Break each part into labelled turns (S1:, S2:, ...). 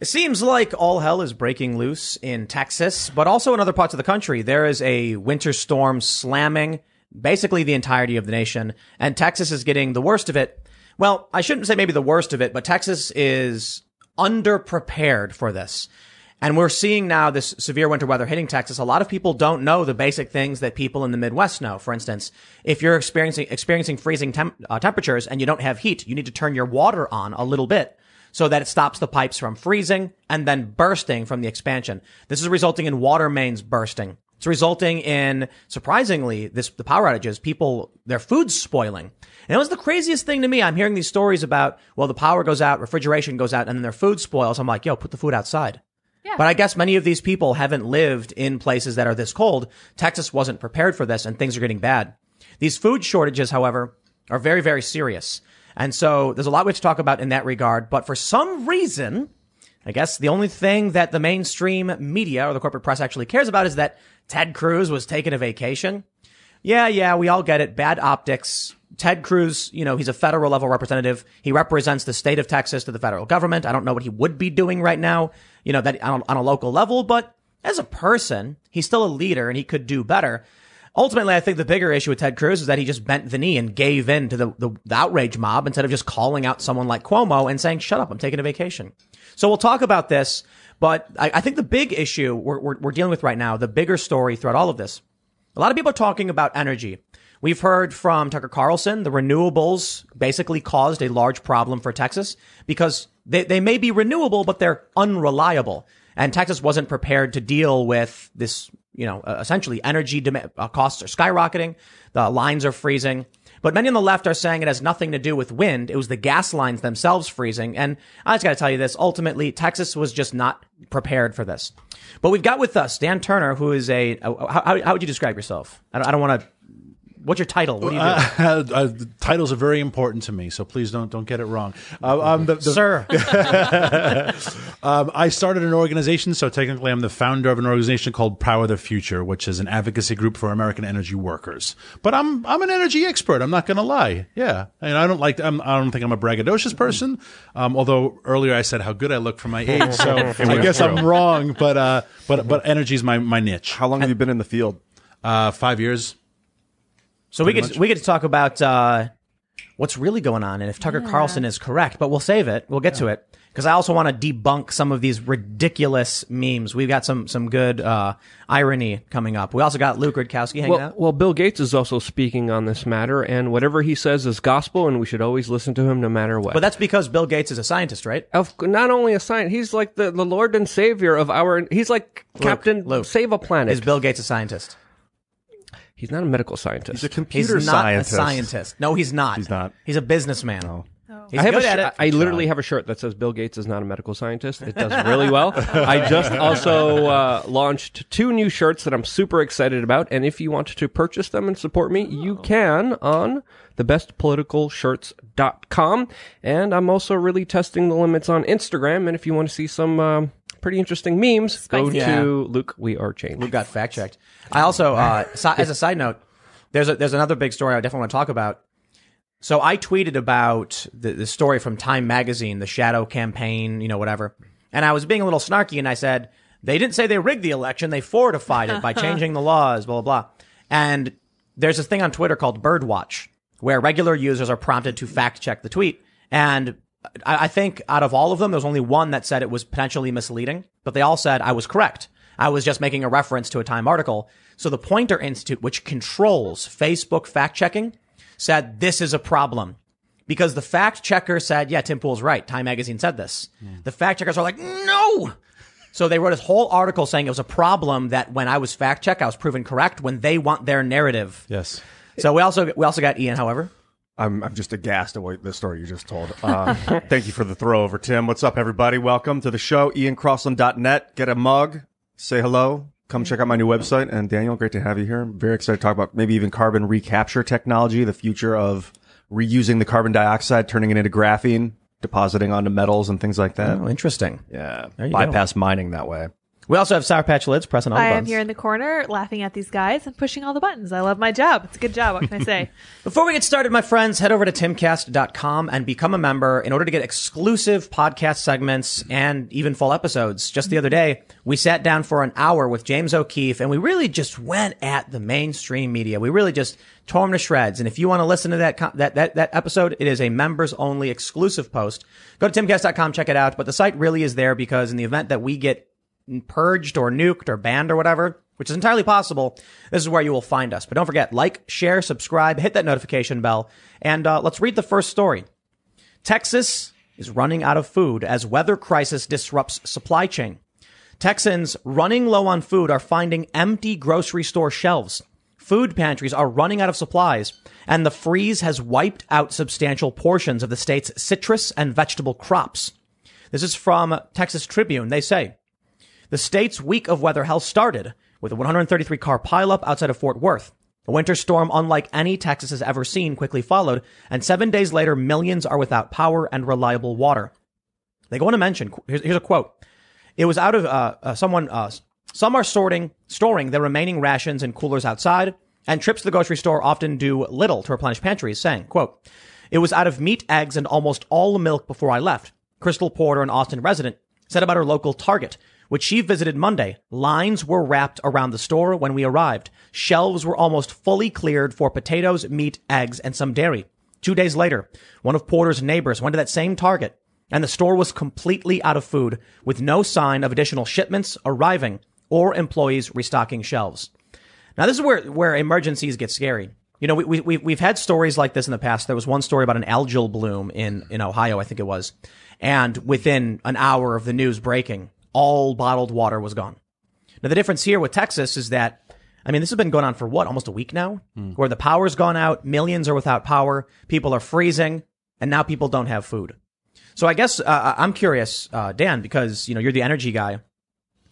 S1: It seems like all hell is breaking loose in Texas, but also in other parts of the country. There is a winter storm slamming basically the entirety of the nation, and Texas is getting the worst of it. Well, I shouldn't say maybe the worst of it, but Texas is underprepared for this. And we're seeing now this severe winter weather hitting Texas. A lot of people don't know the basic things that people in the Midwest know. For instance, if you're experiencing experiencing freezing temp, uh, temperatures and you don't have heat, you need to turn your water on a little bit so that it stops the pipes from freezing and then bursting from the expansion. This is resulting in water mains bursting. It's resulting in surprisingly this the power outages, people their food's spoiling. And it was the craziest thing to me. I'm hearing these stories about well the power goes out, refrigeration goes out, and then their food spoils. I'm like, yo, put the food outside.
S2: Yeah.
S1: But I guess many of these people haven't lived in places that are this cold. Texas wasn't prepared for this and things are getting bad. These food shortages, however, are very, very serious. And so there's a lot we have to talk about in that regard. But for some reason, I guess the only thing that the mainstream media or the corporate press actually cares about is that Ted Cruz was taking a vacation. Yeah, yeah, we all get it. Bad optics. Ted Cruz, you know, he's a federal level representative. He represents the state of Texas to the federal government. I don't know what he would be doing right now, you know, that on, on a local level, but as a person, he's still a leader and he could do better. Ultimately, I think the bigger issue with Ted Cruz is that he just bent the knee and gave in to the, the, the outrage mob instead of just calling out someone like Cuomo and saying, shut up, I'm taking a vacation. So we'll talk about this, but I, I think the big issue we're, we're, we're dealing with right now, the bigger story throughout all of this, a lot of people are talking about energy. We've heard from Tucker Carlson, the renewables basically caused a large problem for Texas because they, they may be renewable, but they're unreliable. And Texas wasn't prepared to deal with this, you know, uh, essentially energy uh, costs are skyrocketing. The lines are freezing. But many on the left are saying it has nothing to do with wind. It was the gas lines themselves freezing. And I just got to tell you this. Ultimately, Texas was just not prepared for this. But we've got with us Dan Turner, who is a, a how, how would you describe yourself? I don't, I don't want to What's your title? What do you do?
S3: Uh, uh, titles are very important to me, so please don't don't get it wrong. Uh, um, the, the,
S1: Sir,
S3: um, I started an organization, so technically I'm the founder of an organization called Power the Future, which is an advocacy group for American energy workers. But I'm I'm an energy expert. I'm not going to lie. Yeah, and I don't like I'm, I don't think I'm a braggadocious person. Um, although earlier I said how good I look for my age, so I guess I'm wrong. But uh, but but energy is my my niche.
S4: How long have you been in the field?
S3: Uh, five years.
S1: So we get
S3: much.
S1: we get to talk about uh, what's really going on and if Tucker Carlson is correct. But we'll save it. We'll get to it because I also want to debunk some of these ridiculous memes. We've got some some good uh, irony coming up. We also got Luke Rudkowski hanging
S5: Well,
S1: out.
S5: well, Bill Gates is also speaking on this matter, and whatever he says is gospel, and we should always listen to him no matter what.
S1: But that's because Bill Gates is a scientist, right?
S5: of not only a scientist, he's like the, the Lord and Savior of our. He's like Captain
S1: Luke,
S5: Save a Planet.
S1: Is Bill Gates a scientist?
S5: He's not a medical scientist.
S4: He's a
S1: He's
S4: computer
S1: not
S4: scientist.
S1: a scientist. No, he's not.
S4: He's not.
S1: He's a businessman. He's
S5: I have
S1: good
S5: a
S1: at it.
S5: I literally have a shirt that says Bill Gates is not a medical scientist. It does really well. I just also uh, launched two new shirts that I'm super excited about. And if you want to purchase them and support me, you can on thebestpoliticalshirts.com. And I'm also really testing the limits on Instagram. And if you want to see some um, pretty interesting memes, go
S2: Spicy.
S1: Yeah.
S5: to Luke. We are changed.
S1: Luke got fact checked. I also, uh, si- as a side note, there's a, there's another big story I definitely want to talk about. So I tweeted about the, the story from Time Magazine, the shadow campaign, you know, whatever. And I was being a little snarky and I said, they didn't say they rigged the election. They fortified it by changing the laws, blah, blah, blah. And there's this thing on Twitter called Birdwatch where regular users are prompted to fact check the tweet. And I, I think out of all of them, there was only one that said it was potentially misleading, but they all said I was correct. I was just making a reference to a Time article. So the Poynter Institute, which controls Facebook fact checking, said this is a problem because the fact checker said, yeah, Tim Pool's right. Time magazine said this. Hmm. The fact checkers are like, no. So they wrote this whole article saying it was a problem that when I was fact checked, I was proven correct when they want their narrative.
S4: Yes.
S1: So we also, we also got Ian, however.
S4: I'm, I'm just aghast at what the story you just told. Uh, thank you for the throw over, Tim. What's up, everybody? Welcome to the show. IanCrossland.net. Get a mug. Say hello. Come check out my new website. And Daniel, great to have you here. I'm very excited to talk about maybe even carbon recapture technology, the future of reusing the carbon dioxide, turning it into graphene, depositing onto metals and things like that.
S1: Oh, interesting.
S4: Yeah.
S1: you go.
S4: Bypass mining that way.
S1: We also have Sour Patch Lyds pressing all the
S2: I am here in the corner laughing at these guys and pushing all the buttons. I love my job. It's a good job. What can I say?
S1: Before we get started, my friends, head over to timcast.com and become a member in order to get exclusive podcast segments and even full episodes. Just the other day, we sat down for an hour with James O'Keefe and we really just went at the mainstream media. We really just tore them to shreds. And if you want to listen to that, that, that, that episode, it is a members only exclusive post. Go to timcast.com, check it out. But the site really is there because in the event that we get purged or nuked or banned or whatever, which is entirely possible, this is where you will find us. But don't forget, like, share, subscribe, hit that notification bell, and uh, let's read the first story. Texas is running out of food as weather crisis disrupts supply chain. Texans running low on food are finding empty grocery store shelves. Food pantries are running out of supplies, and the freeze has wiped out substantial portions of the state's citrus and vegetable crops. This is from Texas Tribune. They say, the state's week of weather hell started with a 133 car pileup outside of Fort Worth. A winter storm unlike any Texas has ever seen quickly followed, and seven days later, millions are without power and reliable water. They go on to mention, here's, a quote. It was out of, uh, uh, someone, uh, some are sorting, storing their remaining rations in coolers outside, and trips to the grocery store often do little to replenish pantries, saying, quote, it was out of meat, eggs, and almost all the milk before I left. Crystal Porter, an Austin resident, said about her local Target, which she visited Monday. Lines were wrapped around the store when we arrived. Shelves were almost fully cleared for potatoes, meat, eggs, and some dairy. Two days later, one of Porter's neighbors went to that same Target, and the store was completely out of food, with no sign of additional shipments arriving or employees restocking shelves. Now, this is where, where emergencies get scary. You know, we, we, we've- had stories like this in the past. There was one story about an algal bloom in, in Ohio, I think it was. And within an hour of the news breaking, all bottled water was gone. Now, the difference here with Texas is that, I mean, this has been going on for what, almost a week now? Where the power's gone out, millions are without power, people are freezing, and now people don't have food. So I guess, uh, I'm curious, uh, Dan, because, you know, you're the energy guy.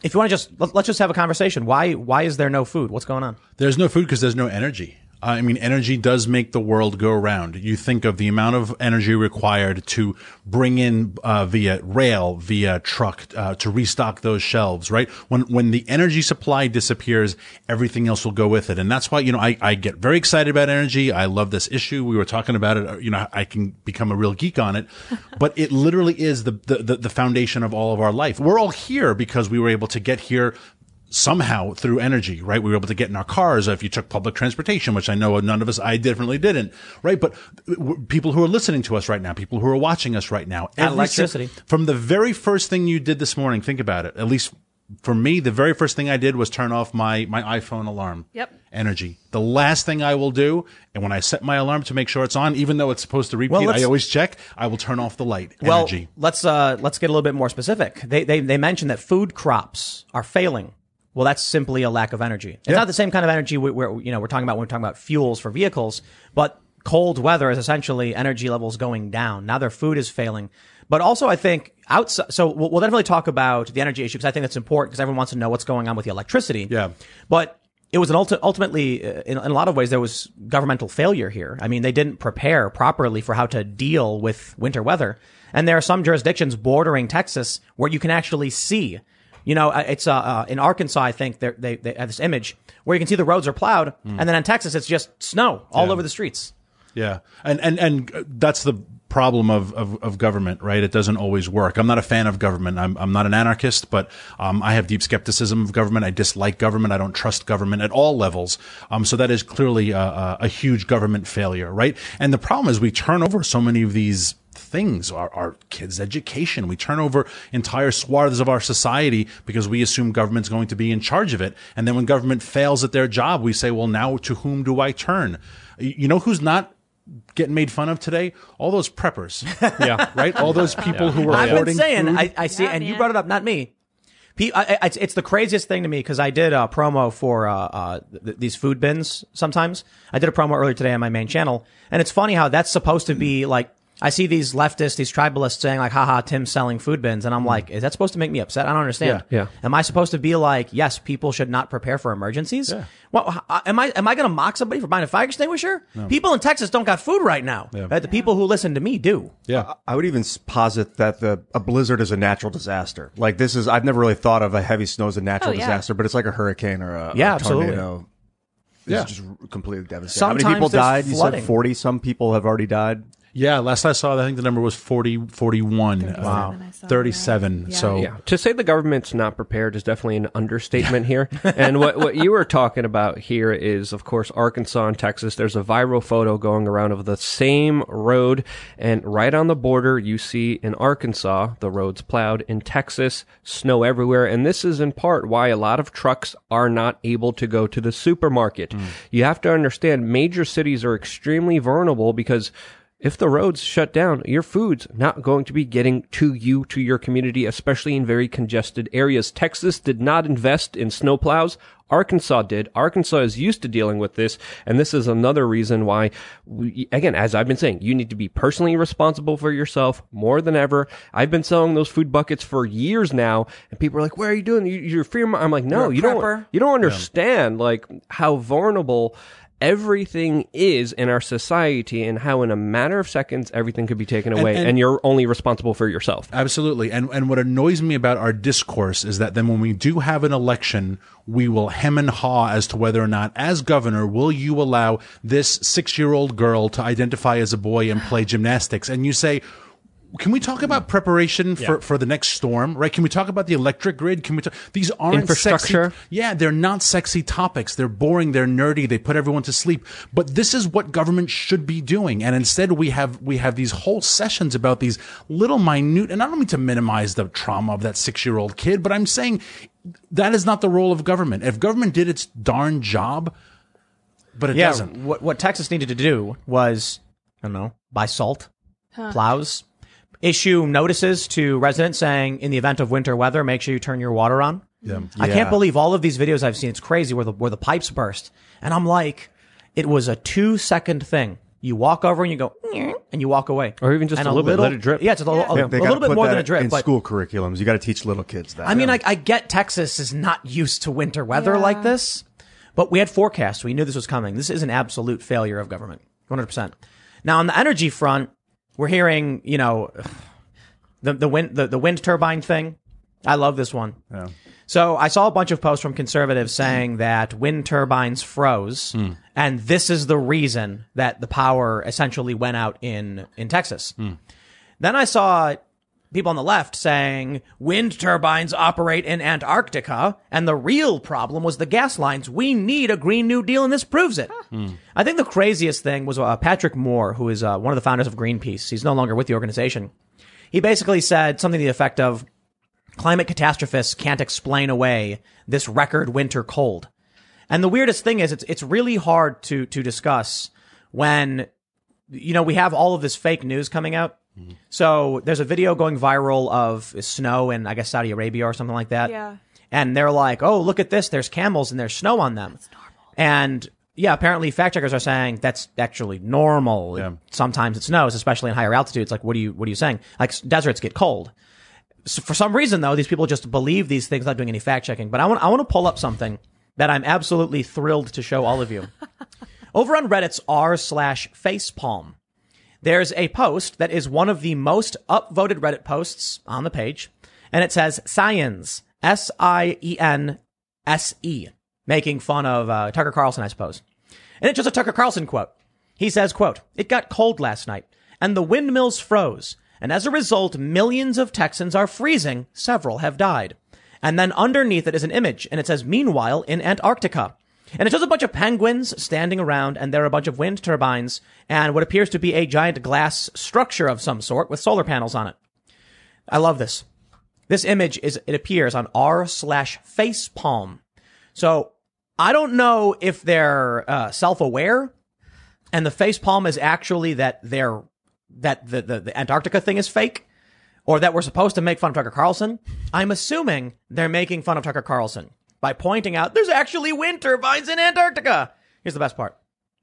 S1: If you want to just, let's just have a conversation. Why, why is there no food? What's going on?
S3: There's no food because there's no energy. I mean, energy does make the world go round. You think of the amount of energy required to bring in uh, via rail, via truck, uh, to restock those shelves, right? When when the energy supply disappears, everything else will go with it, and that's why you know I, I get very excited about energy. I love this issue. We were talking about it. uh, You know, I can become a real geek on it, but it literally is the the the, the foundation of all of our life. We're all here because we were able to get here somehow through energy, right? We were able to get in our cars if you took public transportation, which I know none of us, I definitely didn't, right? But w- people who are listening to us right now, people who are watching us right now,
S1: electricity.
S3: si- from the very first thing you did this morning, think about it. At least for me, the very first thing I did was turn off my, my iPhone alarm.
S2: Yep.
S3: Energy. The last thing I will do, and when I set my alarm to make sure it's on, even though it's supposed to repeat,
S1: Well,
S3: I always check, I will turn off the light.
S1: Well,
S3: Energy.
S1: let's uh, let's get a little bit more specific. They they they mentioned that food crops are failing. Well, that's simply a lack of energy. It's not the same kind of energy we- we're you know we're talking about when we're talking about fuels for vehicles, but cold weather is essentially energy levels going down. Now their food is failing. But also, I think outside. So we'll, we'll definitely talk about the energy issue because I think that's important because everyone wants to know what's going on with the electricity.
S3: Yeah.
S1: But it was an ulti- ultimately, uh, in, in a lot of ways, there was governmental failure here. I mean, they didn't prepare properly for how to deal with winter weather. And there are some jurisdictions bordering Texas where you can actually see, you know, it's, uh, uh in Arkansas, I think they, they have this image where you can see the roads are plowed. And then in Texas, it's just snow all
S3: Yeah.
S1: over the streets.
S3: Yeah, and and and uh, that's the problem of, of of government, right? It doesn't always work. I'm not a fan of government. I'm I'm not an anarchist, but um, I have deep skepticism of government. I dislike government. I don't trust government at all levels. Um, so that is clearly a, a huge government failure, right? And the problem is we turn over so many of these things our, our kids education. We turn over entire swaths of our society because we assume government's going to be in charge of it. And then when government fails at their job we say well now to whom do i turn? You know who's not getting made fun of today? All those preppers.
S5: Yeah.
S3: right? All those people who are
S1: I've been saying,
S3: food.
S1: I, I see,
S2: Yeah,
S1: and you brought it up, not me. I, I, it's, it's the craziest thing to me because I did a promo for uh, uh, th- these food bins. Sometimes. I did a promo earlier today on my main channel, and it's funny how that's supposed to be like I see these leftists, these tribalists saying like, haha, Tim's selling food bins. And I'm mm. like, is that supposed to make me upset? I don't understand.
S5: Yeah. Yeah.
S1: Am I supposed to be like, yes, people should not prepare for emergencies? Well, uh, am I, am I going to mock somebody for buying a fire extinguisher? People in Texas don't got food right now. Right? The people who listen to me do.
S3: Yeah.
S4: I would even posit that the a blizzard is a natural disaster. Like this is I've never really thought of a heavy snow as a natural
S2: Oh, yeah.
S4: disaster, but it's like a hurricane or a,
S1: Yeah,
S4: a
S1: absolutely.
S4: tornado.
S3: Yeah.
S4: It's just completely devastating. How many people
S1: there's
S4: died? You said 40. Some people have already died.
S3: Yeah, last I saw, I think the number was 40, 41.
S2: Wow.
S3: Uh,
S2: saw,
S3: 37.
S2: yeah.
S3: So,
S5: Yeah. To say the government's not prepared is definitely an understatement here. and what, what you were talking about here is, of course, Arkansas and Texas. There's a viral photo going around of the same road. And right on the border, you see in Arkansas, the road's plowed. In Texas, snow everywhere. And this is in part why a lot of trucks are not able to go to the supermarket. You have to understand major cities are extremely vulnerable because if the roads shut down, your food's not going to be getting to you, to your community, especially in very congested areas. Texas did not invest in snowplows. Arkansas did. Arkansas is used to dealing with this. And this is another reason why, we, again, as I've been saying, you need to be personally responsible for yourself more than ever. I've been selling those food buckets for years now. And people are like, where are you doing? You, you're free. I'm like, no,
S1: You're
S5: don't, you don't understand like how vulnerable everything is in our society and how in a matter of seconds everything could be taken away and,
S3: and-
S5: you're only responsible for yourself.
S3: Absolutely. And and what annoys me about our discourse is that then when we do have an election, we will hem and haw as to whether or not, as governor, will you allow this six year old girl to identify as a boy and play gymnastics? And you say, can we talk about preparation for, for the next storm? Right? Can we talk about the electric grid? Can we talk? These aren't
S5: Infrastructure?
S3: Sexy, yeah, they're not sexy topics. They're boring. They're nerdy. They put everyone to sleep. But this is what government should be doing. And instead, we have we have these whole sessions about these little minute. And I don't mean to minimize the trauma of that six year old kid, but I'm saying that is not the role of government. If government did its darn job, but it
S1: Yeah.
S3: doesn't.
S1: What, what Texas needed to do was, I don't know, buy salt, plows, issue notices to residents saying, in the event of winter weather, make sure you turn your water on.
S3: Yeah.
S1: I can't believe all of these videos I've seen. It's crazy where the where the pipes burst, and I'm like, it was a two second thing. You walk over and you go, and you walk away,
S5: Or even just
S1: And
S5: a little bit, let it drip.
S1: Yeah, it's a, little- a, a
S4: they
S1: little
S4: gotta
S1: bit more than a drip.
S4: in
S1: but
S4: school curriculums. You got to teach little kids that.
S1: I mean, I, I get Texas is not used to winter weather
S2: Yeah.
S1: like this, but we had forecasts. We knew this was coming. This is an absolute failure of government. 100%. Now, on the energy front, we're hearing, you know, the, the wind, the, the wind turbine thing. I love this one. So I saw a bunch of posts from conservatives saying that wind turbines froze, hmm. and this is the reason that the power essentially went out in, in Texas. Hmm. Then I saw people on the left saying wind turbines operate in Antarctica, and the real problem was the gas lines. We need a Green New Deal, and this proves it. I think the craziest thing was uh, Patrick Moore, who is uh, one of the founders of Greenpeace. He's no longer with the organization. He basically said something to the effect of climate catastrophists can't explain away this record winter cold. And the weirdest thing is it's it's really hard to to discuss when you know we have all of this fake news coming out. So there's a video going viral of snow in I guess Saudi Arabia or something like that.
S2: Yeah.
S1: And they're like, "Oh, look at this. There's camels and there's snow on them." And yeah, apparently fact checkers are saying that's actually normal.
S3: Yeah.
S1: Sometimes it snows, especially in higher altitudes. Like, what are you what are you saying? Like deserts get cold. So for some reason though, these people just believe these things without doing any fact checking. But I want I want to pull up something that I'm absolutely thrilled to show all of you. Over on Reddit's r slash facepalm, there's a post that is one of the most upvoted Reddit posts on the page, and it says science S I E N S E, making fun of uh, Tucker Carlson, I suppose. And it's just a Tucker Carlson quote. He says, quote, it got cold last night and the windmills froze. And as a result, millions of Texans are freezing. Several have died. And then underneath it is an image and it says, meanwhile in Antarctica. And it shows a bunch of penguins standing around and there are a bunch of wind turbines and what appears to be a giant glass structure of some sort with solar panels on it. I love this. This image is, it appears on r slash facepalm. So I don't know if they're uh, self-aware and the face palm is actually that they're that the, the the Antarctica thing is fake, or that we're supposed to make fun of Tucker Carlson. I'm assuming they're making fun of Tucker Carlson by pointing out there's actually wind turbines in Antarctica. Here's the best part.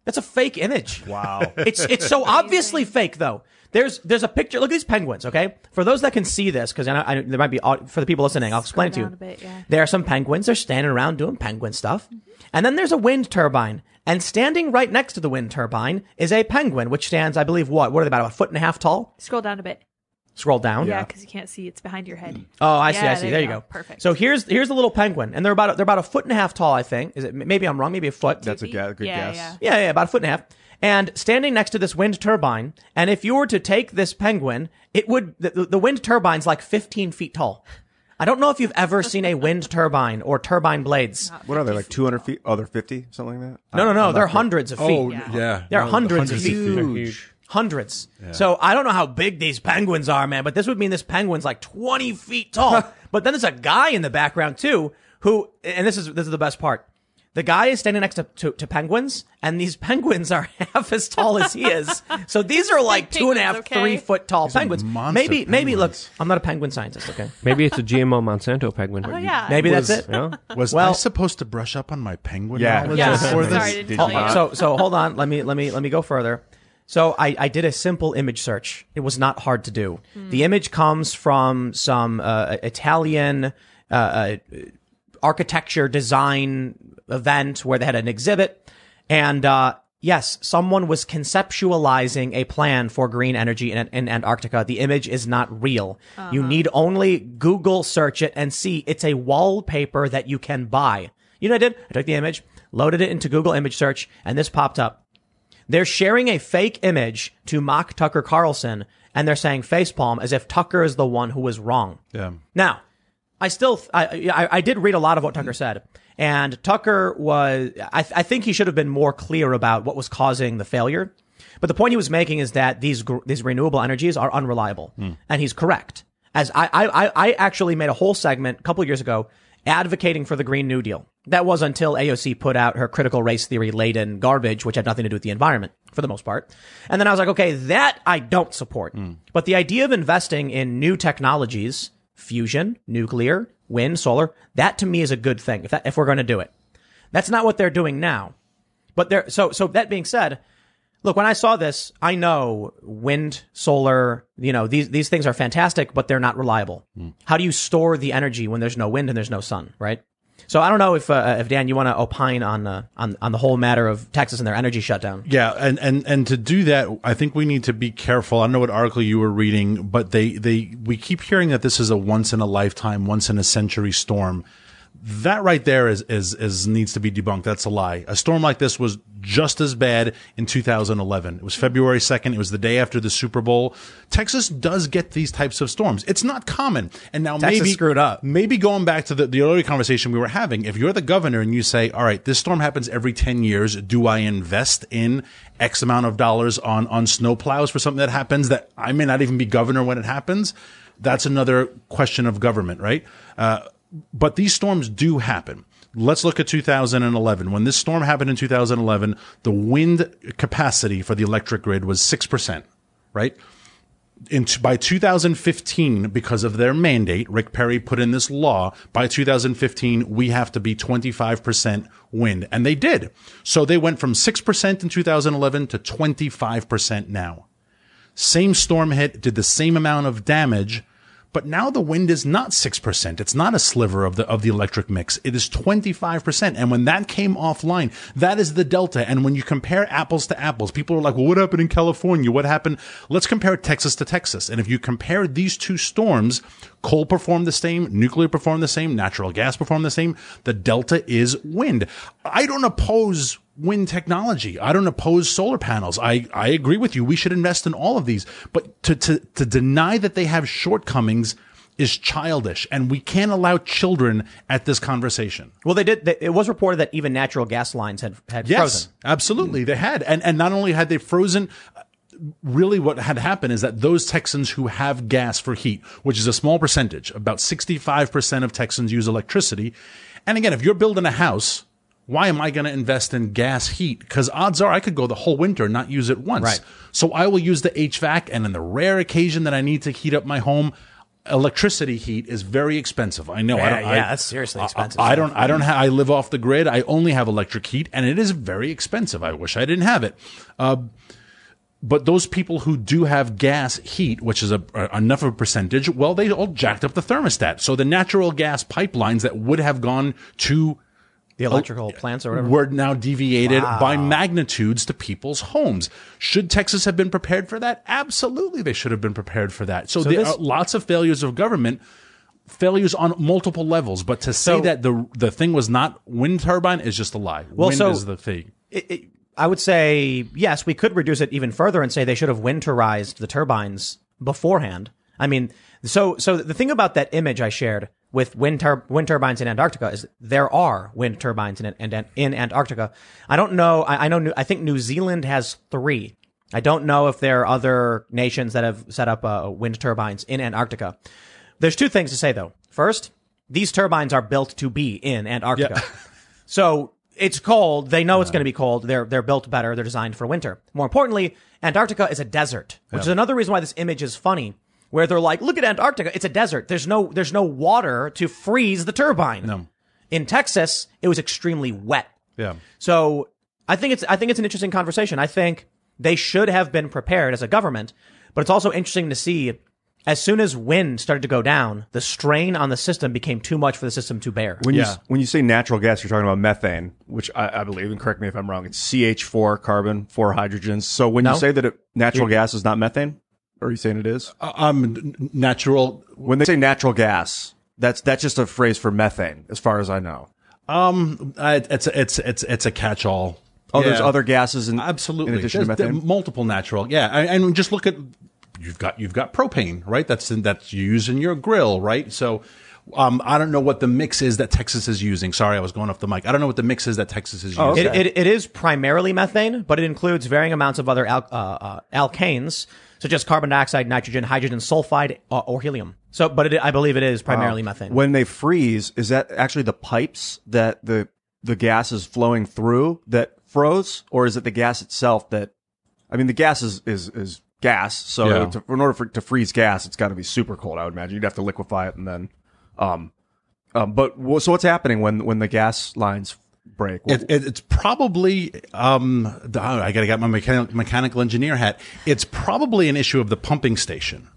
S1: That's a fake image.
S4: wow.
S1: It's it's so obviously fake though. There's there's a picture. Look at these penguins. Okay, for those that can see this, because I, I, there might be uh, for the people listening. I'll explain it to
S2: down
S1: you.
S2: a bit, yeah.
S1: There are some penguins. They're standing around doing penguin stuff, mm-hmm. and then there's a wind turbine. And standing right next to the wind turbine is a penguin, which stands, I believe, what? What are they about? A foot and a half tall?
S2: Scroll down a bit.
S1: Scroll down.
S2: Yeah, because you can't see. It's behind your head.
S1: Oh, I see.
S2: Yeah,
S1: I see. There, you go.
S2: Perfect.
S1: So here's here's the little penguin, and they're about they're about a foot and a half tall. I think. Is it? Maybe I'm wrong. Maybe a foot.
S4: That's a ga- good
S2: yeah,
S4: guess.
S2: yeah.
S1: Yeah, yeah, about a foot and a half. And standing next to this wind turbine, and if you were to take this penguin, it would, the, the wind turbine's like 15 feet tall. I don't know if you've ever seen a wind turbine or turbine blades.
S4: What are they like 200 feet? Oh, they're 50, something like that.
S1: No, no, no,
S4: I'm
S1: they're hundreds of feet.
S3: Oh, yeah.
S1: They're
S3: No,
S1: hundreds of
S3: of
S1: feet.
S3: feet.
S5: Huge.
S1: Hundreds. So I don't know how big these penguins are, man, but this would mean this penguin's like 20 feet tall. but then there's a guy in the background too, who, and this is, this is the best part. The guy is standing next to, to, to penguins, and these penguins are half as tall as he is. So these are like two and a half,
S2: okay.
S1: three foot tall
S3: are
S1: penguins.
S3: monster
S1: Maybe, maybe look. I'm not a penguin scientist, okay?
S5: Maybe it's a GMO Monsanto penguin.
S2: Oh yeah.
S1: Maybe
S3: Was-
S1: that's it.
S5: Yeah.
S3: Was I supposed to brush up on my penguin
S4: Yeah.
S3: knowledge
S2: Yeah. Sorry,
S3: this?
S2: I didn't
S4: Did
S2: tell
S4: you
S2: you.
S1: So so hold on. Let me let me let me go further. So I, I did a simple image search. It was not hard to do. The image comes from some uh, Italian uh, uh, architecture design event where they had an exhibit, and uh, yes, someone was conceptualizing a plan for green energy in, in Antarctica. The image is not real. You need only Google search it and see it's a wallpaper that you can buy. You know what I did? I took the image, loaded it into Google image search, and this popped up. They're sharing a fake image to mock Tucker Carlson, and they're saying facepalm as if Tucker is the one who was wrong.
S3: Yeah.
S1: Now, I still, I, I, I did read a lot of what Tucker said, and Tucker was, I, I think he should have been more clear about what was causing the failure. But the point he was making is that these gr- these renewable energies are unreliable, hmm. and he's correct. As I, I, I- I actually made a whole segment a couple years ago advocating for the Green New Deal. That was until AOC put out her critical race theory laden garbage, which had nothing to do with the environment for the most part. And then I was like, okay, that I don't support. Hmm. But the idea of investing in new technologies, fusion, nuclear, wind, solar, that to me is a good thing if that, if we're going to do it. That's not what they're doing now. But there, so, so that being said, look, when I saw this, I know wind, solar, you know, these, these things are fantastic, but they're not reliable. How do you store the energy when there's no wind and there's no sun, right? So I don't know if, uh, if Dan, you want to opine on, uh, on, on the whole matter of Texas and their energy shutdown.
S3: Yeah, and, and and to do that, I think we need to be careful. I don't know what article you were reading, but they they we keep hearing that this is a once in a lifetime, once in a century storm. That right there is is is needs to be debunked. That's a lie. A storm like this was just as bad in 2011. It was February 2nd. It was the day after the Super Bowl. Texas does get these types of storms. It's not common. And now
S1: Texas
S3: maybe
S1: screwed up.
S3: maybe going back to the, the earlier conversation we were having, if you're the governor and you say, all right, this storm happens every 10 years, do I invest in X amount of dollars on, on snow plows for something that happens that I may not even be governor when it happens? That's another question of government, right? Uh, but these storms do happen. Let's look at 2011. When this storm happened in 2011, the wind capacity for the electric grid was 6%, right? in by 2015 because of their mandate rick perry put in this law by 2015 we have to be 25% wind and they did so they went from 6% in 2011 to 25% now same storm hit did the same amount of damage but now the wind is not 6%. It's not a sliver of the, of the electric mix. It is 25%. And when that came offline, that is the delta. And when you compare apples to apples, people are like, well, what happened in California? What happened? Let's compare Texas to Texas. And if you compare these two storms, coal performed the same, nuclear performed the same, natural gas performed the same. The delta is wind. I don't oppose wind technology. I don't oppose solar panels. I, I agree with you. We should invest in all of these. But to, to, to deny that they have shortcomings is childish. And we can't allow children at this conversation.
S1: Well, they did. They, it was reported that even natural gas lines had, had
S3: Yes,
S1: frozen.
S3: absolutely. They had. And, and not only had they frozen, really what had happened is that those Texans who have gas for heat, which is a small percentage, about 65% of Texans use electricity. And again, if you're building a house, why am I going to invest in gas heat? Because odds are I could go the whole winter and not use it once.
S1: Right.
S3: So I will use the HVAC. And in the rare occasion that I need to heat up my home, electricity heat is very expensive. I know. I
S1: Yeah,
S3: don't, I,
S1: yeah, that's seriously expensive
S3: I,
S1: stuff.
S3: don't. I don't. Ha- I live off the grid. I only have electric heat, and it is very expensive. I wish I didn't have it. Uh, but those people who do have gas heat, which is a, a- enough of a percentage, well, they all jacked up the thermostat. So the natural gas pipelines that would have gone to
S1: The oh, electrical plants or whatever.
S3: were now deviated by magnitudes to people's homes. Should Texas have been prepared for that? Absolutely, they should have been prepared for that. So, there
S1: this-
S3: are lots of failures of government, failures on multiple levels. But to say
S1: So-
S3: that the the thing was not wind turbine is just a lie.
S1: Well,
S3: wind
S1: so-
S3: is the thing.
S1: it, it, I would say yes, we could reduce it even further and say they should have winterized the turbines beforehand. I mean, so so the thing about that image I shared with wind, tur- wind turbines in Antarctica is there are wind turbines in in, in Antarctica. I don't know. I, I know. New- I think New Zealand has three. I don't know if there are other nations that have set up uh, wind turbines in Antarctica. There's two things to say though. First, these turbines are built to be in Antarctica. So it's cold. They know it's going to be cold. They're they're built better. They're designed for winter. More importantly, Antarctica is a desert, which is another reason why this image is funny. Where they're like, look at Antarctica. It's a desert. There's no there's no water to freeze the turbine.
S3: No.
S1: In Texas, it was extremely wet.
S3: Yeah.
S1: So I think it's I think it's an interesting conversation. I think they should have been prepared as a government, but it's also interesting to see as soon as wind started to go down, the strain on the system became too much for the system to bear.
S4: When you when you say natural gas, you're talking about methane, which I, I believe, and correct me if I'm wrong. It's CH4 carbon, four hydrogens. So when
S1: No.
S4: you say that it, natural gas is not methane, or are you saying it is?
S3: Um, natural.
S4: When they say natural gas, that's that's just a phrase for methane, as far as I know.
S3: Um, uh, it's it's it's it's a catch-all.
S4: Oh, there's other gases in
S3: Absolutely.
S4: in addition
S3: There's- there-
S4: methane.
S3: multiple natural. Yeah. And, and just look at, you've got, you've got propane, right? That's, in, that's used in your grill, right? So, um, I don't know what the mix is that Texas is using. Sorry, I was going off the mic. I don't know what the mix is that Texas is using.
S4: okay.
S1: It, it, it is primarily methane, but it includes varying amounts of other al- uh, uh, alkanes, such as carbon dioxide, nitrogen, hydrogen sulfide, uh, or helium. So, but it, I believe it is primarily methane.
S4: When they freeze, is that actually the pipes that the the gas is flowing through that froze, or is it the gas itself that? I mean, the gas is is, is gas. So
S3: Yeah.
S4: to, in order for to freeze gas, it's got to be super cold. I would imagine you'd have to liquefy it and then, um, um. But so what's happening when when the gas lines break?
S3: It, it, it's probably um, I got to get my mechanical, mechanical engineer hat. It's probably an issue of the pumping station,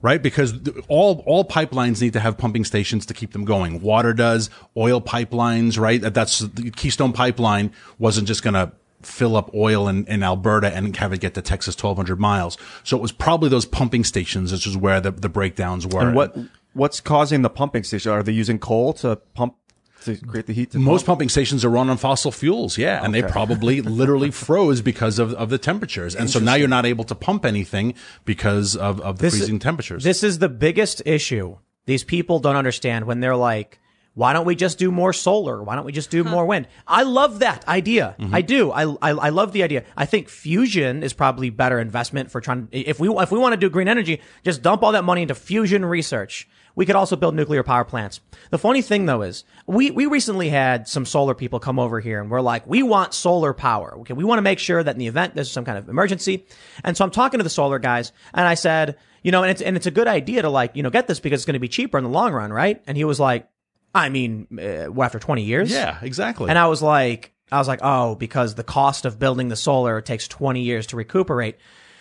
S3: right? Because all all pipelines need to have pumping stations to keep them going. Water does, oil pipelines, right? That- That's the Keystone Pipeline wasn't just going to fill up oil in, in Alberta and have it get to Texas 1200 miles. So it was probably those pumping stations, which is where the, the breakdowns were.
S4: and what what's causing the pumping station? Are they using coal to pump to create the heat? To
S3: Most
S4: pump?
S3: pumping stations are run on fossil fuels, yeah, and they probably literally froze because of, of the temperatures, and so now you're not able to pump anything because of, of the
S1: This-
S3: freezing temperatures.
S1: This is the biggest issue. These people don't understand when they're like, why don't we just do more solar? Why don't we just do more wind? I love that idea. Mm-hmm. I do. I, I I love the idea. I think fusion is probably better investment for trying. If we if we want to do green energy, just dump all that money into fusion research. We could also build nuclear power plants. The funny thing though is we we recently had some solar people come over here and we're like, we want solar power. Okay, we want to make sure that in the event there's some kind of emergency. And so I'm talking to the solar guys and I said, you know, and it's and it's a good idea to like, you know, get this because it's going to be cheaper in the long run, right? And he was like, I mean, uh, what, after 20 years?
S3: yeah, exactly.
S1: And I was like, I was like, oh, because the cost of building the solar takes 20 years to recuperate.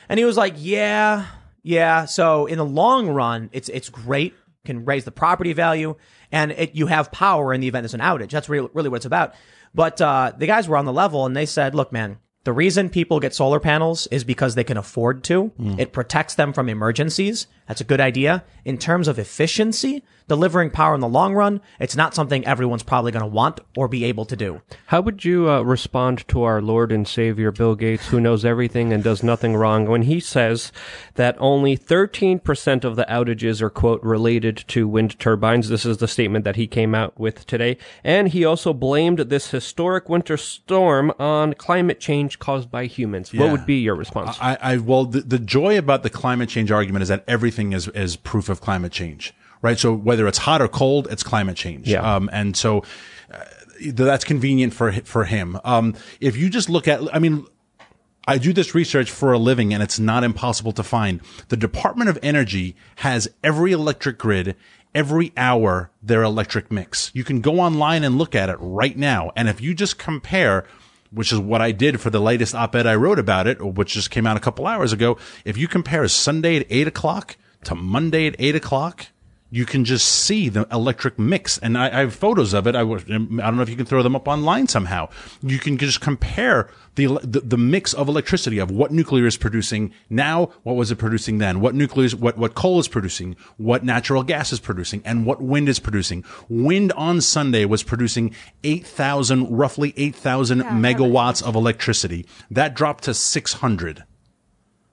S1: And he was like, yeah, yeah. So in the long run, it's, it's great, can raise the property value and it, you have power in the event there's an outage. That's really, really what it's about. But, uh, the guys were on the level and they said, look, man, the reason people get solar panels is because they can afford to. It protects them from emergencies. That's a good idea. In terms of efficiency, delivering power in the long run, it's not something everyone's probably going to want or be able to do.
S5: How would you uh, respond to our Lord and Savior Bill Gates, who knows everything and does nothing wrong, when he says that only 13% of the outages are, quote, related to wind turbines? This is the statement that he came out with today. And he also blamed this historic winter storm on climate change caused by humans. What would be your response?
S3: I, I well, the, the joy about the climate change argument is that everything is is proof of climate change, right? So whether it's hot or cold, it's climate change.
S5: Yeah.
S3: Um, and so uh, that's convenient for for him. Um, if you just look at, I mean. I do this research for a living and it's not impossible to find. The Department of Energy has every electric grid, every hour, their electric mix. You can go online and look at it right now. And if you just compare which is what I did for the latest op-ed I wrote about it, which just came out a couple hours ago. If you compare Sunday at eight o'clock to Monday at eight o'clock, you can just see the electric mix. And I, I have photos of it. I, was- um, I don't know if you can throw them up online somehow. You can just compare the, the, the mix of electricity of what nuclear is producing now, what was it producing then, what nuclear is, what, what coal is producing, what natural gas is producing, and what wind is producing. Wind on Sunday was producing 8,000, roughly 8,000 megawatts of electricity. That dropped to 600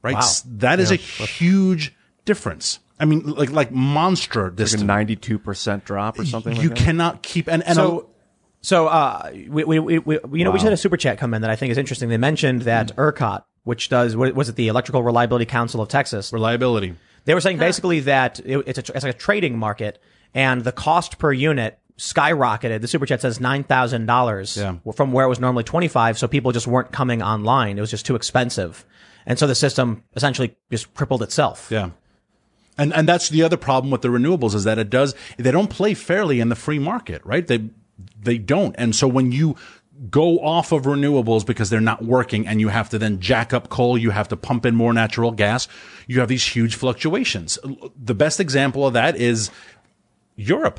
S3: right?
S1: Wow.
S3: S- That is a huge difference. I mean, like like monster
S4: Like a ninety-two percent drop or something.
S3: you
S4: like that?
S3: cannot keep and and
S1: So, so uh, we, we, we, we you know we just had a super chat come in that I think is interesting. They mentioned that ERCOT, which does what was it the Electrical Reliability Council of Texas,
S3: reliability.
S1: they were saying basically that it, it's a it's like a trading market, and the cost per unit skyrocketed. The super chat says nine thousand dollars
S3: Yeah.
S1: from where it was normally twenty five. So people just weren't coming online. It was just too expensive, and so the system essentially just crippled itself.
S3: Yeah. And and that's the other problem with the renewables is that it does they don't play fairly in the free market, right? They they don't. And so when you go off of renewables because they're not working and you have to then jack up coal, you have to pump in more natural gas, you have these huge fluctuations. The best example of that is Europe.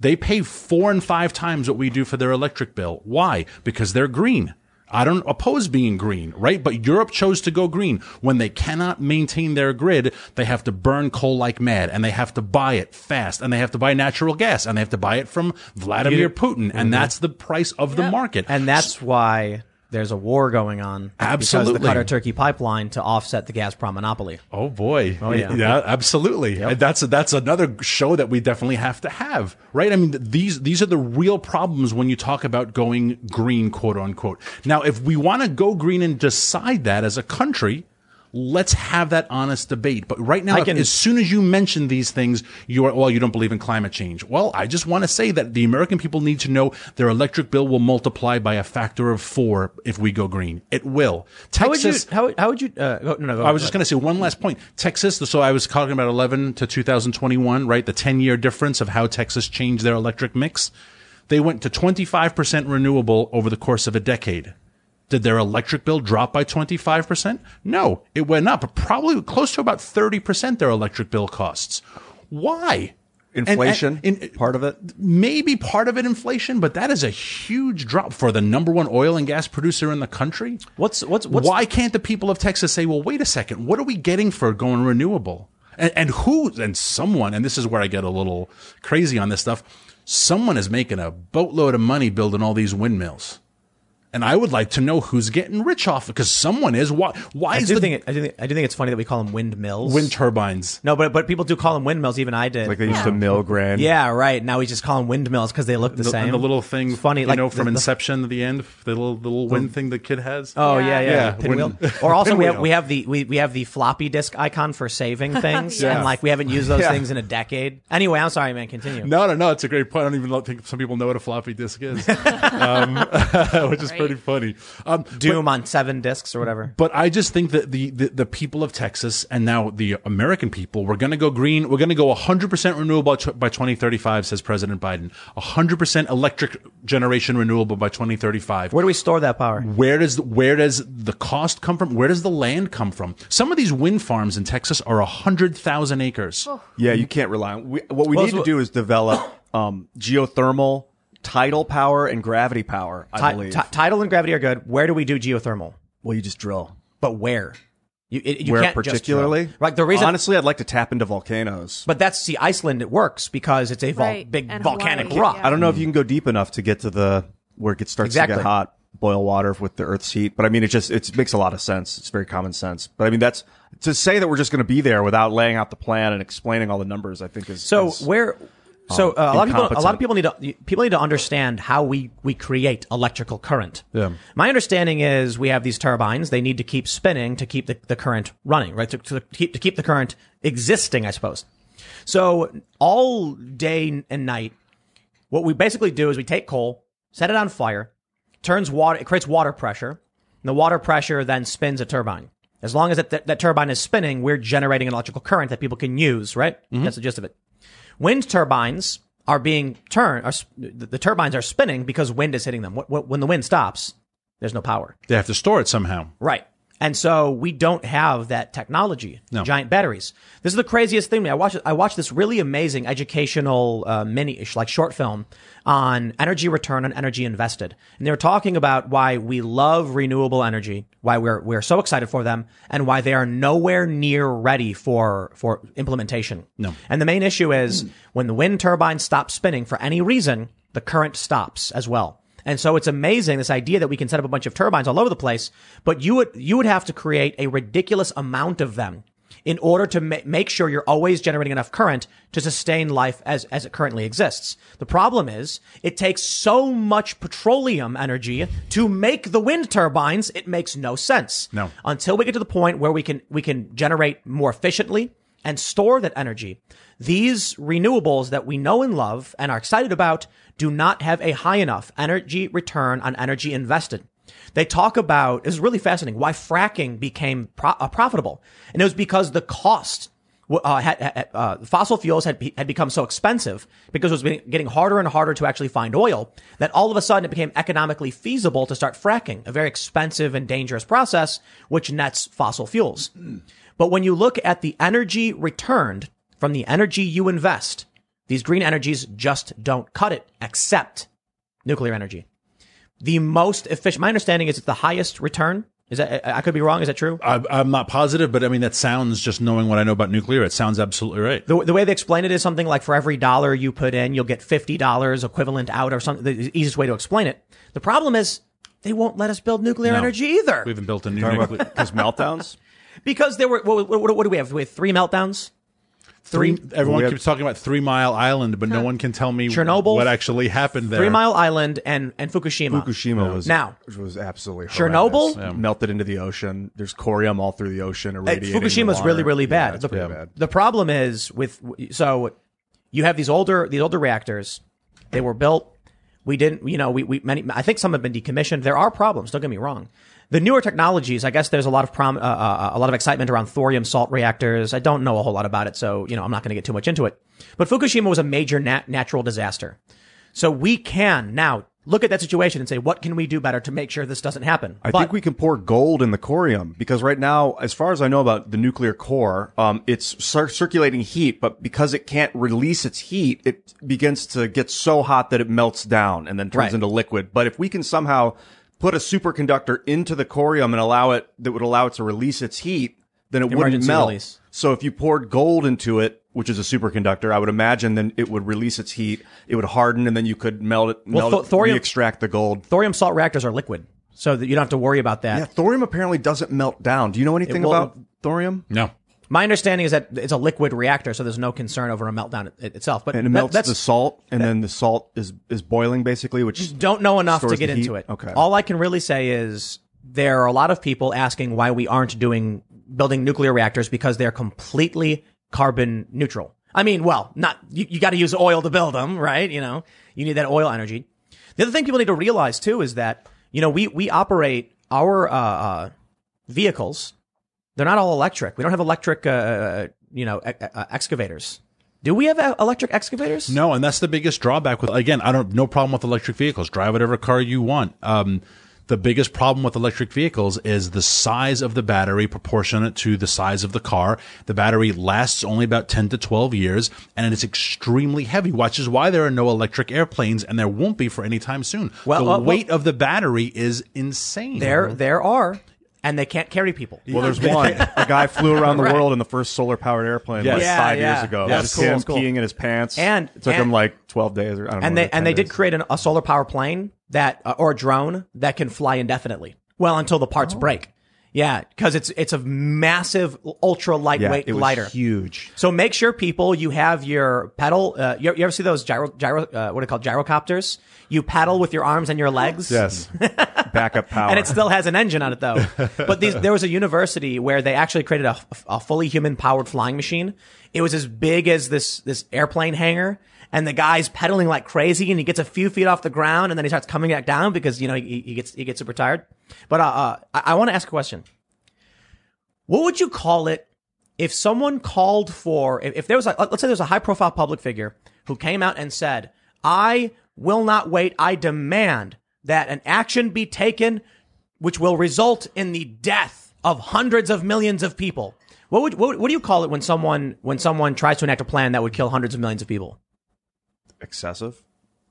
S3: They pay four and five times what we do for their electric bill. Why? Because they're green. I don't oppose being green, right? But Europe chose to go green. When they cannot maintain their grid, they have to burn coal like mad and they have to buy it fast and they have to buy natural gas and they have to buy it from Vladimir Putin. And mm-hmm. that's the price of the market.
S1: And that's why there's a war going on. Because
S3: Absolutely.
S1: the Qatar Turkey pipeline to offset the Gazprom monopoly.
S3: Oh boy! Oh
S1: yeah.
S3: Yeah, absolutely. And That's that's another show that we definitely have to have, right? I mean, these these are the real problems when you talk about going green, quote unquote. Now, if we want to go green and decide that as a country. Let's have that honest debate. But right now,
S1: can-
S3: as soon as you mention these things, you are, well, you don't believe in climate change. Well, I just want to say that the American people need to know their electric bill will multiply by a factor of four if we go green. It will.
S1: How would you?
S3: Texas-
S1: How, how would you? Uh, no, no. Go,
S3: I was just going to say one last point. Texas, so I was talking about 11 to 2021, right? The 10 year difference of how Texas changed their electric mix. They went to 25% renewable over the course of a decade. Did their electric bill drop by 25%? No, it went up, probably close to about 30% their electric bill costs. Why? And- and-
S4: Inflation,
S3: and-
S4: part of it.
S3: maybe part of it inflation, but that is a huge drop for the number one oil and gas producer in the country.
S1: What's what's what's
S3: Why can't the people of Texas say, well, wait a second, what are we getting for going renewable? And, and who, and someone, and this is where I get a little crazy on this stuff, someone is making a boatload of money building all these windmills. And I would like to know who's getting rich off it because someone is. Why, why
S1: I
S3: is
S1: do
S3: the
S1: think it, I do think I do think it's funny that we call them windmills.
S3: wind turbines?
S1: no, but but people do call them windmills. Even I did.
S4: Like they used to mill grain.
S1: yeah, right. Now we just call them windmills because they look the,
S3: The,
S1: same.
S3: and the little thing,
S1: It's funny,
S3: you
S1: like
S3: know, from
S1: the- the-
S3: Inception at the end, the little, the little wind thing the kid has.
S1: Oh yeah, yeah,
S3: Yeah,
S1: pinwheel.
S3: wind-
S1: Or also we have we have the we, we have the floppy disk icon for saving things,
S2: Yeah.
S1: and like we haven't used those
S4: Yeah.
S1: things in a decade. Anyway, I'm sorry, man. Continue.
S3: No, no, no. It's a great point. I don't even think some people know what a floppy disk is, um, which is pretty funny. Um,
S1: Doom on seven discs or whatever.
S3: but I just think that the, the, the people of Texas and now the American people, we're going to go green. We're going to go 100% renewable by 2035, says President Biden. 100% electric generation renewable by 2035.
S1: Where do we store that power?
S3: Where does where does the cost come from? Where does the land come from? Some of these wind farms in Texas are hundred thousand acres.
S4: Yeah, you can't rely on. We, what we
S1: Well,
S4: need
S1: so-
S4: to do is develop um, geothermal, tidal power, and gravity power. I
S1: Ti-
S4: believe.
S1: ti- tidal and gravity are good. Where do we do geothermal?
S4: well, you just drill.
S1: But where? You, it, you
S4: Where
S1: can't just
S4: particularly?
S1: drill. Right. The reason,
S4: honestly, I'd like to tap into volcanoes.
S1: but that's see, Iceland. It works because it's a vol-
S2: Right,
S1: big
S2: and
S1: volcanic
S2: Hawaii,
S1: rock.
S2: yeah.
S4: I don't know if you can go deep enough to get to the where it gets, starts to
S1: Exactly.
S4: get hot, boil water with the Earth's heat. But I mean, it just it makes a lot of sense. It's very common sense. But I mean, that's to say that we're just going to be there without laying out the plan and explaining all the numbers. I think is
S1: So
S4: is-
S1: where? So uh, a lot of people, a lot of people need to people need to understand how we we create electrical current.
S3: Yeah.
S1: My understanding is we have these turbines. They need to keep spinning to keep the, the current running, right? To, to keep to keep the current existing, I suppose. So all day and night, what we basically do is we take coal, set it on fire, turns water, it creates water pressure, and the water pressure then spins a turbine. As long as that, that, that turbine is spinning, we're generating an electrical current that people can use, right? That's the gist of it. Wind turbines are being turned, are, the, turbines are spinning because wind is hitting them. Wh- wh- When the wind stops, there's no power.
S3: They have to store it somehow.
S1: Right. And so we don't have that technology,
S3: No.
S1: giant batteries. This is the craziest thing. I watched, I watched this really amazing educational, uh, mini-ish, like short film on energy return on energy invested. And they were talking about why we love renewable energy, why we're, we're so excited for them and why they are nowhere near ready for, for implementation.
S3: No.
S1: And the main issue is when the wind turbine stops spinning for any reason, the current stops as well. And so it's amazing this idea that we can set up a bunch of turbines all over the place, but you would you would have to create a ridiculous amount of them in order to ma- make sure you're always generating enough current to sustain life as as it currently exists. The problem is it takes so much petroleum energy to make the wind turbines, it makes no sense.
S3: No.
S1: Until we get to the point where we can we can generate more efficiently and store that energy. These renewables that we know and love and are excited about do not have a high enough energy return on energy invested. They talk about, it's really fascinating, why fracking became pro- uh, profitable. And it was because the cost uh, had, uh, fossil fuels had, be, had become so expensive because it was getting harder and harder to actually find oil that all of a sudden it became economically feasible to start fracking, a very expensive and dangerous process, which nets fossil fuels. But when you look at the energy returned from the energy you invest, these green energies just don't cut it, except nuclear energy. The most efficient, my understanding is it's the highest return. Is that, I I could be wrong. Is that true?
S3: I, I'm not positive, but I mean, that sounds just knowing what I know about nuclear, it sounds absolutely right.
S1: The, the way they explain it is something like for every dollar you put in, you'll get $50 equivalent out or something. The easiest way to explain it. The problem is they won't let us build nuclear
S3: No.
S1: energy either
S3: We haven't built a new nuclear.
S4: about because meltdowns.
S1: because there were, what, what, what do we have? We have three meltdowns.
S3: Three, everyone
S4: have-
S3: keeps talking about Three Mile Island, but no one can tell me
S1: Chernobyl,
S3: what actually happened there.
S1: Three Mile Island and, and Fukushima.
S4: Fukushima was
S1: Now-
S4: which was absolutely
S1: Chernobyl?
S4: horrendous. melted into the ocean. There's corium all through the ocean. Irradiating
S1: Fukushima's really, really bad.
S4: it's
S1: the,
S4: pretty bad.
S1: the problem is with so you have these older these older reactors. They were built. We didn't, you know, we, we many. I think some have been decommissioned. There are problems. Don't get me wrong. The newer technologies, I guess there's a lot of prom, uh, uh, a lot of excitement around thorium salt reactors. I don't know a whole lot about it, so you know I'm not going to get too much into it. But Fukushima was a major nat- natural disaster. So we can now look at that situation and say, what can we do better to make sure this doesn't happen?
S4: I
S1: But-
S4: think we can pour gold in the corium because right now, as far as I know about the nuclear core, um, it's cir- circulating heat, but because it can't release its heat, it begins to get so hot that it melts down and then turns
S1: Right.
S4: into liquid. But if we can somehow put a superconductor into the corium and allow it, that would allow it to release its heat, then it wouldn't
S1: Emergency
S4: melt.
S1: release.
S4: So if you poured gold into it, which is a superconductor, I would imagine then it would release its heat, it would harden, and then you could melt it, melt
S1: th-
S4: it,
S1: thorium-
S4: extract the gold.
S1: thorium salt reactors are liquid, so that you don't have to worry about that.
S4: Yeah, thorium apparently doesn't melt down. Do you know anything
S1: will-
S4: about thorium?
S3: No.
S1: My understanding is that it's a liquid reactor, so there's no concern over a meltdown it, itself. But
S4: And it
S1: that-
S4: melts the salt, and then the salt is is boiling basically, which
S1: don't know enough to get into it.
S4: Okay.
S1: All I can really say is there are a lot of people asking why we aren't doing building nuclear reactors because they're completely carbon neutral. I mean, well, not you, you got to use oil to build them, right? You know, you need that oil energy. The other thing people need to realize too is that you know we we operate our uh, uh, vehicles. They're not all electric. We don't have electric, uh, you know, e- uh, excavators. Do we have uh, electric excavators?
S3: No, and that's the biggest drawback with again, I don't no problem with electric vehicles. Drive whatever car you want. Um the biggest problem with electric vehicles is the size of the battery proportionate to the size of the car. The battery lasts only about 10 to 12 years and it's extremely heavy, which is why there are no electric airplanes and there won't be for any time soon.
S1: Well,
S3: the
S1: well, well-
S3: weight of the battery is insane.
S1: There, there are, and they can't carry people.
S4: well, there's one. A guy flew around the
S1: Right.
S4: world in the first solar powered airplane
S3: Yes.
S4: like
S1: Yeah,
S4: five
S1: yeah.
S4: years ago.
S1: That's
S4: Just
S1: cool,
S4: him
S1: that's cool.
S4: peeing in his pants.
S1: And-
S4: it took
S1: and-
S4: him like twelve days or I don't know.
S1: and they and
S4: 10
S1: they did create an, a solar power plane that uh, or a drone that can fly indefinitely. Well, until the parts
S4: Oh.
S1: break. Yeah, because it's it's a massive, ultra
S4: yeah,
S1: lightweight
S4: it was
S1: glider.
S4: huge.
S1: So make sure people you have your pedal. Uh, you, you ever see those gyro gyro uh, what are they called gyrocopters? You paddle with your arms and your legs.
S4: Yes, backup power.
S1: And it still has an engine on it though. But these, there was a university where they actually created a, a fully human powered flying machine. It was as big as this, this airplane hangar. And the guy's pedaling like crazy and he gets a few feet off the ground and then he starts coming back down because, you know, he, he gets, he gets super tired. But, uh, uh I, I want to ask a question. What would you call it if someone called for, if, if there was a, let's say there's a high profile public figure who came out and said, I will not wait. I demand that an action be taken which will result in the death of hundreds of millions of people. What would what, what do you call it when someone when someone tries to enact a plan that would kill hundreds of millions of people?
S4: Excessive.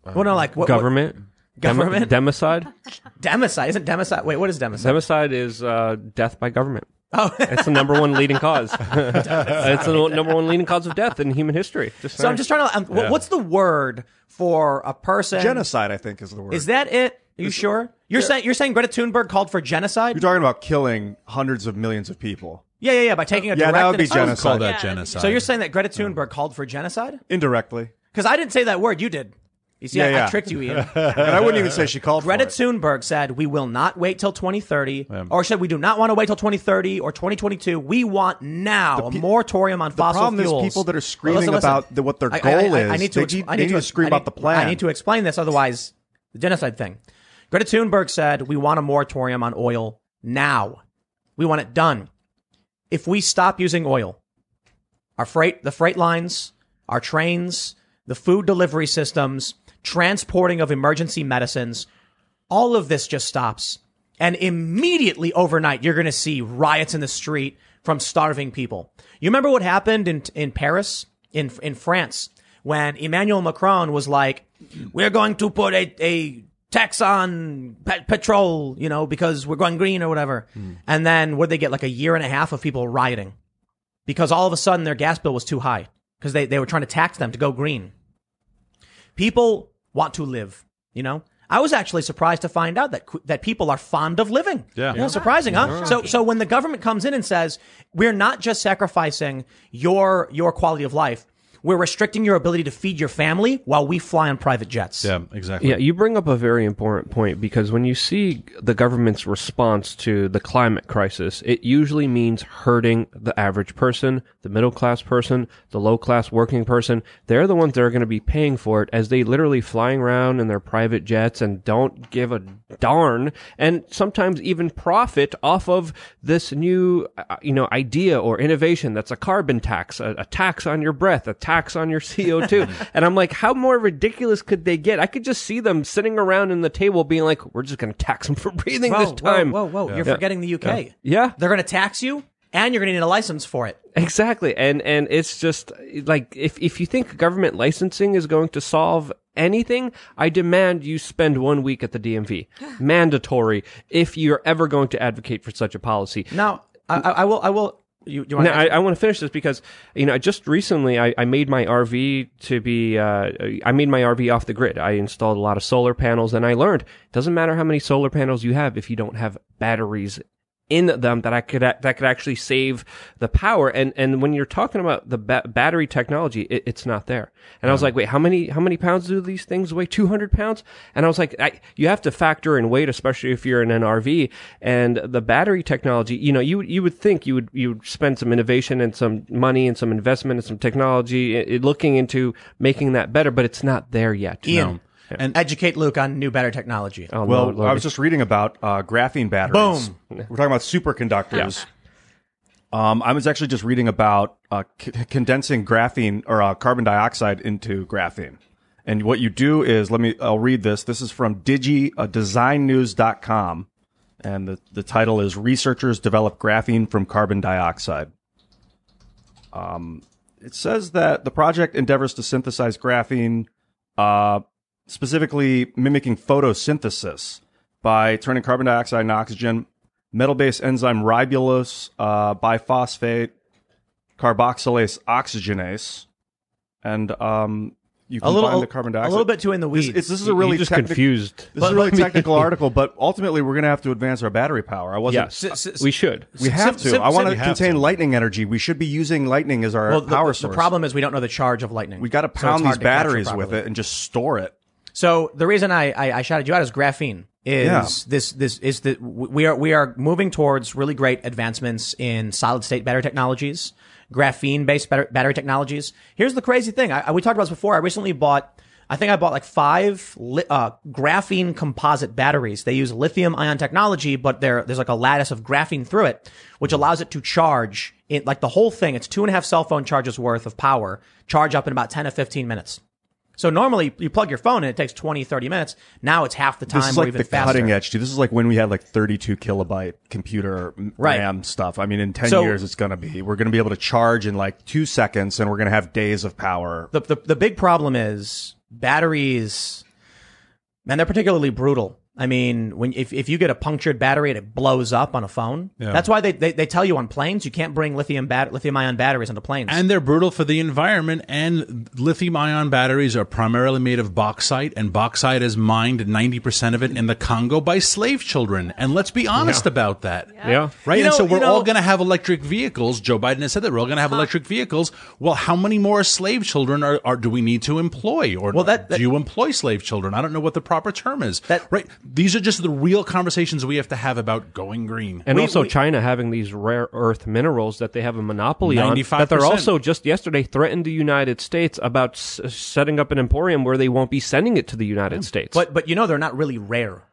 S1: well, no, like what,
S5: Government. Dem-
S1: Government?
S5: democide.
S1: What, democide isn't democide. Wait, what is democide?
S5: Democide is uh, death by government.
S1: oh,
S5: It's the number one leading cause. it's the number one leading cause of death in human history. Just
S1: so I'm just trying to. Um, wh- What's the word for a person?
S4: Genocide, I think, is the word.
S1: Is that it? Are you sure? You're saying you're saying Greta Thunberg called for genocide?
S4: You're talking about killing hundreds of millions of people.
S1: yeah, yeah, yeah. By taking a
S4: Yeah,
S1: direct
S4: that would be
S1: and-
S3: I would call
S4: genocide.
S3: that
S2: Yeah.
S3: genocide.
S1: So you're saying that Greta Thunberg called for genocide?
S4: Indirectly.
S1: Because I didn't say that word. You did. You see,
S4: Yeah,
S1: I, I
S4: yeah.
S1: tricked you, Ian.
S4: And I wouldn't even say she called
S1: Greta
S4: for it.
S1: Thunberg said, we will not wait till 2030, or said we do not want to wait till 2030 or 2022. We want now a moratorium on
S4: The
S1: fossil
S4: problem
S1: fuels.
S4: is people that are screaming about the, what their
S1: I-
S4: goal
S1: I, I,
S4: is.
S1: I need to,
S4: they
S1: ex-
S4: need,
S1: I
S4: they
S1: need
S4: to scream
S1: I
S4: about the plan.
S1: I need to explain this, otherwise, the genocide thing. Greta Thunberg said, we want a moratorium on oil now. We want it done. If we stop using oil, our freight, the freight lines, our trains, the food delivery systems, transporting of emergency medicines, all of this just stops. And immediately overnight, you're going to see riots in the street from starving people. You remember what happened in, in Paris, in, in France, when Emmanuel Macron was like, we're going to put a, a tax on pe- petrol, you know, because we're going green or whatever. Hmm. And then would they get like a year and a half of people rioting because all of a sudden their gas bill was too high because they, they were trying to tax them to go green. People want to live, you know? I was actually surprised to find out that that people are fond of living.
S3: Yeah.
S1: You know, surprising, huh? So so when the government comes in and says, "We're not just sacrificing your your quality of life, we're restricting your ability to feed your family while we fly on private jets."
S3: yeah, exactly.
S5: Yeah, you bring up a very important point because when you see the government's response to the climate crisis, it usually means hurting the average person, the middle class person, the low class working person. They're the ones that are going to be paying for it as they literally flying around in their private jets and don't give a darn and sometimes even profit off of this new, uh, you know, idea or innovation that's a carbon tax, a, a tax on your breath, a tax on your CO2. and I'm like, how more ridiculous could they get? I could just see them sitting around in the table being like, we're just going to tax them for breathing
S1: Whoa,
S5: this time.
S1: whoa, whoa, whoa! You're forgetting the UK.
S5: Yeah.
S1: They're going to tax you, and you're going to need a license for it.
S5: Exactly. And and it's just like if if you think government licensing is going to solve anything, I demand you spend one week at the DMV. Mandatory if you're ever going to advocate for such a policy.
S1: Now, I I will, I will. You, you
S5: Now, I, I want to finish this because you know just recently I, I made my RV to be uh, I made my RV off the grid. I installed a lot of solar panels, and I learned it doesn't matter how many solar panels you have if you don't have batteries in them that I could that could actually save the power. And and when you're talking about the ba- battery technology, it, it's not there. And I was like, wait, how many how many pounds do these things weigh? Two hundred pounds. And I was like, I, you have to factor in weight, especially if you're in an RV. And the battery technology, you know, you you would think you would you would spend some innovation and some money and some investment and some technology i- i- looking into making that better, but it's not there yet.
S1: Ian,
S3: And-
S1: educate Luke on new better technology.
S5: Oh,
S4: Well,
S5: Lord, Lord.
S4: I was just reading about uh, graphene batteries.
S1: Boom.
S4: We're talking about superconductors. Um, I was actually just reading about uh, c- condensing graphene or uh, carbon dioxide into graphene. And what you do is, let me, I'll read this. This is from digi, uh, designnews.com. And the, the title is Researchers Develop Graphene from Carbon Dioxide. Um, it says that the project endeavors to synthesize graphene, uh, specifically mimicking photosynthesis by turning carbon dioxide and oxygen, metal-based enzyme ribulose uh, biphosphate, carboxylase oxygenase, and um, you
S1: a
S4: combine
S1: little,
S4: the carbon
S1: a little bit too in the
S4: This,
S1: weeds.
S4: it's, this is a really
S5: you just
S4: technic-
S5: confused.
S4: This is a really technical article, but ultimately we're going to have to advance our battery power. I wasn't.
S5: Yes,
S1: S- s-
S5: we should.
S4: We have
S1: sim-
S4: to.
S1: sim-
S4: I want to contain
S3: to.
S4: lightning energy. We should be using lightning as our
S1: well,
S4: power
S1: the,
S4: source.
S1: the problem is we don't know the charge of lightning.
S4: we got to
S1: So it's
S4: pound
S1: hard
S4: these batteries with it and just store it.
S1: So the reason I, I, I shouted you out is graphene. Is
S4: Yeah.
S1: this this is that we are we are moving towards really great advancements in solid state battery technologies, graphene based battery technologies. Here's the crazy thing. I, we talked about this before. I recently bought. I think I bought like five uh, graphene composite batteries. They use lithium ion technology, but there there's like a lattice of graphene through it, which allows it to charge it like the whole thing. It's two and a half cell phone charges worth of power, charge up in about ten to fifteen minutes. So normally you plug your phone and it takes 20, 30 minutes. Now it's half the time
S4: This is
S1: or
S4: like
S1: even
S4: the
S1: faster.
S4: cutting edge. Dude. This is like when we had like 32 kilobyte computer
S1: Right.
S4: RAM stuff. I mean, in 10
S1: So-
S4: years, it's going to be, we're going to be able to charge in like two seconds and we're going to have days of power.
S1: The, the, the big problem is batteries, man, they're particularly brutal. I mean, when if, if you get a punctured battery and it blows up on a phone, that's why they, they, they tell you on planes you can't bring lithium bat- lithium ion batteries onto planes.
S3: And they're brutal for the environment. And lithium ion batteries are primarily made of bauxite, and bauxite is mined 90% of it in the Congo by slave children. And let's be honest about that.
S5: Yeah.
S3: Right?
S1: You
S3: and
S1: know-
S3: so we're all
S1: know-
S3: going to have electric vehicles. Joe Biden has said that we're all going to have electric vehicles. Well, how many more slave children are, are do we need to employ? Or
S1: Well, that- that-
S3: do you employ slave children? I don't know what the proper term is.
S1: That-
S3: right? These are just the real conversations we have to have about going green.
S5: And
S1: We-
S5: also
S1: we-
S5: China having these rare earth minerals that they have a monopoly on.
S3: 95%.
S5: That they're also just yesterday threatened the United States about s- setting up an emporium where they won't be sending it to the United States.
S1: but but you know they're not really rare.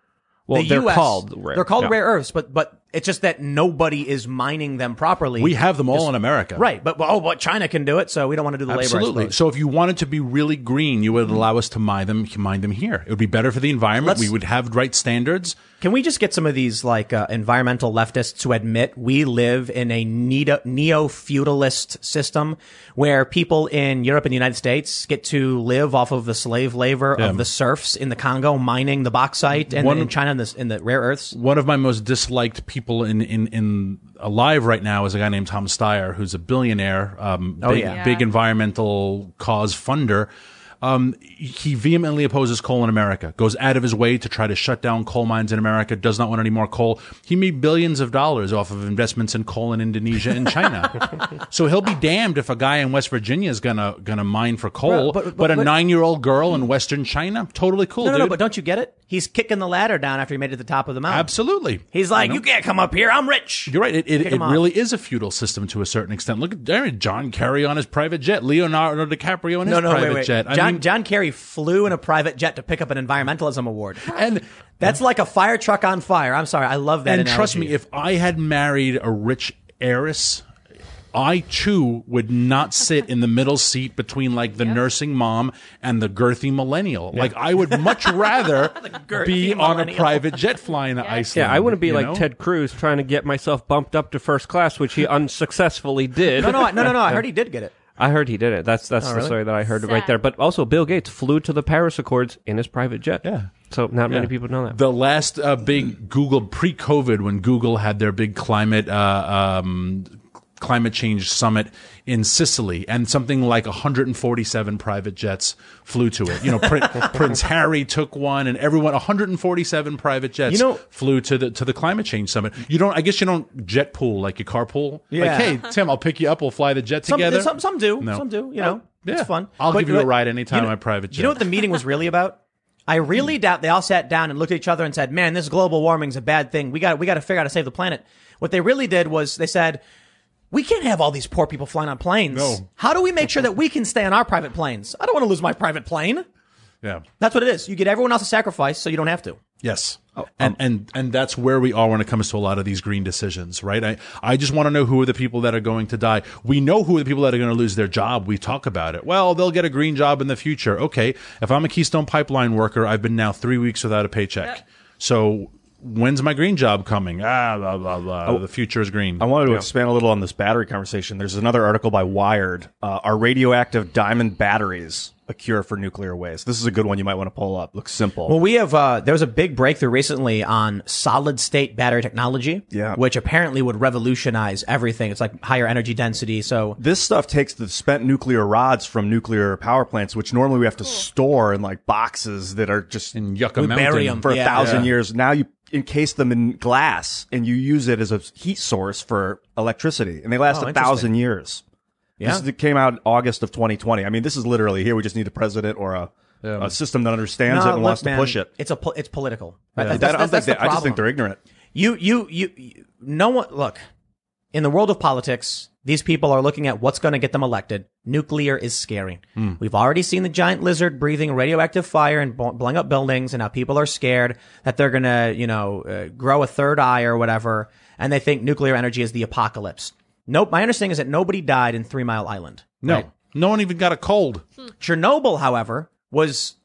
S5: Well,
S1: the
S5: they're
S1: US,
S5: called rare.
S1: They're called
S5: Yeah.
S1: rare earths, but but it's just that nobody is mining them properly.
S3: we have them all in America.
S1: right, but oh, but China can do it, so we don't want to do the labor.
S3: Absolutely. So if you wanted to be really green, you would allow us to mine them, mine them here. It would be better for the environment.
S1: Let's-
S3: we would have right standards.
S1: Can we just get some of these like uh, environmental leftists to admit we live in a neo feudalist system where people in Europe and the United States get to live off of the slave labor
S3: Yeah.
S1: of the serfs in the Congo mining the bauxite and
S3: One-
S1: in China in the, in the rare earths?
S3: One of my most disliked people in, in, in alive right now is a guy named Tom Steyer, who's a billionaire, um, big,
S1: yeah.
S3: big environmental cause funder. Um, he vehemently opposes coal in America, goes out of his way to try to shut down coal mines in America, does not want any more coal. He made billions of dollars off of investments in coal in Indonesia and China. so he'll be damned if a guy in West Virginia is gonna gonna mine for coal,
S1: Right, but-
S3: but,
S1: but-
S3: a nine year old girl in Western China, totally cool,
S1: No, no,
S3: dude.
S1: no, but don't you get it? He's kicking the ladder down after he made it to the top of the mountain.
S3: Absolutely.
S1: He's like, you can't come up here. I'm rich.
S3: You're right. It, it, it really is a feudal system to a certain extent. Look at John Kerry on his private jet, Leonardo DiCaprio on his
S1: No, no,
S3: private
S1: wait, wait.
S3: jet. I
S1: John,
S3: mean,
S1: John Kerry flew in a private jet to pick up an environmentalism award.
S3: and
S1: That's like a fire truck on fire. I'm sorry. I love that.
S3: and trust me, if I had married a rich heiress, I too would not sit in the middle seat between like the nursing mom and the girthy millennial. Like I would much rather
S1: girthy
S3: be on a private jet flying to Iceland.
S5: Yeah, I wouldn't be like
S3: know?
S5: Ted Cruz trying to get myself bumped up to first class, which he unsuccessfully did.
S1: no, no, no, no, no. I heard he did get it.
S5: I heard he did it. That's that's the
S1: really?
S5: story that I heard right
S2: Sad.
S5: there. But also, Bill Gates flew to the Paris Accords in his private jet.
S3: Yeah.
S5: So not many people know that.
S3: The last uh, big Google pre-COVID, when Google had their big climate uh, um, climate change summit in Sicily, and something like 147 private jets flew to it. You know, Prin- Prince Harry took one, and everyone 147 private jets
S1: You know-
S3: flew to the to the climate change summit. You don't, I guess, you don't jet pool like you carpool.
S1: Yeah.
S3: Like, hey Tim, I'll pick you up. We'll fly the jet
S1: Some,
S3: together.
S1: some, some do.
S3: No.
S1: Some do. You know,
S3: yeah.
S1: it's fun.
S3: I'll
S1: But
S3: give you a ride anytime
S1: you know-
S3: my private jet.
S1: You know what the meeting was really about? I really hmm. doubt they all sat down and looked at each other and said, "Man, this global warming's a bad thing. We got we got to figure out how to save the planet." What they really did was they said, "We can't have all these poor people flying on planes.
S3: No.
S1: How do we make sure that we can stay on our private planes? I don't want to lose my private plane."
S3: yeah.
S1: That's what it is. You get everyone else a sacrifice so you don't have to.
S3: Yes.
S1: Oh,
S3: and,
S1: um,
S3: and and that's where we are when it comes to a lot of these green decisions, right? I, I just want to know who are the people that are going to die. We know who are the people that are going to lose their job. We talk about it. Well, they'll get a green job in the future. Okay. If I'm a Keystone Pipeline worker, I've been now three weeks without a paycheck. So when's my green job coming? Ah, blah, blah, blah. the future is green.
S4: I wanted to expand a little on this battery conversation. There's another article by Wired. Uh, are radioactive diamond batteries a cure for nuclear waste? This is a good one you might want to pull up. Looks simple.
S1: Well, we have uh, there was a big breakthrough recently on solid state battery technology,
S4: Yeah.
S1: which apparently would revolutionize everything. It's like higher energy density. So
S4: this stuff takes the spent nuclear rods from nuclear power plants, which normally we have to store in like boxes that are just
S3: in Yucca
S1: We
S3: Mountain.
S1: bury 'em.
S4: for a thousand
S3: Yeah.
S4: years. Now you encase them in glass and you use it as a heat source for electricity, and they last
S1: Oh,
S4: a thousand years.
S1: Yeah,
S4: This is- it came out August of 2020. I mean, this is literally here. We just need a president or a, a system that understands
S1: No,
S4: it and
S1: look,
S4: wants
S1: man,
S4: to push it.
S1: It's a po- it's political.
S4: I,
S1: Right? That's, that's, that's
S4: think
S1: the
S4: they- I just think they're ignorant.
S1: You, you, you, you, no one, look, in the world of politics, these people are looking at what's going to get them elected. Nuclear is scary.
S3: Hmm.
S1: We've already seen the giant lizard breathing radioactive fire and blowing up buildings, and now people are scared that they're going to, you know, uh, grow a third eye or whatever, and they think nuclear energy is the apocalypse. Nope. My understanding is that nobody died in Three Mile Island.
S3: No.
S1: right?
S3: No one even got a cold. Hmm.
S1: Chernobyl, however, was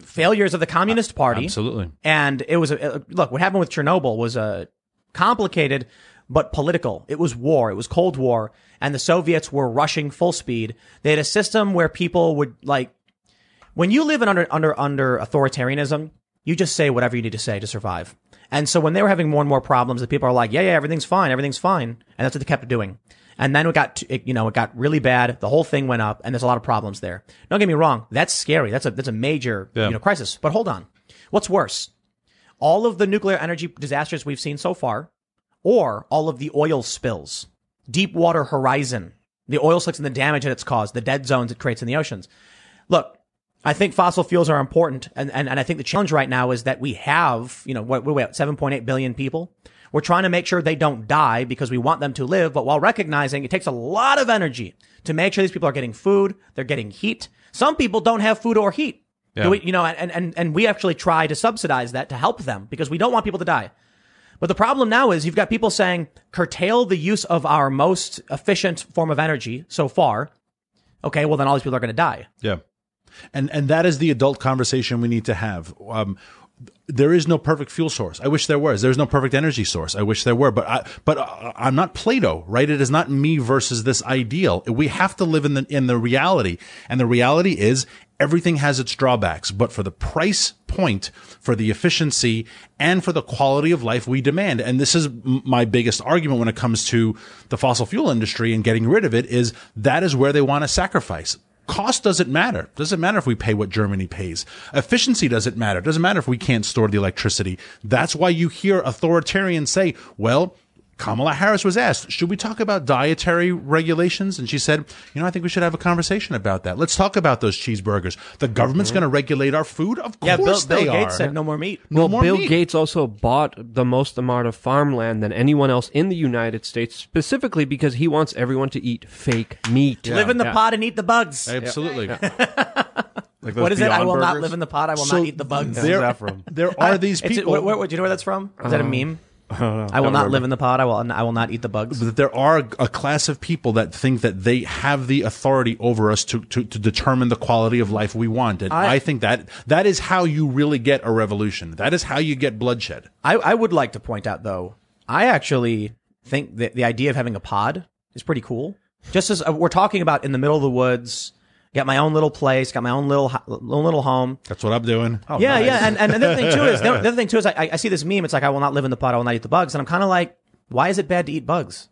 S1: failures of the Communist Party.
S3: Absolutely.
S1: And it was a, look, what happened with Chernobyl was a complicated but political. It was war. It was Cold War and the Soviets were rushing full speed. They had a system where people would like, when you live in under, under, under authoritarianism, you just say whatever you need to say to survive. And so when they were having more and more problems, the people are like, yeah, yeah, everything's fine. Everything's fine. And that's what they kept doing. And then it got, it, you know, it got really bad. The whole thing went up and there's a lot of problems there. Don't get me wrong. That's scary. That's a, that's a major,
S3: Yeah.
S1: you know, crisis. But hold on. What's worse? All of the nuclear energy disasters we've seen so far or all of the oil spills, Deepwater Horizon, the oil slicks and the damage that it's caused, the dead zones it creates in the oceans. Look, I think fossil fuels are important. And, and, and I think the challenge right now is that we have, you know, what, we're at 7.8 billion people. We're trying to make sure they don't die because we want them to live, but while recognizing it takes a lot of energy to make sure these people are getting food, they're getting heat. Some people don't have food or heat.
S3: Yeah.
S1: We- you know, and, and, and we actually try to subsidize that to help them because we don't want people to die. But the problem now is you've got people saying curtail the use of our most efficient form of energy so far. Okay, well then all these people are going to die.
S3: Yeah. And and that is the adult conversation we need to have. Um, there is no perfect fuel source. I wish there was. There's no perfect energy source. I wish there were, but I, but uh, I'm not Plato, right? It is not me versus this ideal. We have to live in the, in the reality. And the reality is everything has its drawbacks, but for the price point, for the efficiency and for the quality of life we demand. And this is my biggest argument when it comes to the fossil fuel industry and getting rid of it is that is where they want to sacrifice. Cost doesn't matter. Doesn't matter if we pay what Germany pays. Efficiency doesn't matter. Doesn't matter if we can't store the electricity. That's why you hear authoritarians say, well, Kamala Harris was asked, should we talk about dietary regulations? And she said, you know, I think we should have a conversation about that. Let's talk about those cheeseburgers. The government's mm-hmm. going to regulate our food? Of
S1: Yeah, Bill,
S3: course
S1: Bill
S3: they
S1: Gates
S3: are.
S1: said no more meat.
S3: No
S5: well,
S3: more
S5: Bill
S3: meat.
S5: Gates also bought the most amount of farmland than anyone else in the United States, specifically because he wants everyone to eat fake meat.
S1: Live in the
S5: Yeah.
S1: pot and eat the bugs.
S3: Absolutely.
S4: Like those
S1: What is it? I
S4: Beyond
S1: will not live in the pot. I will
S3: So
S1: not eat the bugs.
S3: there,
S4: that from?
S3: there are these
S1: It's-
S3: people.
S1: where, where, do you know where that's from? Is that a um, meme? I will not live in the pod. I will. I will not eat the bugs.
S3: that there are a class of people that think that they have the authority over us to, to, to determine the quality of life we want. And I,
S1: I-
S3: think that that is how you really get a revolution. That is how you get bloodshed.
S1: I, I would like to point out though, I actually think that the idea of having a pod is pretty cool. Just as uh, we're talking about in the middle of the woods, got my own little place, got my own little own little home.
S3: That's what I'm doing.
S1: yeah, yeah, and, and the other thing too is the other thing too is I, I see this meme. It's like I will not live in the pot. I will not eat the bugs, and I'm kind of like, why is it bad to eat bugs?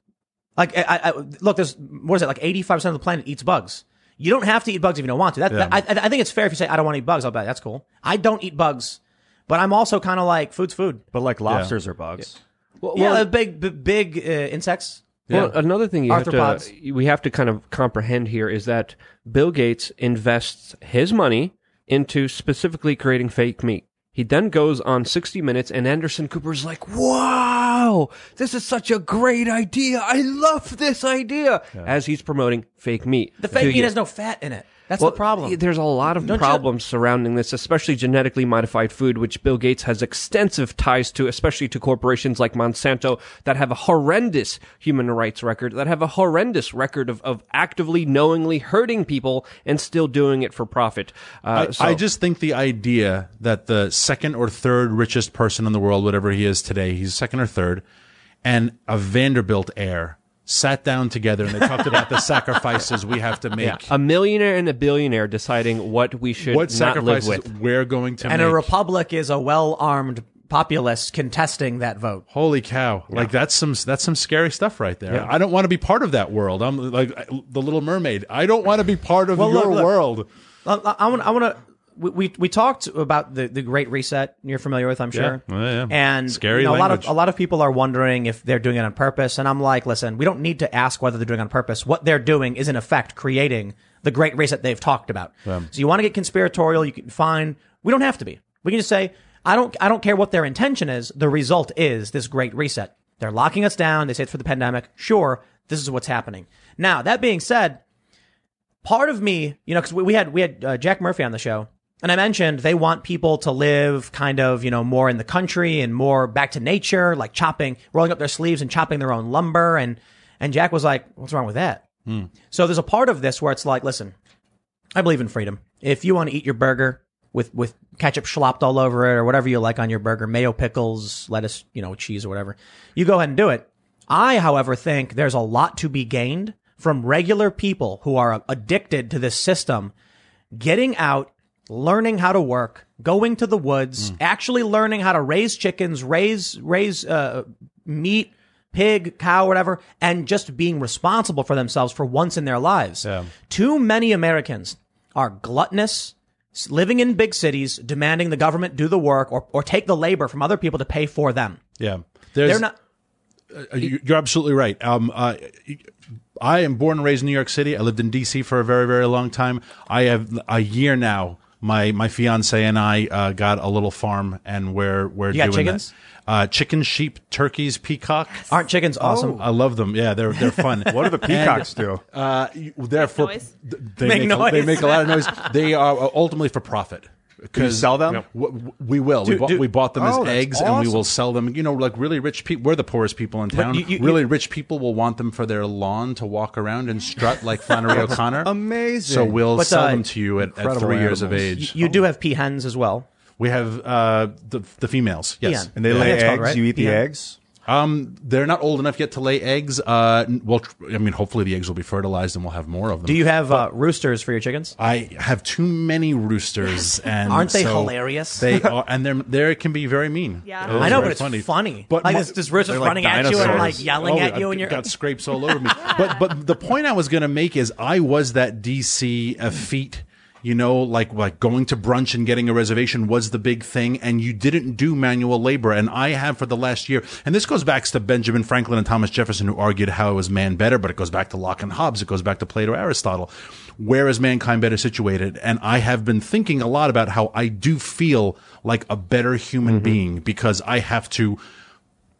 S1: Like, I, I, look, there's what is it? Like 85 percent of the planet eats bugs. You don't have to eat bugs if you don't want to. That, that- I, I think it's fair if you say I don't want to eat bugs. I'll bet that's cool. I don't eat bugs, but I'm also kind of like food's food.
S4: But like lobsters are bugs.
S5: Well,
S1: Yeah,
S5: well,
S1: the big, big, big uh, insects.
S5: Well, another thing you have to we have to kind of comprehend here is that Bill Gates invests his money into specifically creating fake meat. He then goes on 60 Minutes, and Anderson Cooper's like, "Wow, this is such a great idea! I love this idea!" As he's promoting fake meat.
S1: The fake meat
S5: you.
S1: has no fat in it. That's
S5: Well,
S1: the problem.
S5: There's a lot of
S1: Don't you-
S5: problems surrounding this, especially genetically modified food, which Bill Gates has extensive ties to, especially to corporations like Monsanto that have a horrendous human rights record, that have a horrendous record of, of actively, knowingly hurting people and still doing it for profit. Uh,
S3: I,
S5: so-
S3: I just think the idea that the second or third richest person in the world, whatever he is today, he's second or third, and a Vanderbilt heir sat down together and they talked about the sacrifices we have to make.
S5: a millionaire and a billionaire deciding what we should
S3: what
S5: not live
S3: sacrifices
S5: with.
S3: we're going to make.
S1: and
S3: make.
S1: a republic is a well-armed populace contesting that vote.
S3: Holy cow! Like that's some that's some scary stuff right there. I don't want to be part of that world. I'm like the Little Mermaid. I don't want to be part of
S1: Well,
S3: your
S1: look, look.
S3: world.
S1: I, I want. I want to. We, we we talked about the the Great Reset. You're familiar with, I'm sure.
S3: Yeah, yeah.
S1: And
S3: Scary
S1: you know, a lot of a lot of people are wondering if they're doing it on purpose. And I'm like, listen, we don't need to ask whether they're doing it on purpose. What they're doing is in effect creating the Great Reset they've talked about. So you want to get conspiratorial, you can fine. We don't have to be. We can just say, I don't I don't care what their intention is. The result is this Great Reset. They're locking us down. They say it's for the pandemic. Sure, this is what's happening. Now that being said, part of me, you know, because we, we had we had uh, Jack Murphy on the show, and I mentioned they want people to live kind of, you know, more in the country and more back to nature, like chopping, rolling up their sleeves and chopping their own lumber. And and Jack was like, "What's wrong with that?" Hmm. So there's a part of this where it's like, listen, I believe in freedom. If you want to eat your burger with with ketchup slopped all over it or whatever you like on your burger, mayo, pickles, lettuce, you know, cheese or whatever, you go ahead and do it. I, however, think there's a lot to be gained from regular people who are addicted to this system getting out, learning how to work, going to the woods, actually learning how to raise chickens, raise raise uh, meat, pig, cow, whatever, and just being responsible for themselves for once in their lives. Too many Americans are gluttonous, living in big cities, demanding the government do the work or, or take the labor from other people to pay for them.
S3: Yeah. There's,
S1: They're not.
S3: Uh, you- You're absolutely right. Um, uh, I am born and raised in New York City. I lived in D.C. for a very, very long time. I have a year now. My my fiance and I uh, got a little farm, and we're we're
S1: You got
S3: doing
S1: chickens?
S3: that. Uh, chickens, sheep, turkeys, peacock.
S1: Aren't chickens awesome?
S3: I love them. Yeah, they're they're fun.
S4: What do the peacocks do?
S3: Uh, they're for
S2: noise?
S3: they
S1: Make
S3: make, A, they make a lot of noise. They are uh, ultimately for profit.
S4: Can you sell them?
S3: W- w- We will. we, bought,
S1: do-
S3: we bought them
S4: Oh,
S3: as
S4: that's
S3: eggs, and we will sell them. You know, like really rich people. We're the poorest people in town.
S1: you- you-
S3: really rich people will want them for their lawn to walk around and strut like Flannery O'Connor.
S4: Amazing.
S3: So we'll
S1: But,
S3: sell
S1: uh,
S3: them to you at, at
S4: incredible
S3: three years of age.
S1: You do have peahens as well.
S3: We have uh, the the females. Yes,
S1: Peahen.
S4: and they
S1: Yeah,
S4: lay
S1: that's
S4: eggs.
S1: called, right?
S4: You eat the eggs.
S3: Um, they're not old enough yet to lay eggs. Uh, well, I mean, hopefully the eggs will be fertilized, and we'll have more of them.
S1: Do you have uh, roosters for your chickens?
S3: I have too many roosters, and
S1: Aren't they
S3: so
S1: hilarious?
S3: They are, and they're they can be very mean.
S2: Yeah.
S3: They're
S1: I know,
S3: very
S1: but it's funny.
S3: But
S1: like
S3: my-
S1: this, this rooster's
S4: they're like
S1: running at you and like yelling
S3: Oh,
S1: at you,
S3: I
S1: and you're
S3: got scrapes all over me. but but the point I was going to make is I was that DC uh, feat. You know, like like going to brunch and getting a reservation was the big thing, and you didn't do manual labor. And I have for the last year, and this goes back to Benjamin Franklin and Thomas Jefferson, who argued how it was man better, but it goes back to Locke and Hobbes, it goes back to Plato, Aristotle. Where is mankind better situated? And I have been thinking a lot about how I do feel like a better human mm-hmm. being because I have to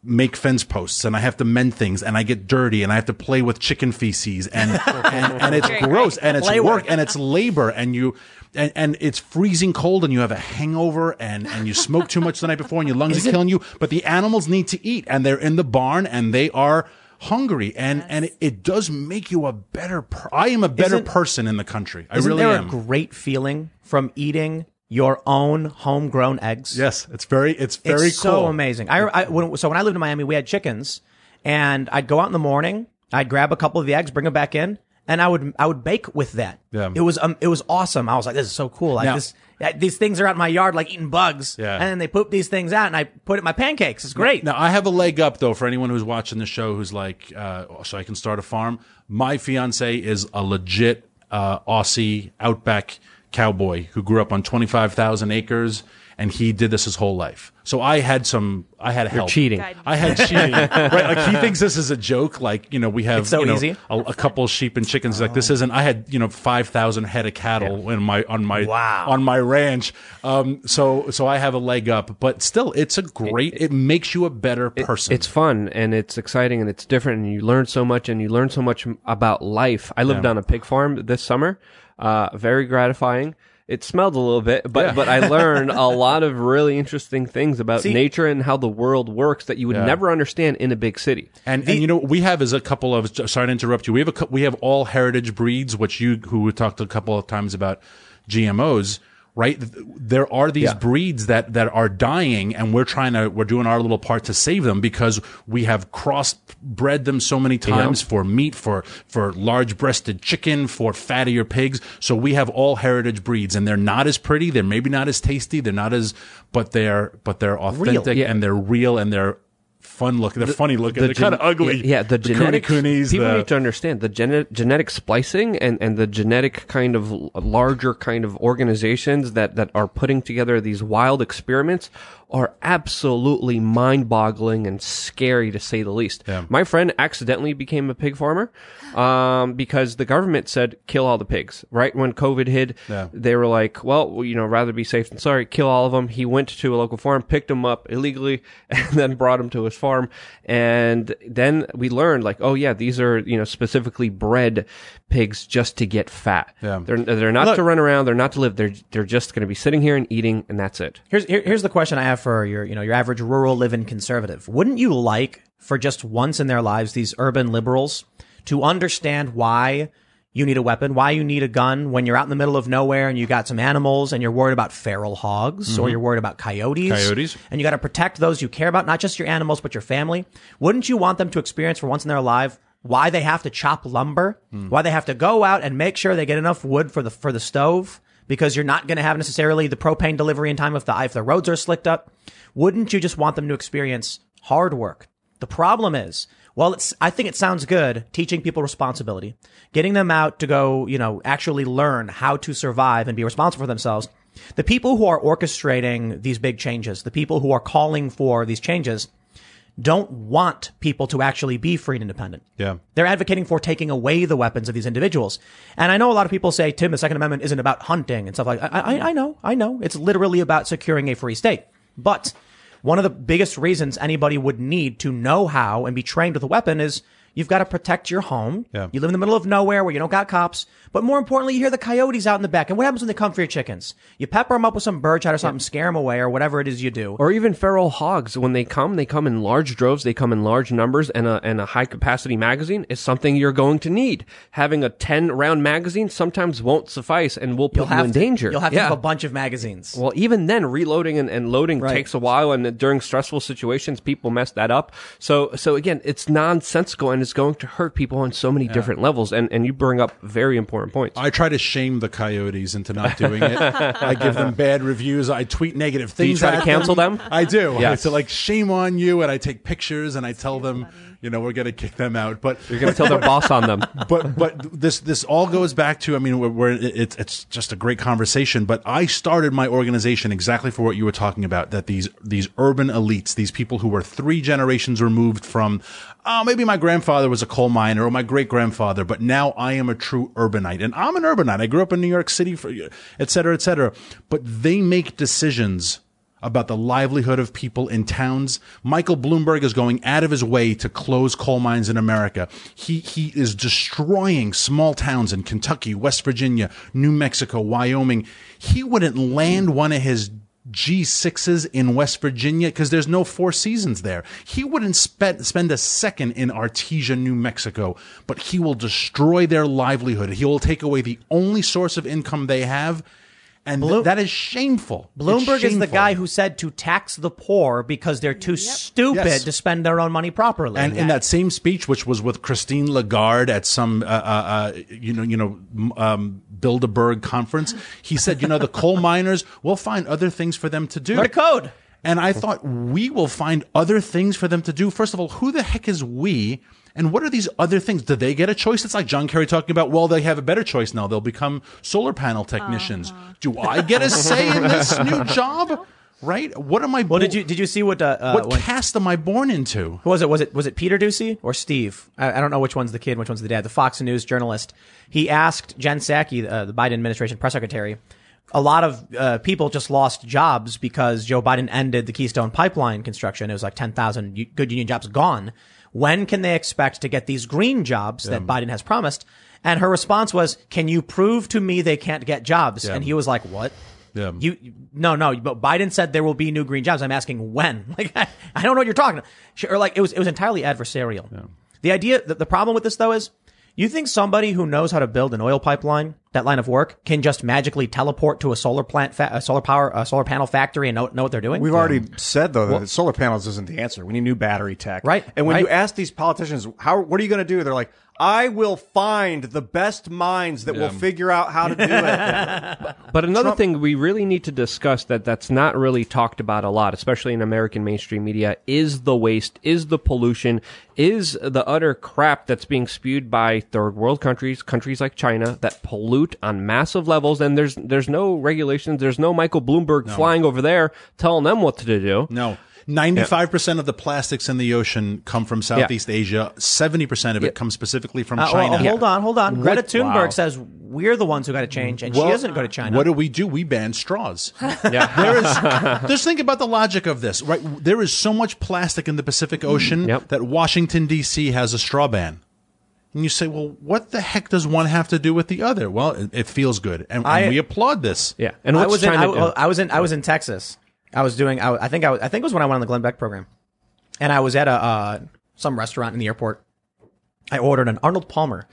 S3: make fence posts and I have to mend things and I get dirty and I have to play with chicken feces and and, and it's gross and it's work and it's labor and you and, and it's freezing cold and you have a hangover and, and you smoke too much the night before and your lungs are killing you but the animals need to eat and they're in the barn and they are hungry and and it, it does make you a better per- I am a better
S1: Isn't-
S3: person in the country. I really
S1: there
S3: am.
S1: a great feeling from eating your own homegrown eggs?
S3: yes it's very it's very
S1: it's
S3: cool
S1: so amazing. I, I when, so when I lived in Miami, we had chickens, and I'd go out in the morning, I'd grab a couple of the eggs, bring them back in, and I would I would bake with that.
S3: Yeah.
S1: it was um, it was awesome. I was like, this is so cool. Like
S3: Now-
S1: this, these things are out in my yard like eating bugs.
S3: Yeah.
S1: and then they poop these things out, and I put it in my pancakes. It's great.
S3: Now I have a leg up though for anyone who's watching the show who's like, uh, so I can start a farm. My fiance is a legit uh, Aussie outback cowboy who grew up on twenty five thousand acres, and he did this his whole life. So I had some, I had help.
S5: cheating.
S2: Guide me.
S3: I had cheating. right, like he thinks this is a joke. Like you know, we have
S1: so
S3: you know,
S1: easy.
S3: A, a couple sheep and chickens. Like this isn't. I had you know five thousand head of cattle in my on my
S1: Wow.
S3: on my ranch. Um, so so I have a leg up, but still, it's a great. It, makes you a better person.
S5: It's fun and it's exciting and it's different and you learn so much and you learn so much about life. I lived on a pig farm this summer. Uh, very gratifying. It smelled a little bit, but but I learned a lot of really interesting things about
S1: See-
S5: nature and how the world works that you would
S3: Yeah.
S5: never understand in a big city.
S3: And, and you know what we have is a couple of sorry to interrupt you. We have a cou- we have all heritage breeds, which you who we talked a couple of times about GMOs. Right, there are these
S1: Yeah.
S3: breeds that that are dying, and we're trying to we're doing our little part to save them because we have crossbred them so many times for meat, for for large breasted chicken, for fattier pigs. So we have all heritage breeds, and they're not as pretty, they're maybe not as tasty, they're not as, but they're but they're authentic
S5: Yeah.
S3: and they're real and they're fun looking. They're funny looking. They're
S5: gen-
S3: kind of ugly.
S5: Yeah, the, genetic
S3: Kunis,
S5: people
S3: the-
S5: need to understand the gene- genetic splicing and, and the genetic kind of larger kind of organizations that, that are putting together these wild experiments are absolutely mind-boggling and scary to say the least.
S3: Yeah.
S5: My friend accidentally became a pig farmer um, because the government said kill all the pigs. Right when COVID hit,
S3: Yeah.
S5: they were like, well, you know, rather be safe than sorry, kill all of them. He went to a local farm, picked them up illegally, and then brought them to his farm. And then we learned, like, oh yeah, these are you know specifically bred pigs just to get fat.
S3: Yeah.
S5: They're they're not
S1: Look-
S5: to run around. They're not to live. They're they're just going to be sitting here and eating, and that's it.
S1: Here's here, here's the question I have for your you know your average rural living conservative. Wouldn't you like for just once in their lives these urban liberals to understand why you need a weapon, why you need a gun when you're out in the middle of nowhere and you got some animals and you're worried about feral hogs or mm-hmm. you're worried about coyotes.
S3: Coyotes.
S1: And you got to protect those you care about, not just your animals, but your family. Wouldn't you want them to experience for once in their life why they have to chop lumber, why they have to go out and make sure they get enough wood for the, for the stove? Because you're not going to have necessarily the propane delivery in time if the, if the roads are slicked up. Wouldn't you just want them to experience hard work? The problem is, well, it's, I think it sounds good teaching people responsibility, getting them out to go, you know, actually learn how to survive and be responsible for themselves. The people who are orchestrating these big changes, the people who are calling for these changes, don't want people to actually be free and independent.
S3: Yeah.
S1: They're advocating for taking away the weapons of these individuals. And I know a lot of people say, Tim, the Second Amendment isn't about hunting and stuff like that. I, I, I know, I know. It's literally about securing a free state. But one of the biggest reasons anybody would need to know how and be trained with a weapon is you've got to protect your home.
S3: Yeah.
S1: You live in the middle of nowhere where you don't got cops. But more importantly, you hear the coyotes out in the back. And what happens when they come for your chickens? You pepper them up with some bird shot or something, scare them away or whatever it is you do.
S5: Or even feral hogs. When they come, they come in large droves. They come in large numbers, and a and a high capacity magazine is something you're going to need. Having a ten round magazine sometimes won't suffice, and will put you in
S1: to,
S5: danger.
S1: You'll have to have a bunch of magazines.
S5: Well, even then, reloading and, and loading
S1: Right.
S5: takes a while, and during stressful situations, people mess that up. So, so again, it's nonsensical, and it's going to hurt people on so many different levels. And and you bring up very important points.
S3: I try to shame the coyotes into not doing it. I give them bad reviews. I tweet negative things.
S5: Do you
S3: things.
S5: try to cancel them?
S3: I do.
S5: Yes.
S3: to like shame on you, and I take pictures and I tell them, you know, we're going to kick them out. But
S5: You're going to tell their boss on them.
S3: but but this this all goes back to I mean we're, we're it's it's just a great conversation. But I started my organization exactly for what you were talking about. That these these urban elites, these people who were three generations removed from, oh maybe my grandfather was a coal miner or my great grandfather, but now I am a true urbanite, and I'm an urbanite. I grew up in New York City, for et cetera, et cetera. But they make decisions about the livelihood of people in towns. Michael Bloomberg is going out of his way to close coal mines in America. He, he is destroying small towns in Kentucky, West Virginia, New Mexico, Wyoming. He wouldn't land one of his G6s in West Virginia because there's no four seasons there. He wouldn't spend, spend a second in Artesia, New Mexico, but he will destroy their livelihood. He will take away the only source of income they have. And th-
S1: Bloom-
S3: that is shameful. It's
S1: Bloomberg is the guy who said to tax the poor because they're too stupid
S3: Yes.
S1: to spend their own money properly.
S3: And in that same speech, which was with Christine Lagarde at some, uh, uh, uh, you know, you know, m- um, Bilderberg conference, he said, you know, the coal miners, we'll find other things for them to do.
S1: Write a code.
S3: And I thought we will find other things for them to do. First of all, who the heck is we? And what are these other things? Do they get a choice? It's like John Kerry talking about, well, they have a better choice now. They'll become solar panel technicians. Do I get a say in this new job? Right? What am I?
S1: Well, did you did you see what uh, uh,
S3: what
S1: when-
S3: caste am I born into?
S1: who was it? Was it was it Peter Doocy or Steve? I, I don't know which one's the kid, which one's the dad. The Fox News journalist. He asked Jen Psaki, uh, the Biden administration press secretary. A lot of uh, people just lost jobs because Joe Biden ended the Keystone Pipeline construction. It was like ten thousand good union jobs gone. When can they expect to get these green jobs that Biden has promised? And her response was, "Can you prove to me they can't get jobs?" And he was like, "What?"
S3: Yeah.
S1: You no no, but Biden said there will be new green jobs. I'm asking when. Like I, I don't know what you're talking. about. Sure, Or like it was it was entirely adversarial. The idea the, the problem with this though is you think somebody who knows how to build an oil pipeline, that line of work, can just magically teleport to a solar plant, fa- a solar power, a solar panel factory and know, know what they're doing?
S4: We've already said though that solar panels isn't the answer. We need new battery tech.
S1: Right,
S4: And when
S1: right.
S4: you ask these politicians, how what are you going to do? They're like, I will find the best minds that will figure out how to do it.
S5: But another thing we really need to discuss that that's not really talked about a lot, especially in American mainstream media, is the waste, is the pollution, is the utter crap that's being spewed by third world countries, countries like China that pollute on massive levels. And there's there's no regulations, there's no Michael Bloomberg flying over there telling them what to do.
S3: No. 95% of the plastics in the ocean come from Southeast Asia. 70% of it comes specifically from
S1: Uh,
S3: China.
S1: oh, hold on, hold on. Greta Thunberg
S4: Wow.
S1: says we're the ones who got to change, and she
S3: Well,
S1: doesn't go to China.
S3: What do we do? We ban straws.
S5: Yeah.
S3: There is, just think about the logic of this, right? There is so much plastic in the Pacific Ocean
S5: Yep.
S3: that Washington D.C. has a straw ban. And you say, well, what the heck does one have to do with the other? Well, it, it feels good, and, and
S1: I-
S3: we applaud this.
S5: Yeah. And
S1: I
S5: what's
S1: was in,
S5: China
S1: I, I was in I was in Texas. I was doing I, I think I, was, I think it was when I went on the Glenn Beck program, and I was at a uh, some restaurant in the airport. I ordered an Arnold Palmer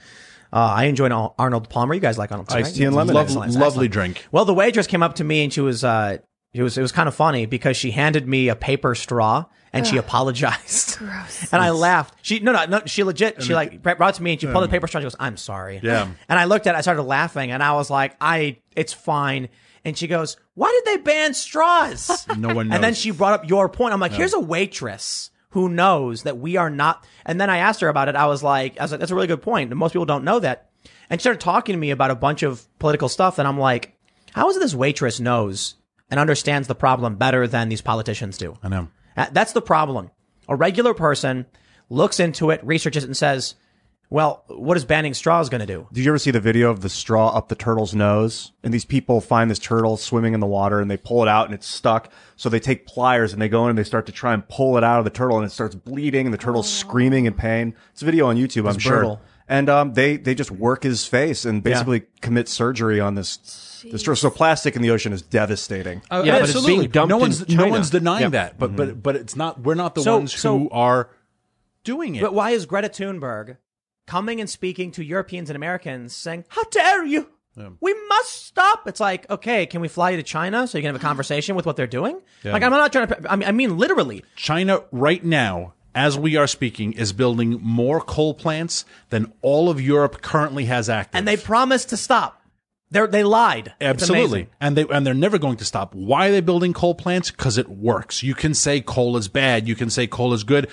S1: Uh, I enjoyed Ar- Arnold Palmer. You guys like Arnold Palmer?
S4: Iced tea and
S1: right?
S4: lemonade.
S3: Lovely,
S1: Excellent,
S3: lovely
S1: excellent.
S3: drink.
S1: Well, the waitress came up to me and she was, uh, it was, it was kind of funny because she handed me a paper straw and she apologized. Gross. And I laughed. She, no, no, no, she legit, she like brought it to me and she pulled the paper straw and she goes, I'm sorry.
S3: Yeah.
S1: And I looked at it, I started laughing and I was like, I, it's fine. And she goes, why did they ban straws?
S3: No one knows.
S1: And then she brought up your point. I'm like, here's a waitress who knows that we are not. And then I asked her about it. I was like, I was like, that's a really good point. Most people don't know that. And she started talking to me about a bunch of political stuff. And I'm like, how is it this waitress knows and understands the problem better than these politicians do?
S3: I know.
S1: Uh, that's the problem. A regular person looks into it, researches it, and says, well, what is banning straws going to do?
S4: Did you ever see the video of the straw up the turtle's nose? And these people find this turtle swimming in the water and they pull it out and it's stuck. So they take pliers and they go in and they start to try and pull it out of the turtle and it starts bleeding and the turtle's screaming in pain. It's a video on YouTube, I'm sure.
S1: brutal.
S4: And um, they they just work his face and basically commit surgery on this. This straw. So plastic in the ocean is devastating.
S3: Uh,
S5: Yeah, but it's
S3: absolutely.
S5: being dumped
S3: no
S5: in
S3: one's no one's denying
S5: Yeah.
S3: that, but but but it's not. We're not the
S1: So-
S3: ones
S1: so-
S3: who are doing it.
S1: But why is Greta Thunberg coming and speaking to Europeans and Americans saying, How dare you? We must stop. It's like, okay, can we fly you to China so you can have a conversation with what they're doing? Like, I'm not trying to, I mean, I mean literally.
S3: China right now, as we are speaking, is building more coal plants than all of Europe currently has active.
S1: And they promised to stop. They're, they lied.
S3: Absolutely, and they and they're never going to stop. Why are they building coal plants? Because it works. You can say coal is bad. You can say coal is good.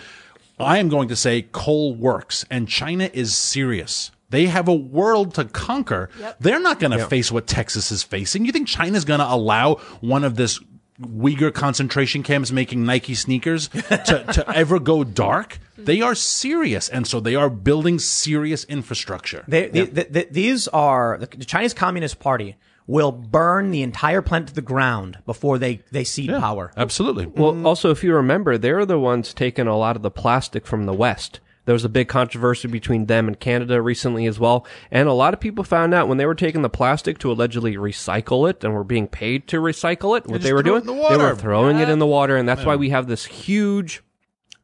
S3: I am going to say coal works, and China is serious. They have a world to conquer. They're not going to face what Texas is facing. You think China's going to allow one of this Uyghur concentration camps making Nike sneakers to, to ever go dark? They are serious, and so they are building serious infrastructure.
S1: They, they, th th these are, the Chinese Communist Party will burn the entire plant to the ground before they, they cede power.
S3: Absolutely.
S5: Well, also, if you remember, they're the ones taking a lot of the plastic from the West. There was a big controversy between them and Canada recently as well. And a lot of people found out when they were taking the plastic to allegedly recycle it and were being paid to recycle it, what they
S3: just
S5: were doing,
S3: the
S5: they were
S3: water.
S5: throwing it in the water. And that's why we have this huge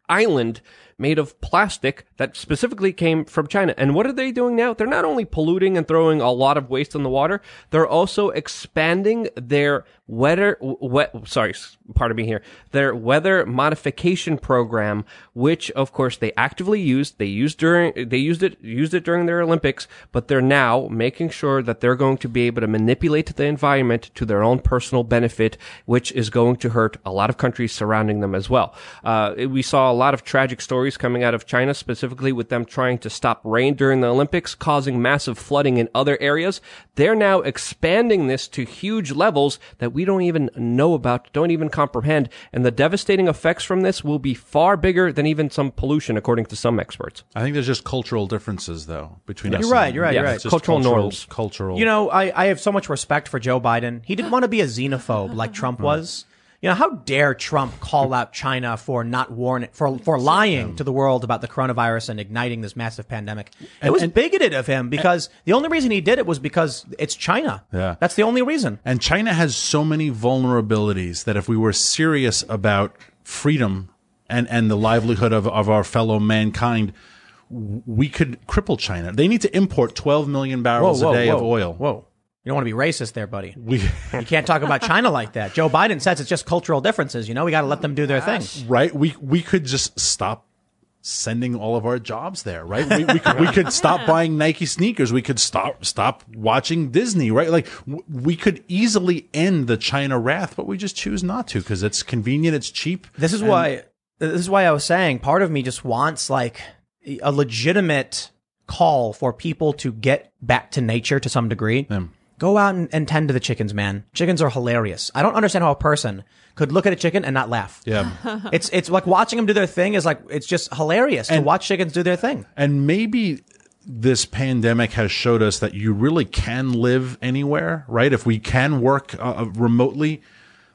S5: island made of plastic that specifically came from China. And what are they doing now? They're not only polluting and throwing a lot of waste in the water, they're also expanding their weather, wet, sorry, pardon me here, their weather modification program, which of course they actively used. They used during, they used it, used it during their Olympics, but they're now making sure that they're going to be able to manipulate the environment to their own personal benefit, which is going to hurt a lot of countries surrounding them as well. Uh, we saw a lot of tragic stories coming out of China, specifically with them trying to stop rain during the Olympics, causing massive flooding in other areas. They're now expanding this to huge levels that we don't even know about, don't even comprehend. And the devastating effects from this will be far bigger than even some pollution, according to some experts.
S3: I think there's just cultural differences, though, between us.
S1: You're
S3: and
S1: right,
S3: them.
S1: you're right, you're
S5: Yeah,
S1: right.
S3: It's just
S5: Cultural
S3: cultural
S5: norms.
S3: Cultural.
S1: You know, I, I have so much respect for Joe Biden. He didn't want to be a xenophobe like Trump was. You know, how dare Trump call out China for not warning, for, for lying um, to the world about the coronavirus and igniting this massive pandemic? It was
S3: and-
S1: bigoted of him because the only reason he did it was because it's China.
S3: Yeah.
S1: That's the only reason.
S3: And China has so many vulnerabilities that if we were serious about freedom and, and the livelihood of, of our fellow mankind, we could cripple China. They need to import 12 million barrels a day of oil.
S1: Whoa. You don't want to be racist there, buddy.
S3: We,
S1: You can't talk about China like that. Joe Biden says it's just cultural differences. You know, we got to let them do their thing.
S3: right? We, we could just stop sending all of our jobs there, right? We, we, could, we could stop buying Nike sneakers. We could stop, stop watching Disney, right? Like w- we could easily end the China wrath, but we just choose not to because it's convenient. It's cheap.
S1: This is why this is why I was saying part of me just wants like a legitimate call for people to get back to nature to some degree. Go out and, and tend to the chickens, man. Chickens are hilarious. I don't understand how a person could look at a chicken and not laugh.
S3: Yeah.
S1: It's it's like watching them do their thing is like it's just hilarious to watch chickens do their thing.
S3: And maybe this pandemic has showed us that you really can live anywhere, right? If we can work uh, remotely,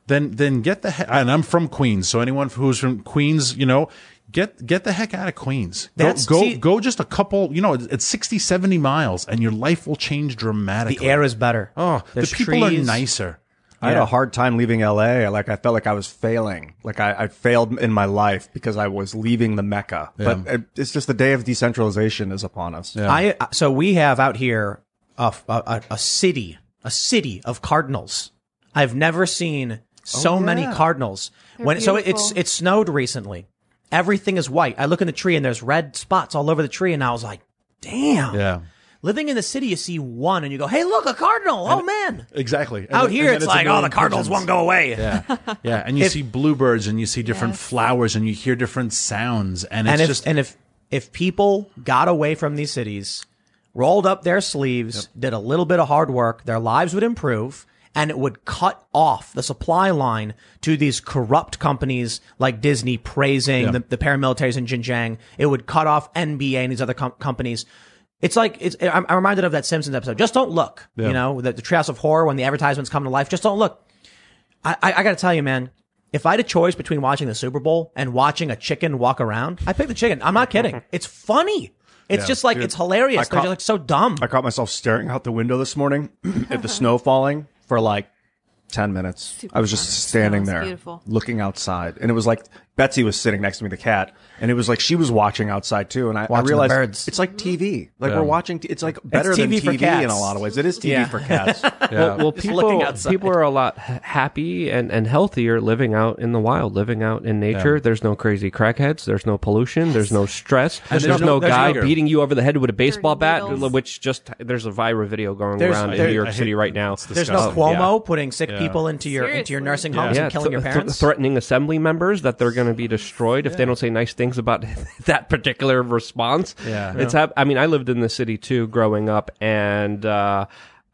S3: then then get the heck. And I'm from Queens, so anyone who's from Queens, you know, get get the heck out of Queens. Go
S1: That's-
S3: go,
S1: see-
S3: go just a couple. You know, it's, it's 60, 70 miles, and your life will change dramatically.
S1: The air is better.
S3: Oh,
S1: There's
S3: the people are
S1: trees.
S3: nicer.
S4: I had a hard time leaving LA. Like I felt like I was failing. Like I, I failed in my life because I was leaving the Mecca. But it, it's just the day of decentralization is upon us.
S1: I uh, so we have out here a, a, a city, a city of cardinals. I've never seen so oh, many cardinals. when so it's it snowed recently. Everything is white. I look in the tree and there's red spots all over the tree, and I was like, "Damn!"
S3: Yeah.
S1: Living in the city, you see one, and you go, "Hey, look, a cardinal! Oh man!"
S3: Exactly. And
S1: Out
S3: then-
S1: here,
S3: and then
S1: it's
S3: a
S1: like, "Oh, the cardinals
S3: pigeons.
S1: won't go away."
S3: Yeah, yeah, and you see bluebirds, and you see different
S2: Yes.
S3: flowers, and you hear different sounds, and it's
S1: and if
S3: just
S1: and if if people got away from these cities, rolled up their sleeves, did a little bit of hard work, their lives would improve, and it would cut off the supply line to these corrupt companies like Disney praising the, the paramilitaries in Xinjiang. It would cut off NBA and these other com- companies. It's like it's. I'm, I'm reminded of that Simpsons episode. Just don't look. You know, the, the Treehouse of Horror when the advertisements come to life. Just don't look. I, I, I got to tell you, man. If I had a choice between watching the Super Bowl and watching a chicken walk around, I pick the chicken. I'm not kidding. It's funny. It's just like it's hilarious. They're just like so dumb.
S4: I caught myself staring out the window this morning at the snow falling for like 10 minutes. I was just standing there
S2: beautiful.
S4: looking outside. And it was like Betsy was sitting next to me, the cat. And it was like she was watching outside too. And I, I
S1: Watching the
S4: realized
S1: birds.
S4: it's like TV. Like we're watching, t- it's like better
S1: TV
S4: than
S1: for
S4: TV
S1: cats.
S4: in a lot of ways. It is TV
S1: Yeah.
S4: for cats.
S5: Well, well
S1: looking
S5: people
S1: outside.
S5: people are a lot h- happy and, and healthier living out in the wild, living out in nature. There's no crazy crackheads. There's no pollution. There's no stress.
S3: And
S5: There's,
S3: there's
S5: no,
S3: no- there's
S5: guy
S3: no-
S5: beating you over the head with a baseball bat,
S2: needles.
S5: which just there's a viral video going
S1: There's-
S5: around in
S1: there-
S5: New York
S3: I hate-
S5: City right now.
S1: There's no
S3: disgusting.
S1: Cuomo putting sick
S3: Yeah.
S1: people into your into your
S2: Seriously.
S1: nursing homes
S5: Yeah,
S1: and killing your
S5: th- th-
S1: parents.
S5: threatening assembly members that they're going to be destroyed if they don't say nice things about that particular response.
S3: Yeah.
S5: it's. hap- I mean, I lived in the city too, growing up, and uh,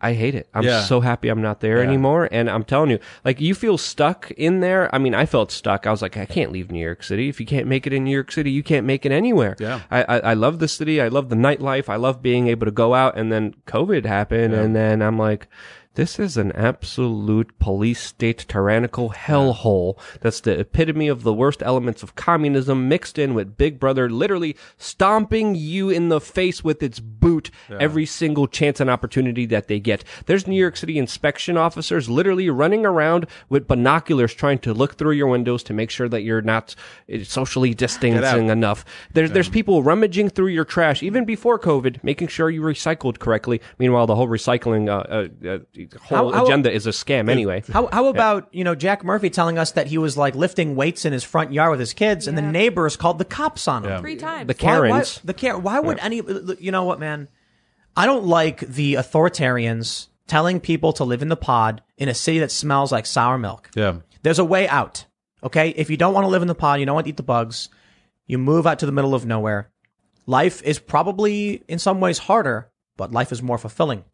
S5: I hate it. I'm
S3: Yeah.
S5: so happy I'm not there
S3: Yeah.
S5: anymore. And I'm telling you, like, you feel stuck in there. I mean, I felt stuck. I was like, I can't leave New York City. If you can't make it in New York City, you can't make it anywhere.
S3: Yeah.
S5: I, I, I love the city. I love the nightlife. I love being able to go out. And then COVID happened, and then I'm like. This is an absolute police state tyrannical hellhole. That's the epitome of the worst elements of communism mixed in with Big Brother literally stomping you in the face with its boot every single chance and opportunity that they get. There's New York City inspection officers literally running around with binoculars trying to look through your windows to make sure that you're not uh, socially distancing enough. There's there's people rummaging through your trash even before COVID, making sure you recycled correctly. Meanwhile, the whole recycling uh, uh, uh, whole
S1: How- how-
S5: agenda is a scam anyway.
S1: How how about you know Jack Murphy telling us that he was like lifting weights in his front yard with his kids, and the neighbors called the cops on him.
S2: Three times.
S5: The
S1: Why- why- the care. Why would any? You know what, man? I don't like the authoritarians telling people to live in the pod in a city that smells like sour milk.
S3: yeah.
S1: There's a way out. Okay, if you don't want to live in the pod, you don't want to eat the bugs. You move out to the middle of nowhere. Life is probably in some ways harder, but life is more fulfilling.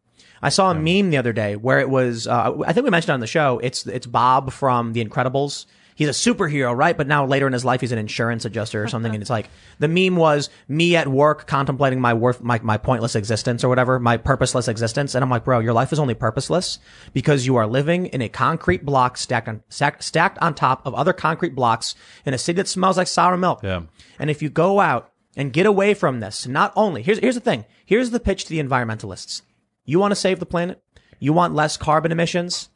S1: I saw a meme the other day where it was. Uh, I think we mentioned it on the show. It's it's Bob from The Incredibles. He's a superhero, right? But now later in his life, he's an insurance adjuster or something. and it's like the meme was me at work contemplating my worth, my, my pointless existence or whatever, my purposeless existence. And I'm like, bro, your life is only purposeless because you are living in a concrete block stacked on stacked, stacked on top of other concrete blocks in a city that smells like sour milk.
S3: Yeah.
S1: And if you go out and get away from this, not only here's here's the thing. Here's the pitch to the environmentalists. You want to save the planet? You want less carbon emissions?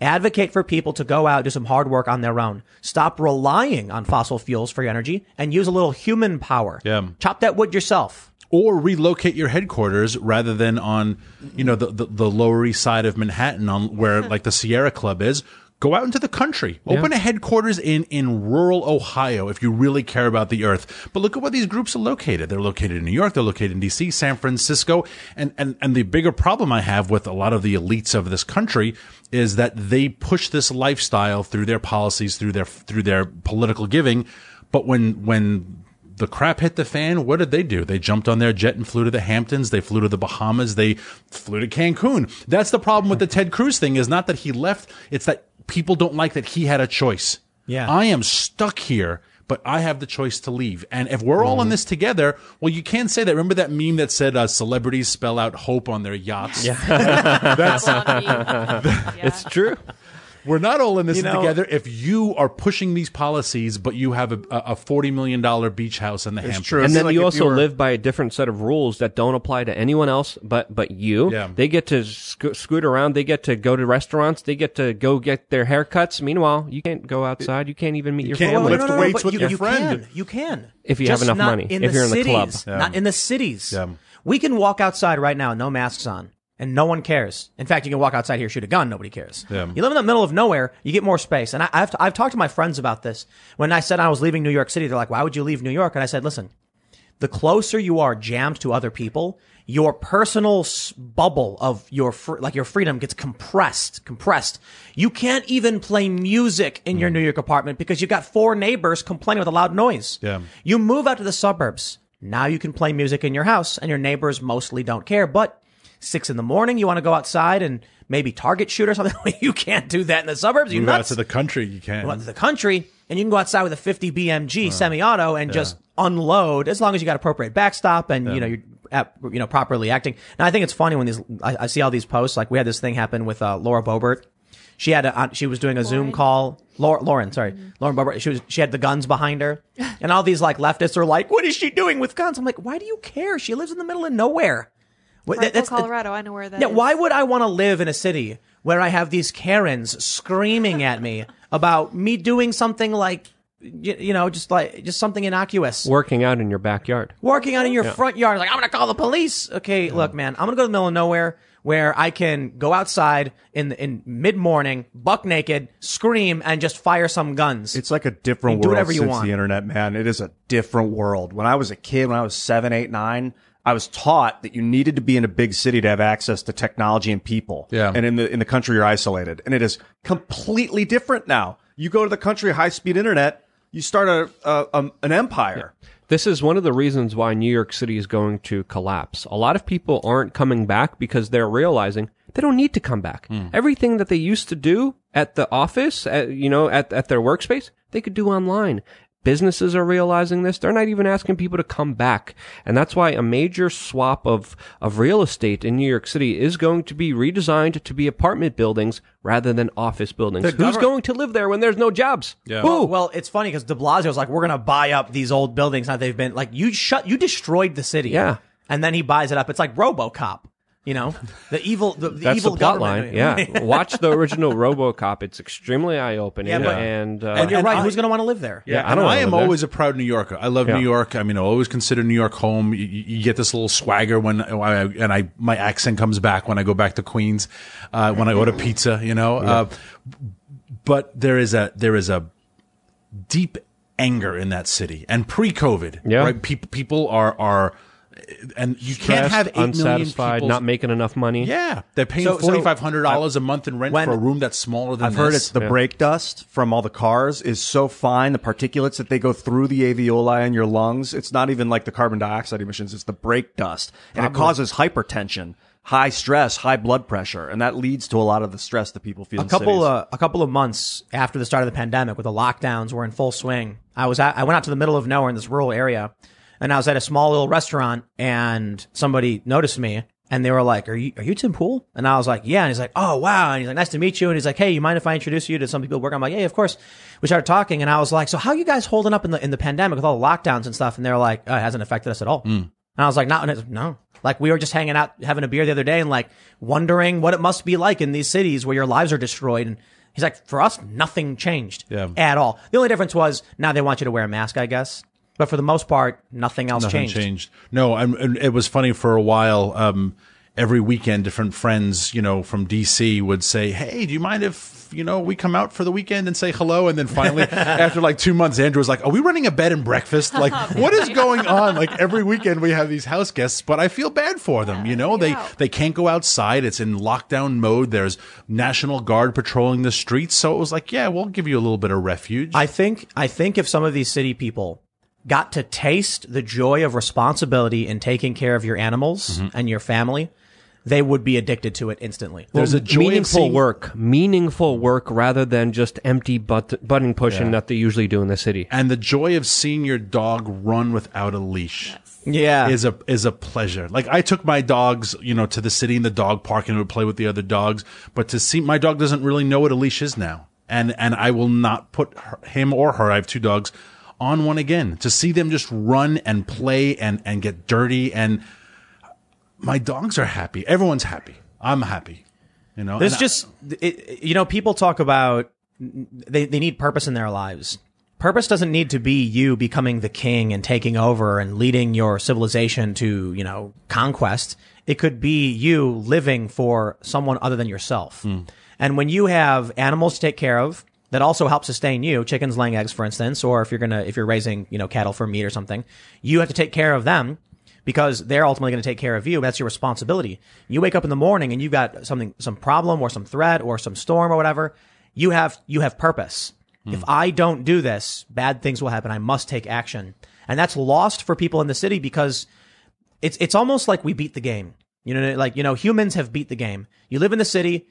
S1: Advocate for people to go out, do some hard work on their own. Stop relying on fossil fuels for your energy and use a little human power.
S3: Yeah.
S1: Chop that wood yourself.
S3: or relocate your headquarters rather than on you know the, the the lower east side of Manhattan on where like the Sierra Club is go out into the country open a headquarters in in rural Ohio if you really care about the earth but look at where these groups are located they're located in New York they're located in DC San Francisco and and and the bigger problem I have with a lot of the elites of this country is that they push this lifestyle through their policies through their through their political giving but when when the crap hit the fan, what did they do? They jumped on their jet and flew to the Hamptons. They flew to the Bahamas. They flew to Cancun. That's the problem with the Ted Cruz thing is not that he left. It's that people don't like that he had a choice.
S1: Yeah.
S3: I am stuck here, but I have the choice to leave. And if we're all in this together, well, you can't say that. Remember that meme that said uh, celebrities spell out hope on their yachts? Yeah.
S2: It's
S5: It's true.
S3: We're not all in this
S1: You know-
S3: together. If you are pushing these policies, but you have a, a forty million dollar beach house in the Hamptons,
S4: true.
S5: and then
S4: like
S5: you also
S4: you were-
S5: live by a different set of rules that don't apply to anyone else but but you.
S3: Yeah.
S5: They get to sco- scoot around. They get to go to restaurants. They get to go get their haircuts. Meanwhile, you can't go outside. You can't even meet your
S3: can't
S5: family.
S3: lift weights
S1: but
S3: with
S1: you,
S3: your
S1: you
S3: friend.
S1: Can, you can.
S5: If you have enough money.
S1: In
S5: If
S1: the
S5: you're in the club.
S1: cities, Not in the cities.
S3: Yeah.
S1: We can walk outside right now, no masks on, and no one cares. In fact, you can walk outside here, shoot a gun, nobody cares.
S3: Yeah.
S1: You live in the middle of nowhere, you get more space. And I, I've, I've talked to my friends about this. When I said I was leaving New York City, they're like, why would you leave New York? And I said, listen, the closer you are jammed to other people, your personal s- bubble of your fr- like your freedom gets compressed, compressed. You can't even play music in your mm. New York apartment because you've got four neighbors complaining with a loud noise.
S3: Yeah.
S1: You move out to the suburbs. Now you can play music in your house and your neighbors mostly don't care. But six in the morning, you want to go outside and maybe target shoot or something. you can't do that in the suburbs. You
S3: move out to the country, you can.
S1: go out to the country and you can go outside with a 50 BMG semi-auto and just unload as long as you got appropriate backstop and you know you're at, you know properly acting. Now I think it's funny when these I, I see all these posts like we had this thing happen with uh, Laura Boebert. She had a, uh, she was doing a Zoom call. Laura, Lauren, sorry, Lauren Boebert. She was she had the guns behind her, and all these like leftists are like, "What is she doing with guns?" I'm like, "Why do you care? She lives in the middle of nowhere." What-
S2: Rifle,
S1: that's-
S2: Colorado. I know where that
S1: yeah,
S2: is.
S1: why would I want to live in a city where I have these Karens screaming at me about me doing something like, you, you know, just like just something innocuous,
S5: Working out in your backyard.
S1: working out in your front yard? Like I'm gonna call the police. Okay, look, man, I'm gonna go to the middle of nowhere where I can go outside in in mid morning, buck naked, scream, and just fire some guns.
S4: It's like a different
S1: You do
S4: world
S1: whatever you
S4: since
S1: want.
S4: the internet, man. It is a different world. When I was a kid, when I was seven, eight, nine, I was taught that you needed to be in a big city to have access to technology and people.
S3: Yeah.
S4: And in the in the country, you're isolated, and it is completely different now. You go to the country, high speed internet, you start a, a, um an empire.
S5: This is one of the reasons why New York City is going to collapse. A lot of people aren't coming back because they're realizing they don't need to come back. Everything that they used to do at the office, at, you know, at, at their workspace, they could do online. Businesses are realizing this. They're not even asking people to come back. And that's why a major swap of, of real estate in New York City is going to be redesigned to be apartment buildings rather than office buildings.
S1: The
S5: Who's
S1: government-
S5: going to live there when there's no jobs?
S3: Yeah.
S5: Who?
S1: Well, it's funny because De Blasio's like, we're gonna buy up these old buildings that they've been like you shut you destroyed the city.
S5: Yeah.
S1: And then he buys it up. It's like RoboCop. You know, the evil the, the
S5: That's
S1: evil
S5: the plot
S1: government.
S5: line. Yeah, watch the original RoboCop. It's extremely eye opening.
S1: Yeah, but-
S5: and uh,
S1: And you're right.
S3: I-
S1: Who's gonna want to live there?
S5: Yeah, I don't
S3: I
S5: wanna
S3: am
S5: live there.
S3: always a proud New Yorker. I love
S5: Yeah.
S3: New York. I mean, I always consider New York home. You, you you get this little swagger when, I, and I my accent comes back when I go back to Queens, uh, when I order pizza. You know, uh, but there is a there is a deep anger in that city, and pre-COVID,
S5: Yeah.
S3: right? People people are are, and you can't have eight million
S5: unsatisfied, not making enough money.
S3: yeah, they're paying
S1: So- so
S3: forty five hundred dollars a month in rent
S1: when-
S3: for a room that's smaller than this.
S4: I've heard
S3: this.
S4: it's the brake dust from all the cars is so fine. The particulates that they go through the alveoli in your lungs. It's not even like the carbon dioxide emissions. It's the brake dust and it causes hypertension, high stress, high blood pressure. And that leads to a lot of the stress that people feel
S1: a
S4: in
S1: couple
S4: cities.
S1: uh, a couple of months after the start of the pandemic, with the lockdowns were in full swing. I was at, I went out to the middle of nowhere in this rural area, and I was at a small little restaurant, and somebody noticed me, and they were like, "Are you are you Tim Pool?" And I was like, "Yeah." And he's like, "Oh wow!" And he's like, "Nice to meet you." And he's like, "Hey, you mind if I introduce you to some people who work?" I'm like, "Yeah, of course." We started talking, and I was like, "So how you guys holding up in the in the pandemic with all the lockdowns and stuff?" And they're like, oh, "It hasn't affected us at all." Mm. And I was like, "No, no, no." Like we were just hanging out, having a beer the other day, and like wondering what it must be like in these cities where your lives are destroyed. And he's like, "For us, nothing changed
S3: Yeah.
S1: at all. The only difference was now they want you to wear a mask, I guess." But for the most part, nothing else
S3: Nothing
S1: changed.
S3: changed. No, and, it was funny for a while. Um, every weekend, different friends, you know, from DC would say, "Hey, do you mind if you know we come out for the weekend and say hello?" And then finally, after like two months, Andrew was like, "Are we running a bed and breakfast? Like, what is going on? Like every weekend we have these house guests, but I feel bad for them. You know, they they can't go outside. It's in lockdown mode. There's National Guard patrolling the streets, so it was like, yeah, we'll give you a little bit of refuge.
S1: I think I think if some of these city people got to taste the joy of responsibility in taking care of your animals mm-hmm. and your family, they would be addicted to it instantly.
S3: There's a joy
S5: meaningful
S3: seeing-
S5: work, meaningful work rather than just empty but- button pushing that they usually do in the city.
S3: and the joy of seeing your dog run without a leash.
S1: Yeah.
S3: is a is a pleasure. Like I took my dogs, you know, to the city in the dog park and would play with the other dogs, but to see my dog doesn't really know what a leash is now, and and I will not put her, him or her. I have two dogs on one again to see them just run and play and and get dirty and my dogs are happy. Everyone's happy. I'm happy. You know,
S1: There's
S3: And I-
S1: just, it, you know, people talk about they, they need purpose in their lives. Purpose doesn't need to be you becoming the king and taking over and leading your civilization to, you know, conquest. It could be you living for someone other than yourself. Hmm. And when you have animals to take care of that also help sustain you, chickens laying eggs, for instance, or if you're gonna, if you're raising, you know, cattle for meat or something, you have to take care of them because they're ultimately going to take care of you. That's your responsibility. You wake up in the morning and you've got something, some problem or some threat or some storm or whatever. You have, you have purpose. If I don't do this, bad things will happen. I must take action. And that's lost for people in the city because it's, it's almost like we beat the game. You know, like, you know, humans have beat the game. You live in the city.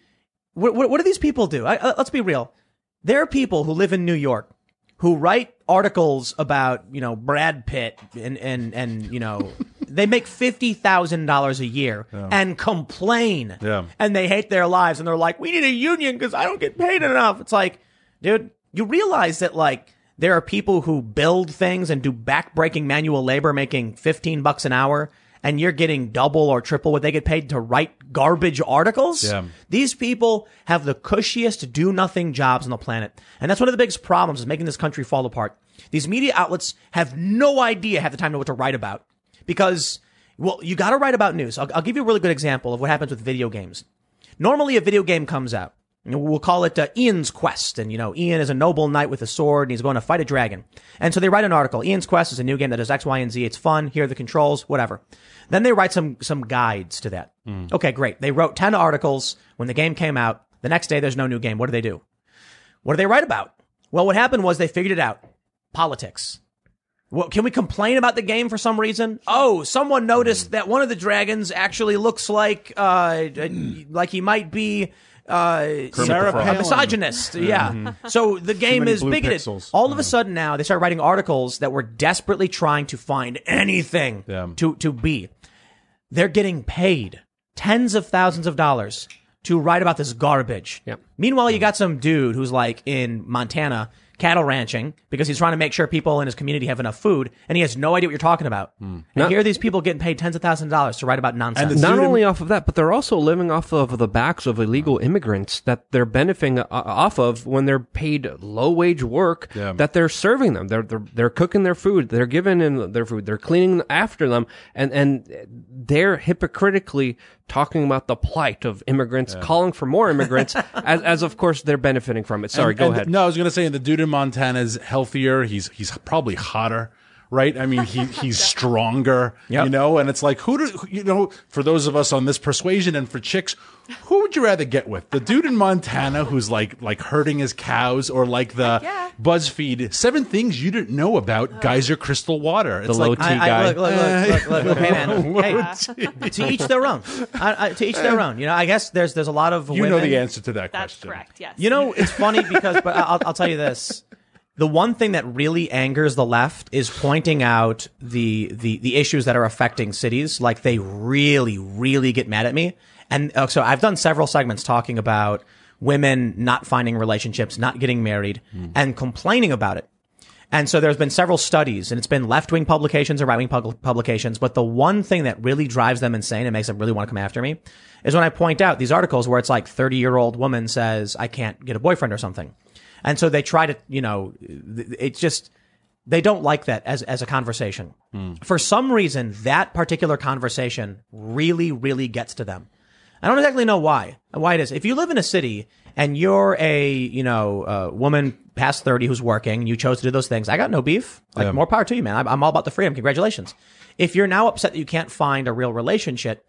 S1: What, what, what do these people do? I, uh, let's be real. There are people who live in New York who write articles about, you know, Brad Pitt and, and, and, you know, they make $50,000 a year and complain.
S3: Yeah.
S1: And they hate their lives and they're like, we need a union because I don't get paid enough. It's like, dude, you realize that like there are people who build things and do backbreaking manual labor making 15 bucks an hour and you're getting double or triple what they get paid to write garbage articles.
S3: Yeah.
S1: These people have the cushiest do nothing jobs on the planet. And that's one of the biggest problems is making this country fall apart. These media outlets have no idea half the time know what to write about because, well, you got to write about news. I'll, I'll give you a really good example of what happens with video games. Normally a video game comes out. We'll call it uh, Ian's Quest. And, you know, Ian is a noble knight with a sword and he's going to fight a dragon. And so they write an article. Ian's Quest is a new game that does X, Y, and Z. It's fun. Here are the controls, whatever. Then they write some, some guides to that. Okay, great. They wrote 10 articles when the game came out. The next day, there's no new game. What do they do? What do they write about? Well, what happened was they figured it out. Politics. Well, can we complain about the game for some reason? Oh, someone noticed that one of the dragons actually looks like, uh, like he might be, uh,
S3: Sarah
S1: a
S3: Palin.
S1: misogynist. Yeah. So the game is bigoted.
S4: pixels.
S1: All of a sudden now they start writing articles that were desperately trying to find anything
S3: Yeah.
S1: to, to be. They're getting paid tens of thousands of dollars to write about this garbage.
S5: Yep.
S1: Meanwhile, you got some dude who's like in Montana cattle ranching because he's trying to make sure people in his community have enough food, and he has no idea what you're talking about. And
S5: Not-
S1: here are these people getting paid tens of thousands of dollars to write about nonsense.
S3: the-
S5: Not
S3: Dude,
S5: only off of that, but they're also living off of the backs of illegal immigrants that they're benefiting uh, off of when they're paid low wage work
S3: Yeah.
S5: that they're serving them. They're, they're they're cooking their food. They're giving in their food. They're cleaning after them, and and they're hypocritically talking about the plight of immigrants, calling for more immigrants, as as of course they're benefiting from it. Sorry,
S3: And-
S5: go
S3: and-
S5: ahead.
S3: No, I was going to say, the dude in Montana is healthier. He's he's probably hotter, right? I mean, he he's stronger,
S1: Yep.
S3: you know. And it's like, who do you know? For those of us on this persuasion, and for chicks, who would you rather get with? The dude in Montana who's like like herding his cows, or like the
S2: Yeah.
S3: BuzzFeed seven things you didn't know about Geyser Crystal Water? It's
S5: low
S3: like
S5: T
S1: I, I,
S5: guy.
S1: look, look, look, eh. look, look, hey man, hey, to each their own. I, I, to each their own. You know, I guess there's there's a lot of
S3: you
S1: women.
S3: know the answer to that
S2: That's
S3: question.
S2: correct. Yes.
S1: You know, it's funny because, but I'll, I'll tell you this. The one thing that really angers the left is pointing out the, the, the issues that are affecting cities. Like they really, really get mad at me. And uh, so I've done several segments talking about women not finding relationships, not getting married and complaining about it. And so there's been several studies and it's been left wing publications and right wing pub- publications. But the one thing that really drives them insane and makes them really want to come after me is when I point out these articles where it's like 30 year old woman says, I can't get a boyfriend or something. And so they try to, you know, it's just, they don't like that as, as a conversation. For some reason, that particular conversation really, really gets to them. I don't exactly know why. Why it is. If you live in a city and you're a, you know, uh, woman past 30 who's working you chose to do those things, I got no beef. Like, more power to you, man. I'm, I'm all about the freedom. Congratulations. If you're now upset that you can't find a real relationship,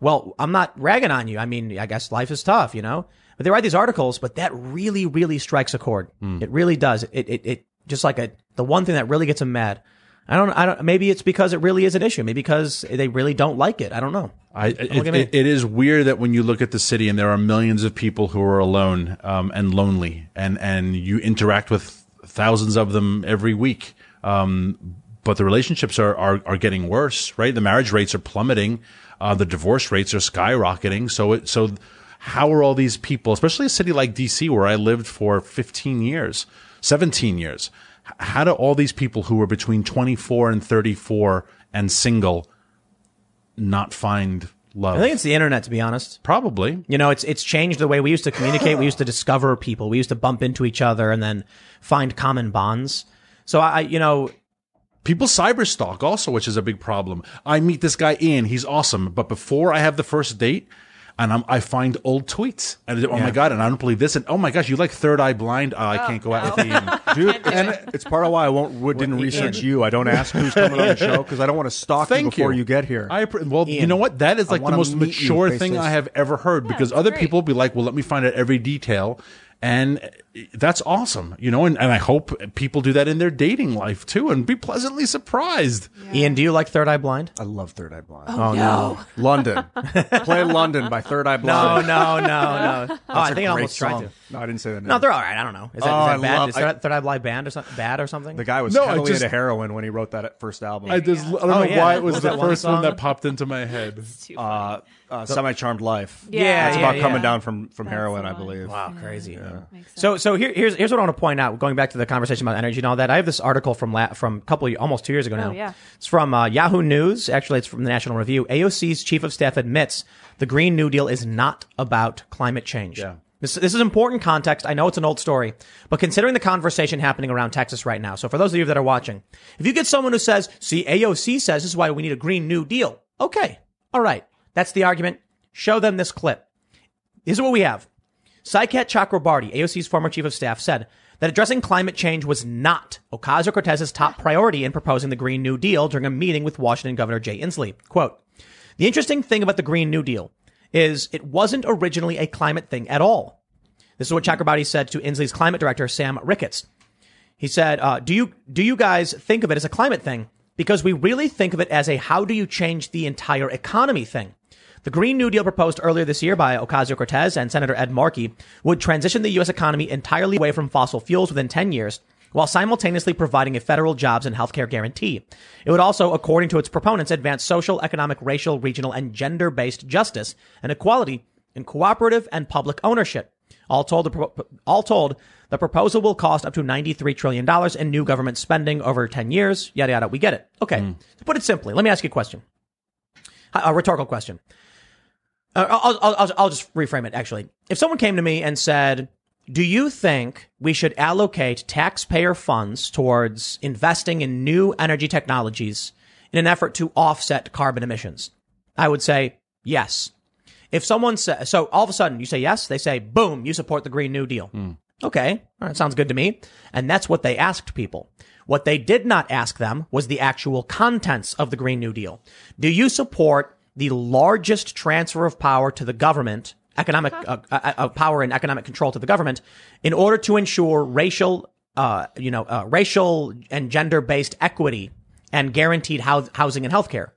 S1: well, I'm not ragging on you. I mean, I guess life is tough, you know? They write these articles, but that really, really strikes a chord. It really does. It, it, it, just like a, the one thing that really gets them mad. I don't, I don't, maybe it's because it really is an issue. Maybe because they really don't like it. I don't know.
S3: I, it,
S1: look at me.
S3: it- it is weird that when you look at the city and there are millions of people who are alone um, and lonely, and and you interact with thousands of them every week. Um, but the relationships are, are, are getting worse, right? The marriage rates are plummeting. Uh, the divorce rates are skyrocketing. So it, so how are all these people, especially a city like DC where I lived for 15 years, 17 years, how do all these people who are between 24 and 34 and single not find love?
S1: I think it's the internet, to be honest.
S3: Probably.
S1: You know, it's it's changed the way we used to communicate. We used to discover people. We used to bump into each other and then find common bonds. So I, you know,
S3: People cyberstalk also, which is a big problem. I meet this guy Ian, he's awesome, but before I have the first date, and I'm, I find old tweets, and oh my god, and I don't believe this, and oh my gosh, you like Third Eye Blind? Ah, oh, I can't go out with Ian.
S4: Dude, and it's part of why I won't didn't research you. I don't ask who's coming on the show because I don't want to stalk you before
S3: you.
S4: you, get here.
S3: I appre- well, you know what? That is like the most mature thing I have ever heard because other
S2: great.
S3: people be like, "Well, let me find out every detail," and that's awesome, you know. And, and I hope people do that in their dating life too, and be pleasantly surprised.
S1: Ian, do you like Third Eye Blind?
S4: I love Third Eye Blind.
S1: Oh, oh no,
S4: London. Play London by Third Eye
S1: no,
S4: Blind.
S1: no, no, no. Oh, I think I
S4: Great
S1: almost tried to.
S4: No, I didn't say that.
S1: No, they're all right. I don't know. Is that,
S4: Oh,
S1: is that bad?
S4: love-
S1: is Third, Third Eye Blind band or something bad or something?
S4: the guy was
S3: No,
S4: heavily
S3: just-
S4: into heroin when he wrote that first album.
S3: I just I don't
S1: Oh,
S3: know
S1: yeah.
S3: why it was
S1: Was
S3: the first one
S1: song?
S3: that popped into my head.
S2: Too
S4: uh, uh, uh, Semi-Charmed Life.
S2: Yeah,
S4: that's
S2: yeah,
S4: about
S2: yeah.
S4: coming down from, from
S2: That's
S4: heroin, I believe.
S1: Wow, crazy.
S2: Makes.
S1: So, so here, here's here's what I want to point out. Going back to the conversation about energy and all that, I have this article from la- from a couple, of, almost two years ago now.
S2: Oh, yeah.
S1: It's from uh, Yahoo News. Actually, it's from the National Review. AOC's chief of staff admits the Green New Deal is not about climate change.
S3: Yeah.
S1: This, this is important context. I know it's an old story, but considering the conversation happening around Texas right now. So for those of you that are watching, if you get someone who says, see, AOC says this is why we need a Green New Deal. Okay. All right. That's the argument. Show them this clip. This is what we have. Saikat Chakrabarti, AOC's former chief of staff, said that addressing climate change was not Ocasio-Cortez's top priority in proposing the Green New Deal during a meeting with Washington Governor Jay Inslee. Quote, the interesting thing about the Green New Deal is it wasn't originally a climate thing at all. This is what Chakrabarti said to Inslee's climate director, Sam Ricketts. He said, uh, do you, do you guys think of it as a climate thing? Because we really think of it as a how do you change the entire economy thing. The Green New Deal proposed earlier this year by Ocasio-Cortez and Senator Ed Markey would transition the U.S. economy entirely away from fossil fuels within 10 years, while simultaneously providing a federal jobs and healthcare guarantee. It would also, according to its proponents, advance social, economic, racial, regional, and gender-based justice and equality in cooperative and public ownership. All told, the pro- all told, the proposal will cost up to $93 trillion in new government spending over 10 years. Yada, yada. We get it. Okay. Hmm. To put it simply, let me ask you a question. A rhetorical question. Uh, I'll, I'll, I'll, just reframe it actually. If someone came to me and said, do you think we should allocate taxpayer funds towards investing in new energy technologies in an effort to offset carbon emissions? I would say yes. If someone says, so all of a sudden you say yes, they say, boom, you support the Green New Deal. Okay. All right. Sounds good to me. And that's what they asked people. What they did not ask them was the actual contents of the Green New Deal. Do you support the largest transfer of power to the government, economic uh, uh, uh, power and economic control to the government, in order to ensure racial, uh, you know, uh, racial and gender-based equity and guaranteed hou- housing and healthcare?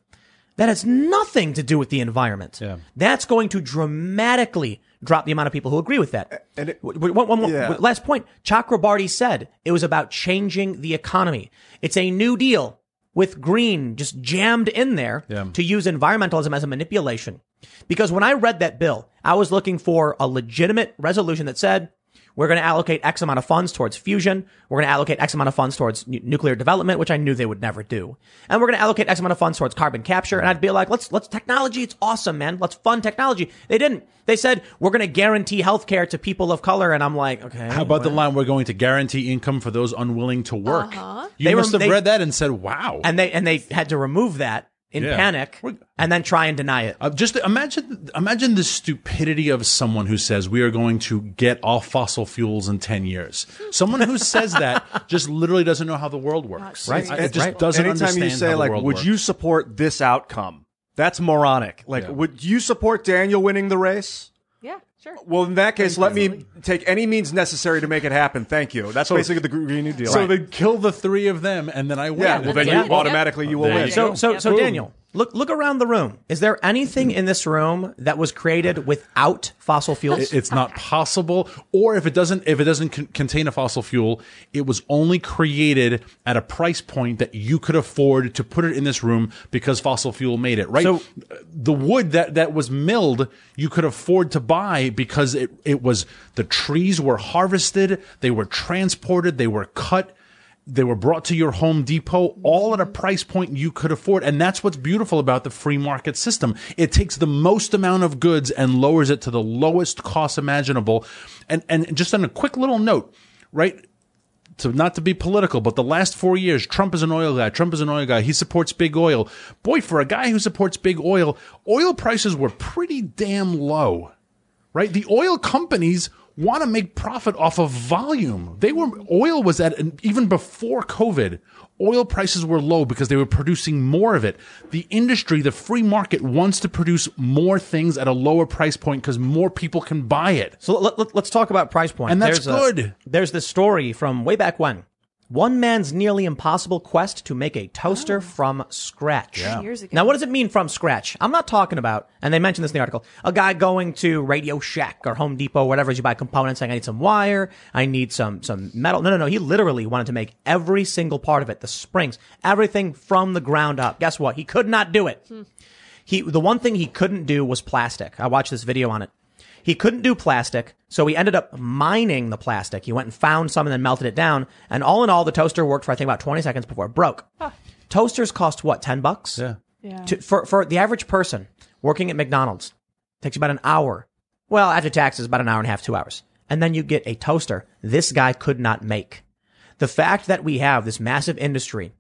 S1: That has nothing to do with the environment.
S3: Yeah.
S1: That's going to dramatically drop the amount of people who agree with that.
S4: And it-
S1: W- w- one- one more-
S4: Yeah.
S1: last point. Chakrabarti said it was about changing the economy. It's a new deal with green just jammed in there
S3: Yeah.
S1: to use environmentalism as a manipulation. Because when I read that bill, I was looking for a legitimate resolution that said, we're going to allocate X amount of funds towards fusion. We're going to allocate X amount of funds towards nu- nuclear development, which I knew they would never do. And we're going to allocate X amount of funds towards carbon capture. And I'd be like, let's, let's technology. It's awesome, man. Let's fund technology. They didn't. They said, we're going to guarantee healthcare to people of color. And I'm like, okay.
S3: How about the line, we're going to guarantee income for those unwilling to work? Uh-huh. You
S1: They
S3: must
S1: were-
S3: have
S1: they-
S3: read that and said, wow.
S1: and they, and they had to remove that in
S3: Yeah.
S1: panic
S3: We're-
S1: and then try and deny it.
S3: Uh, just imagine, imagine the stupidity of someone who says we are going to get off fossil fuels in ten years. Someone who says that just literally doesn't know how the world works.
S1: Right.
S3: It just
S1: Right.
S3: doesn't
S4: Anytime
S3: understand
S4: you say
S3: how the
S4: like,
S3: world
S4: "Would
S3: works.
S4: you support this outcome?" That's moronic. Like,
S3: Yeah.
S4: would you support Daniel winning the race?
S2: Yeah, sure.
S4: Well, in that case, let me take any means necessary to make it happen. Thank you. That's basically the Green New Deal.
S3: So they kill the three of them, and then I win.
S4: yeah, well then
S1: Yeah.
S4: you automatically you will
S3: There
S4: win.
S3: you
S1: So,
S3: go.
S1: so,
S2: Yep.
S1: so
S3: Boom.
S1: Daniel, Look, look around the room. Is there anything in this room that was created without fossil fuels?
S3: It's not possible. Or if it doesn't, if it doesn't con- contain a fossil fuel, it was only created at a price point that you could afford to put it in this room because fossil fuel made it, right?
S1: So-
S3: the wood that, that was milled, you could afford to buy because it, it was, the trees were harvested, they were transported, they were cut. They were brought to your Home Depot all at a price point you could afford. And that's what's beautiful about the free market system. It takes the most amount of goods and lowers it to the lowest cost imaginable. And, and just on a quick little note, right? to not to be political, but the last four years, Trump is an oil guy. Trump is an oil guy. He supports big oil. Boy, for a guy who supports big oil, oil prices were pretty damn low, right? The oil companies want to make profit off of volume. They were, oil was at, even before COVID, oil prices were low because they were producing more of it. The industry, the free market wants to produce more things at a lower price point because more people can buy it.
S1: So let, us let, talk about price point.
S3: And that's
S1: there's a-
S3: good.
S1: there's this story from way back when. One man's nearly impossible quest to make a toaster oh. from scratch.
S2: Years ago.
S1: Now, what does it mean from scratch? I'm not talking about, and they mentioned this in the article, a guy going to Radio Shack or Home Depot, whatever, as you buy components, saying, I need some wire, I need some, some metal. No, no, no. He literally wanted to make every single part of it, the springs, everything from the ground up. Guess what? He could not do it. Hmm. He, the one thing he couldn't do was plastic. I watched this video on it. He couldn't do plastic, so he ended up mining the plastic. He went and found some and then melted it down. And all in all, the toaster worked for I think about 20 seconds before it broke. Toasters cost what, 10 bucks?
S3: Yeah.
S2: Yeah.
S1: To, for, for the average person working at McDonald's, takes you about an hour. Well, after taxes, about an hour and a half, two hours. And then you get a toaster this guy could not make. The fact that we have this massive industry,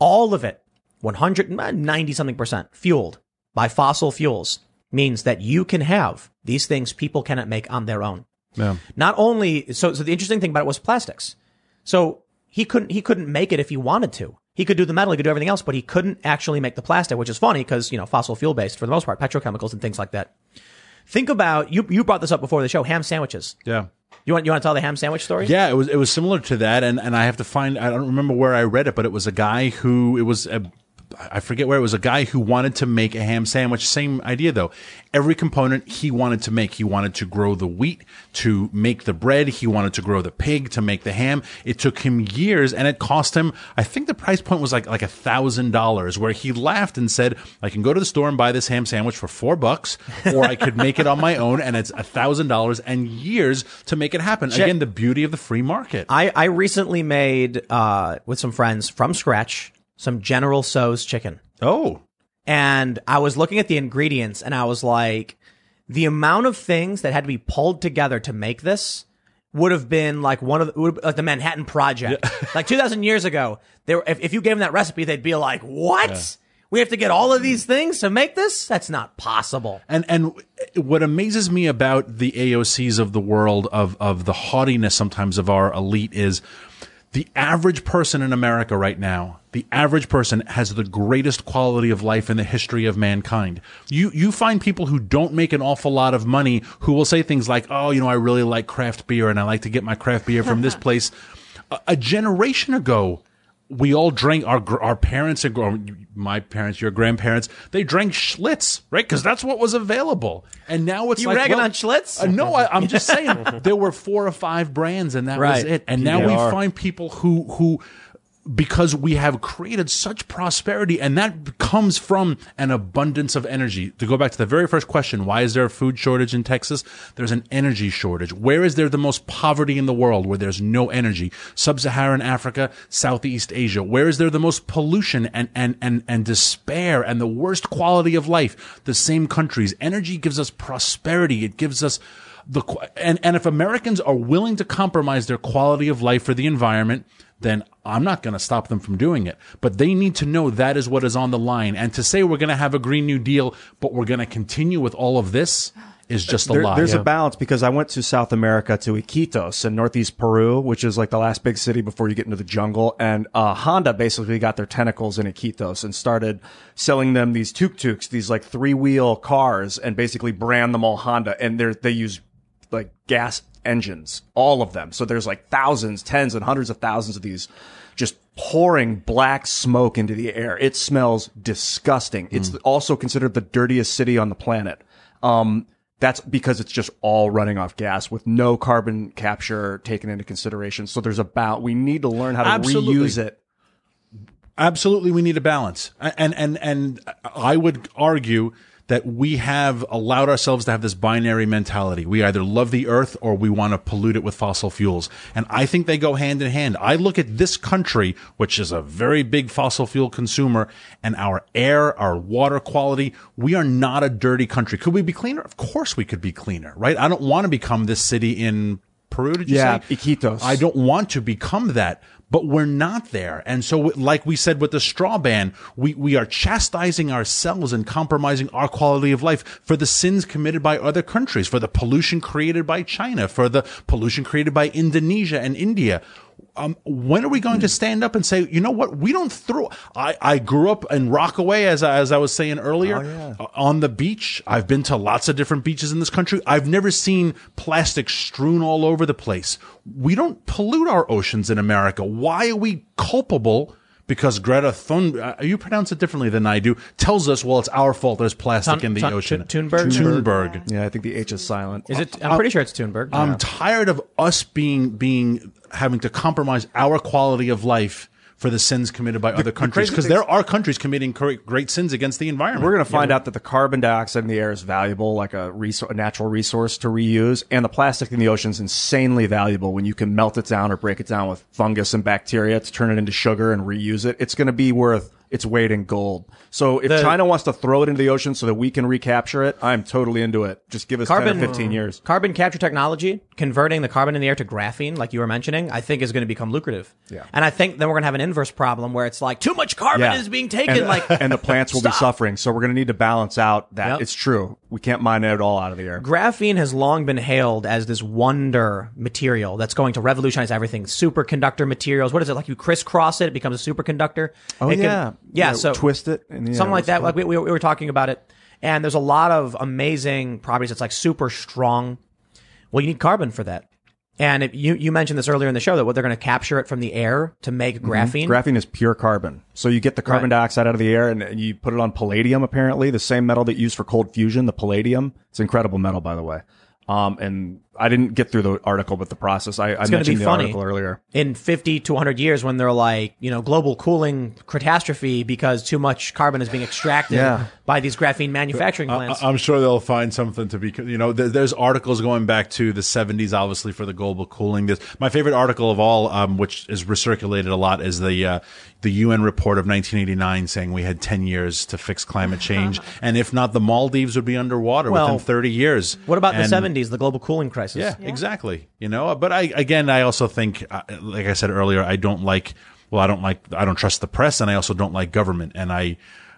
S1: all of it, 190 something percent fueled by fossil fuels means that you can have these things people cannot make on their own.
S3: Yeah.
S1: Not only, so, so the interesting thing about it was plastics. So he couldn't, he couldn't make it if he wanted to. He could do the metal, he could do everything else, but he couldn't actually make the plastic, which is funny because, you know, fossil fuel based for the most part, petrochemicals and things like that. Think about, you, you brought this up before the show, ham sandwiches.
S3: Yeah.
S1: You want, you want to tell the ham sandwich story?
S3: Yeah, it was it was similar to that, and and I have to find I don't remember where I read it, but it was a guy who it was a. I forget where it was a guy who wanted to make a ham sandwich. Same idea though. Every component he wanted to make. He wanted to grow the wheat to make the bread. He wanted to grow the pig to make the ham. It took him years and it cost him, I think the price point was like, like a thousand dollars where he laughed and said, I can go to the store and buy this ham sandwich for four bucks or I could make it on my own and it's a thousand dollars and years to make it happen. Again, the beauty of the free market.
S1: I, I recently made, uh, with some friends from scratch, some General Tso's chicken.
S3: Oh.
S1: and I was looking at the ingredients and I was like, the amount of things that had to be pulled together to make this would have been like one of the, like the Manhattan Project. like 2000 years ago, they were, if, if you gave them that recipe, they'd be like, what? We have to get all of these things to make this? That's not possible.
S3: And and what amazes me about the AOCs of the world of of the haughtiness sometimes of our elite is the average person in America right now, the average person has the greatest quality of life in the history of mankind. You you find people who don't make an awful lot of money who will say things like, "Oh, you know, I really like craft beer and I like to get my craft beer from this place." A, a generation ago, we all drank our our parents and my parents, your grandparents, they drank Schlitz, right? Because that's what was available. And now it's
S1: You
S3: like
S1: ragging
S3: well,
S1: on Schlitz?
S3: Uh, no, I, I'm just saying there were four or five brands, and that was it. And now we
S4: PBR.
S3: find people who who. Because we have created such prosperity, and that comes from an abundance of energy. To go back to the very first question, why is there a food shortage in Texas? There's an energy shortage. Where is there the most poverty in the world where there's no energy? Sub-Saharan Africa, Southeast Asia. Where is there the most pollution and, and, and, and despair and the worst quality of life? The same countries. Energy gives us prosperity. It gives us the, and, and if Americans are willing to compromise their quality of life for the environment, then I'm not going to stop them from doing it. But they need to know that is what is on the line. And to say we're going to have a Green New Deal, but we're going to continue with all of this is just a
S4: There-
S3: lie.
S4: There's a balance because I went to South America to Iquitos in northeast Peru, which is like the last big city before you get into the jungle. And uh, Honda basically got their tentacles in Iquitos and started selling them these tuk-tuks, these like three-wheel cars, and basically brand them all Honda. And they're they use like gas engines, all of them. So there's like thousands, tens and hundreds of thousands of these just pouring black smoke into the air. It smells disgusting. It's also considered the dirtiest city on the planet. Um, that's because it's just all running off gas with no carbon capture taken into consideration. So there's about, we need to learn how to
S3: Absolutely.
S4: reuse it.
S3: Absolutely, we need a balance, and and and I would argue that we have allowed ourselves to have this binary mentality. We either love the earth or we want to pollute it with fossil fuels, and I think they go hand in hand. I look at this country, which is a very big fossil fuel consumer, and our air, our water quality. We are not a dirty country. Could we be cleaner? Of course, we could be cleaner, right? I don't want to become this city in Peru. Did you
S4: Yeah,
S3: say
S4: Iquitos.
S3: I don't want to become that, but we're not there. And so, like we said with the straw ban, we, we are chastising ourselves and compromising our quality of life for the sins committed by other countries, for the pollution created by China, for the pollution created by Indonesia and India. Um, when are we going to stand up and say, you know what? We don't throw. I, I grew up in Rockaway, as I, as I was saying earlier, uh, on the beach. I've been to lots of different beaches in this country. I've never seen plastic strewn all over the place. We don't pollute our oceans in America. Why are we culpable? Because Greta Thun, uh, you pronounce it differently than I do, tells us, well, it's our fault there's plastic
S1: Thun-
S3: in the
S1: Thun-
S3: ocean.
S1: Thun- Thunberg?
S3: Thunberg.
S4: Yeah, I think the H is silent.
S1: Is it? I'm pretty sure it's Thunberg.
S3: I'm tired of us being being having to compromise our quality of life for the sins committed by other countries because
S4: thing-
S3: there are countries committing great, sins against the environment.
S4: We're going to find out that the carbon dioxide in the air is valuable, like a, a natural resource to reuse, and the plastic in the ocean is insanely valuable when you can melt it down or break it down with fungus and bacteria to turn it into sugar and reuse it. It's going to be worth its weight in gold. So if
S1: The-
S4: China wants to throw it into the ocean so that we can recapture it, I'm totally into it. Just give us 10
S1: Carbon-
S4: or 15 years.
S1: Carbon capture technology, converting the carbon in the air to graphene, like you were mentioning, I think is going to become lucrative.
S4: Yeah.
S1: And I think then we're going to have an inverse problem where it's like too much carbon is being taken.
S4: and,
S1: like,
S4: and the plants will be suffering. So we're going to need to balance out that
S1: Yep.
S4: it's true. We can't mine it all out of the air.
S1: Graphene has long been hailed as this wonder material that's going to revolutionize everything. Superconductor materials. What is it? Like you crisscross it, it becomes a superconductor.
S4: Oh,
S1: It can-
S4: yeah.
S1: yeah.
S4: Yeah,
S1: So
S4: twist it yeah,
S1: something like that.
S4: it
S1: Like we, we, we were talking about it. And there's a lot of amazing properties. It's like super strong. Well, you need carbon for that. And if you, you mentioned this earlier in the show that what they're going to capture it from the air to make
S4: Mm-hmm.
S1: graphene.
S4: Graphene is pure carbon. So you get the carbon
S1: Right.
S4: dioxide out of the air and, you put it on palladium, apparently, the same metal that you use for cold fusion, the palladium. It's incredible metal, by the way. Um, and I didn't get through the article, but the process, I, I mentioned
S1: be
S4: the
S1: funny.
S4: article earlier.
S1: in 50 to 100 years when they're like, you know, global cooling catastrophe because too much carbon is being extracted
S4: Yeah.
S1: by these graphene manufacturing plants.
S3: I, am sure they'll find something to be, you know, there, there's articles going back to the 70s, obviously, for the global cooling. This, my favorite article of all, um, which is recirculated a lot, is the, uh, the UN report of 1989 saying we had 10 years to fix climate change. and if not, the Maldives would be underwater
S1: Well,
S3: within 30 years.
S1: what about
S3: And-
S1: the 70s, the global cooling crisis?
S3: Yeah, exactly. You know, but I again, I also think, uh, like I said earlier, I don't like. Well, I don't like. I don't trust the press, and I also don't like government. And I,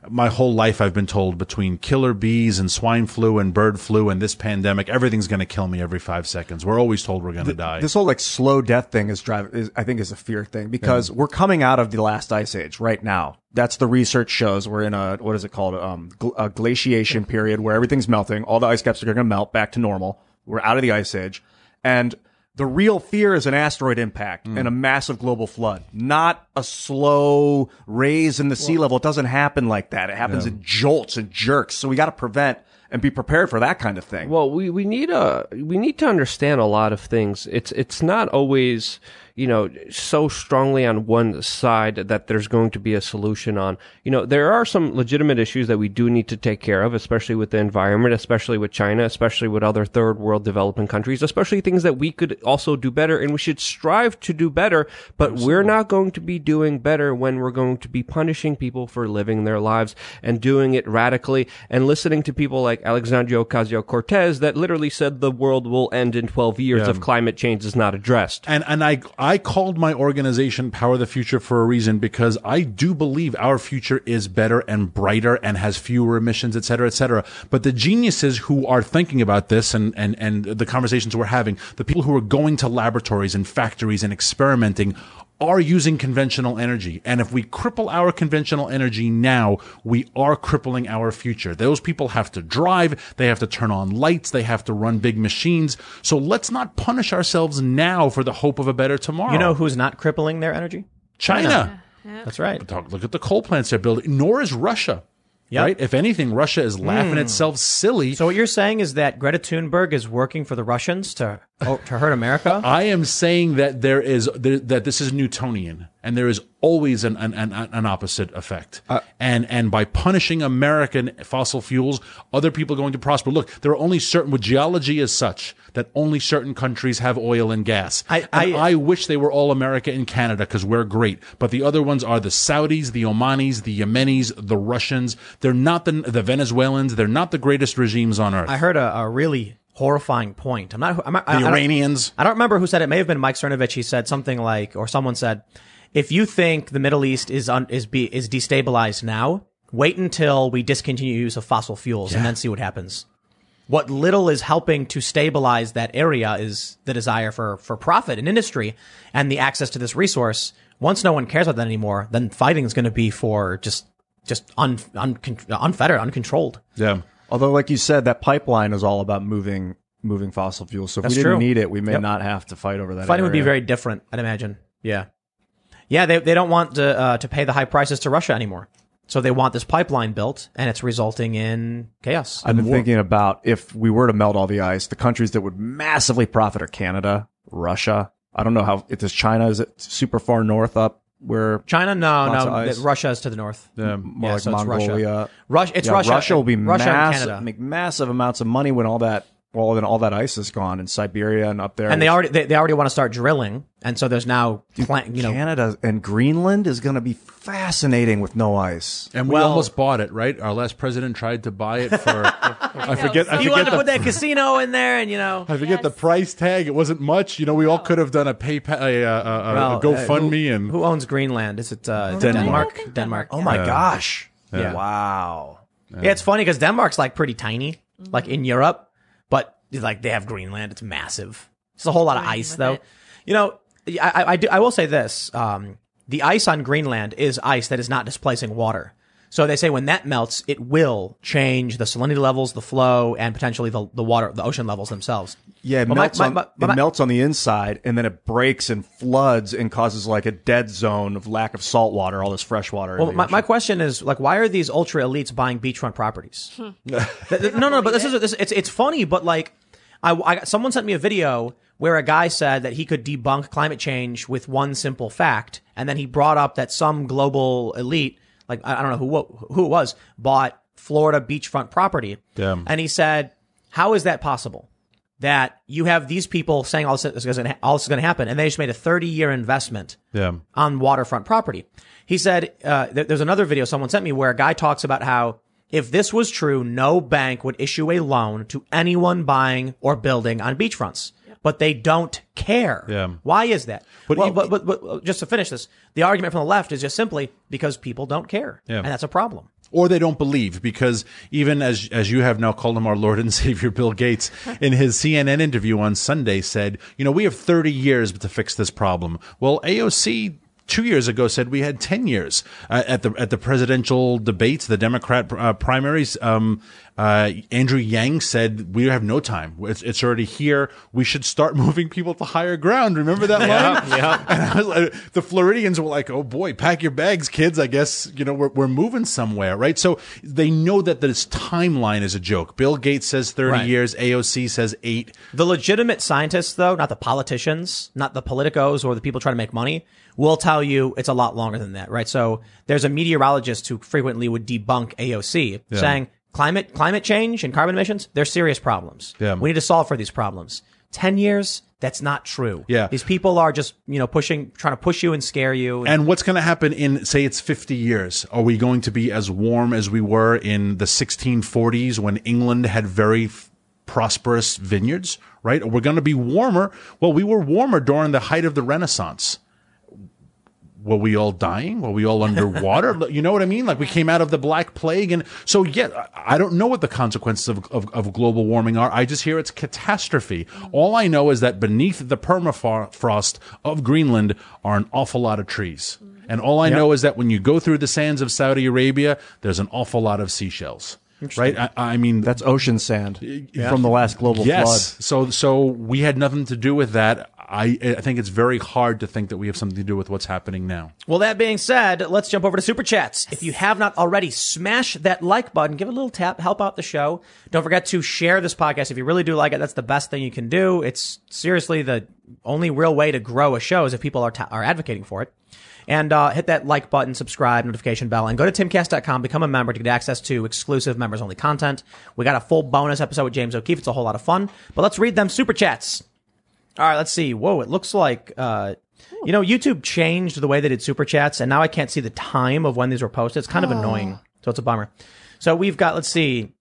S3: my whole life, I've been told between killer bees and swine flu and bird flu and this pandemic, everything's going to kill me every five seconds. We're always told we're going to die.
S4: This whole like slow death thing is drive is I think is a fear thing because we're coming out of the last ice age right now. That's the research shows we're in a what is it called um gl- a glaciation period where everything's melting. All the ice caps are going to melt back to normal. We're out of the ice age, and the real fear is an asteroid impact mm. and a massive global flood, not a slow raise in the sea level. It doesn't happen like that. It happens in jolts and jerks. So we got to prevent and be prepared for that kind of thing.
S5: Well, we, we need a we need to understand a lot of things. It's it's not always you know so strongly on one side that there's going to be a solution on. You know there are some legitimate issues that we do need to take care of, especially with the environment, especially with China, especially with other third world developing countries, especially things that we could also do better, and we should strive to do better. But we're not going to be doing better when we're going to be punishing people for living their lives and doing it radically and listening to people like Alexandria Ocasio Cortez that literally said the world will end in 12 years if climate change is not addressed.
S3: And and I I called my organization Power the Future for a reason because I do believe our future is better and brighter and has fewer emissions, et cetera, et cetera. But the geniuses who are thinking about this and and and the conversations we're having, the people who are going to laboratories and factories and experimenting are using conventional energy. And if we cripple our conventional energy now, we are crippling our future. Those people have to drive, they have to turn on lights, they have to run big machines. So let's not punish ourselves now for the hope of a better tomorrow.
S1: You know who's not crippling their energy?
S3: China.
S1: That's right.
S3: Look at the coal plants they're building. Nor is Russia.
S1: Yep.
S3: Right? If anything, Russia is laughing hmm. itself silly.
S1: So what you're saying is that Greta Thunberg is working for the Russians to oh, to hurt America?
S3: I am saying that there is there, that this is Newtonian, and there is always an an, an, an opposite effect. Uh, and and by punishing American fossil fuels, other people are going to prosper. Look, there are only certain. Well, geology is such that only certain countries have oil and gas.
S1: I-
S3: and
S1: I-
S3: I wish they were all America and Canada because we're great. But the other ones are the Saudis, the Omanis, the Yemenis, the Russians. They're not the the Venezuelans. They're not the greatest regimes on earth.
S1: I heard a, a really horrifying point. I'm not. I'm not I,
S3: the
S1: I don't-
S3: Iranians.
S1: I don't remember who said it. it. May have been Mike Cernovich. He said something like, or someone said, if you think the Middle East is un, is be is destabilized now, wait until we discontinue use of fossil fuels and then see what happens. What little is helping to stabilize that area is the desire for for profit and industry and the access to this resource. Once no one cares about that anymore, then fighting is going to be for just just un, un, unfettered, uncontrolled.
S3: yeah.
S4: Although, like you said, that pipeline is all about moving moving fossil fuels. So if
S1: That's
S4: we didn't
S1: true.
S4: need it, we may
S1: Yep.
S4: not have to fight over that.
S1: Fighting would be very different, I'd imagine. Yeah. Yeah, they, they don't want to, uh, to pay the high prices to Russia anymore. So they want this pipeline built, and it's resulting in chaos.
S4: I've been thinking about if we were to melt all the ice, the countries that would massively profit are Canada, Russia. I don't know how it is. China is it super far north up where
S1: China, no, no,
S4: of ice.
S1: th- Russia is to the north.
S3: Yeah.
S4: more
S1: Yeah,
S4: like
S1: so it's Russia. Russia, it's
S4: Yeah,
S1: Russia.
S4: Russia will be
S1: Russia and
S4: massive,
S1: Canada.
S4: make massive amounts of money when all that well, then all that ice is gone in Siberia and up there.
S1: and they already they, they already want to start drilling, and so there's now plant, you know
S4: Canada and Greenland is going to be fascinating with no ice.
S3: And we
S1: Well-
S3: almost bought it, right? Our last president tried to buy it for. I forget. I
S1: you
S3: forget
S1: wanted to
S3: the,
S1: put that casino in there, and you know
S3: I forget the price tag. It wasn't much. You know, we all could have done a PayPal, a, a, a,
S1: well,
S3: a GoFundMe,
S1: uh, who,
S3: and
S1: who owns Greenland? Is it uh,
S2: Denmark.
S1: Denmark? Denmark.
S2: Denmark,
S4: Oh
S2: yeah.
S4: my gosh!
S1: Yeah.
S4: Wow.
S1: Yeah, it's funny because Denmark's like pretty tiny, like in Europe, but like they have Greenland. It's massive. It's a whole lot of ice, though.
S2: it.
S1: You know, I, I, I do. I will say this: um, the ice on Greenland is ice that is not displacing water. So they say when that melts, it will change the salinity levels, the flow, and potentially the, the water, the ocean levels themselves.
S4: Yeah, it
S1: But my-
S4: melts
S1: my-
S4: on
S1: my-
S4: it
S1: my-
S4: melts on the inside, and then it breaks and floods and causes like a dead zone of lack of salt water, all this fresh water.
S1: Well, my, my question is like, why are these ultra elites buying beachfront properties? Hmm. Th- th- no, no, but this is this, it's it's funny, but like, I, I someone sent me a video where a guy said that he could debunk climate change with one simple fact, and then he brought up that some global elite, like I don't know who who it was, bought Florida beachfront property,
S3: Yeah.
S1: and he said, how is that possible? That you have these people saying all this is going to all this is going to happen, and they just made a 30 year investment
S3: yeah,
S1: on waterfront property. He said, uh, th- there's another video someone sent me where a guy talks about how if this was true, no bank would issue a loan to anyone buying or building on beachfronts. But they don't care.
S3: Yeah.
S1: Why is that?
S3: But
S1: well,
S3: e-
S1: but, but, but just to finish this, the argument from the left is just simply because people don't care.
S3: Yeah.
S1: And that's a problem.
S3: or they don't believe because even as as you have now called him our Lord and Savior Bill Gates in his CNN interview on Sunday said, you know, we have 30 years to fix this problem. Well, AOC two years ago said we had 10 years uh, at the at the presidential debates, the Democrat uh, primaries. Um, uh, Andrew Yang said we have no time. It's, it's already here. We should start moving people to higher ground. Remember that line?
S5: yeah.
S3: And I was like, the Floridians were like, "Oh boy, pack your bags, kids. I guess you know we're we're moving somewhere, right?" So they know that this timeline is a joke. Bill Gates says thirty
S1: Right.
S3: years. AOC says eight.
S1: The legitimate scientists, though, not the politicians, not the politicos or the people trying to make money, will tell you it's a lot longer than that, right? So there's a meteorologist who frequently would debunk AOC saying climate, climate change and carbon emissions, they're serious problems.
S3: Yeah.
S1: We need to solve for these problems. 10 years, that's not true.
S3: Yeah.
S1: These people are just, you know, pushing, trying to push you and scare you.
S3: And what's going to happen in, say, it's 50 years? Are we going to be as warm as we were in the 1640s when England had very f- prosperous vineyards, right? We're going to be warmer? Well, we were warmer during the height of the Renaissance. Were we all dying? Were we all underwater? you know what I mean? Like we came out of the Black Plague, and so yeah, I don't know what the consequences of, of, of global warming are. I just hear it's catastrophe. All I know is that beneath the permafrost of Greenland are an awful lot of trees. And all I know is that when you go through the sands of Saudi Arabia, there's an awful lot of seashells. Right? I, I mean,
S4: That's ocean sand from the last global
S3: yes.
S4: flood.
S3: So, so we had nothing to do with that. I, I think it's very hard to think that we have something to do with what's happening now.
S1: Well, that being said, let's jump over to super chats. If you have not already, smash that like button, give it a little tap, help out the show. Don't forget to share this podcast. If you really do like it, that's the best thing you can do. It's seriously the only real way to grow a show is if people are are advocating for it. And uh, hit that like button, subscribe, notification bell, and go to timcast.com, become a member to get access to exclusive members only content. We got a full bonus episode with James O'Keefe. It's a whole lot of fun. But let's read them super chats. All right, let's see. Whoa, it looks like uh, you know YouTube changed the way they did super chats, and now I can't see the time of when these were posted. It's kind of annoying, so it's a bummer. So we've got let's see.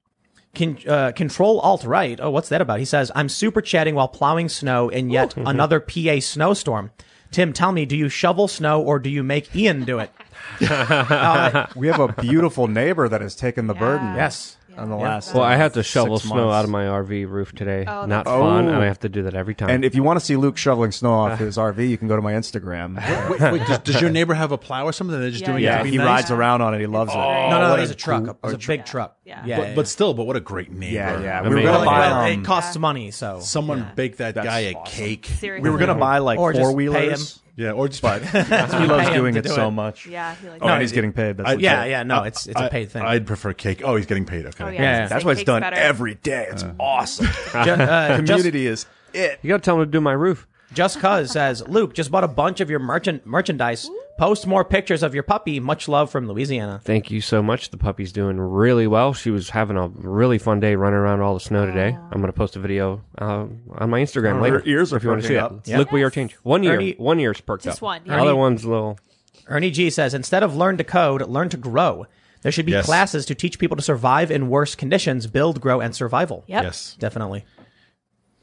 S1: Can, uh, control alt right. Oh, what's that about? He says, I'm super chatting while plowing snow in yet another PA snowstorm. Tim, tell me, do you shovel snow or do you make Ian do it?
S4: We have a beautiful neighbor that has taken the burden.
S1: Yes.
S4: On the last.
S5: Well, I had to shovel
S4: six
S5: snow
S4: months.
S5: out of my RV roof today.
S2: Oh,
S5: Not
S2: that's
S5: fun,
S4: Oh.
S5: and I have to do that every time.
S4: And if you want to see Luke shoveling snow off his RV, you can go to my Instagram.
S3: Wait, wait, does, does your neighbor have a plow or something? They're just
S2: Yeah,
S3: doing
S2: yeah.
S3: it
S4: yeah,
S3: to be
S4: he
S3: nice?
S4: rides around on it. He loves it.
S1: No, no,
S3: what
S1: it's
S3: a
S1: a truck.
S3: cool-
S1: It's a big truck.
S2: Yeah.
S1: Yeah.
S3: But,
S1: yeah,
S3: but still, but what a great neighbor.
S4: Yeah, yeah. We were
S5: mean-
S4: gonna
S1: Well,
S4: buy.
S1: well,
S4: Um,
S1: it costs money, so
S3: Someone bake that
S4: That's
S3: guy a
S4: awesome.
S3: cake.
S2: Seriously.
S4: we were gonna buy like
S1: Or just
S4: four
S1: pay
S4: wheelers,
S3: Yeah, or just
S4: but he loves
S1: Pay him
S4: doing
S1: to
S4: it
S1: do
S4: so
S1: it.
S4: much.
S2: Yeah, he likes
S4: Oh,
S1: No,
S4: and he's
S1: it-
S4: getting paid. That's
S3: I-
S4: what-
S1: yeah, yeah. No, it's it's a
S3: I-
S1: paid thing.
S3: I'd prefer cake. Oh, he's getting paid. Okay.
S2: Oh, yeah.
S1: Yeah.
S2: Steak
S4: That's why it's
S2: cake's
S4: done
S2: better.
S4: every day. It's awesome.
S1: Ju- uh, just,
S4: Community is it.
S5: you got to tell him to do my roof.
S1: just cause says Luke just bought a bunch of your merchant merchandise. Post more pictures of your puppy. Much love from Louisiana.
S5: Thank you so much. The puppy's doing really well. She was having a really fun day running around all the snow today. I'm going to post a video uh, on my Instagram
S4: Oh,
S5: later.
S4: her ears are
S5: if you want to see
S4: perking
S5: it.
S4: up.
S5: Look, we are changed. One year.
S1: Ernie-
S5: one year's perked
S2: Just
S5: up.
S2: one,
S5: The
S2: yeah.
S5: other one's a little.
S1: Ernie G says instead of learn to code, learn to grow. There should be
S3: Yes.
S1: classes to teach people to survive in worse conditions, build, grow, and survival.
S2: Yep.
S3: Yes.
S1: Definitely.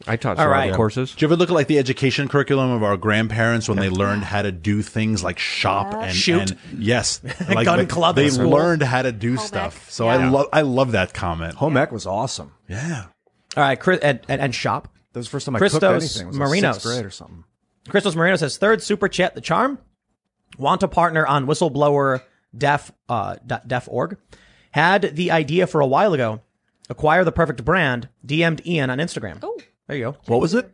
S5: I taught
S1: All
S5: survival
S1: right.
S5: courses.
S3: Do you ever look at like the education curriculum of our grandparents when they learned how to do things like shop and
S1: Shoot.
S3: and- yes, like
S1: Gun
S3: they,
S1: club
S3: They
S1: at school.
S3: learned how to do
S2: Home
S3: stuff.
S2: ec.
S3: So I love I love that comment.
S4: Home ec was awesome.
S3: Yeah.
S1: All right, Chris, and, and, and shop.
S4: That was the first time I
S1: Christos
S4: cooked anything. It was like
S1: Marinos.
S4: sixth grade or something.
S1: Christos Marino says third super chat the charm. Want to partner on whistleblower def uh de- def org. Had the idea for a while ago. Acquire the perfect brand. DM'd Ian on Instagram.
S2: Oh.
S1: There you go.
S4: What was it?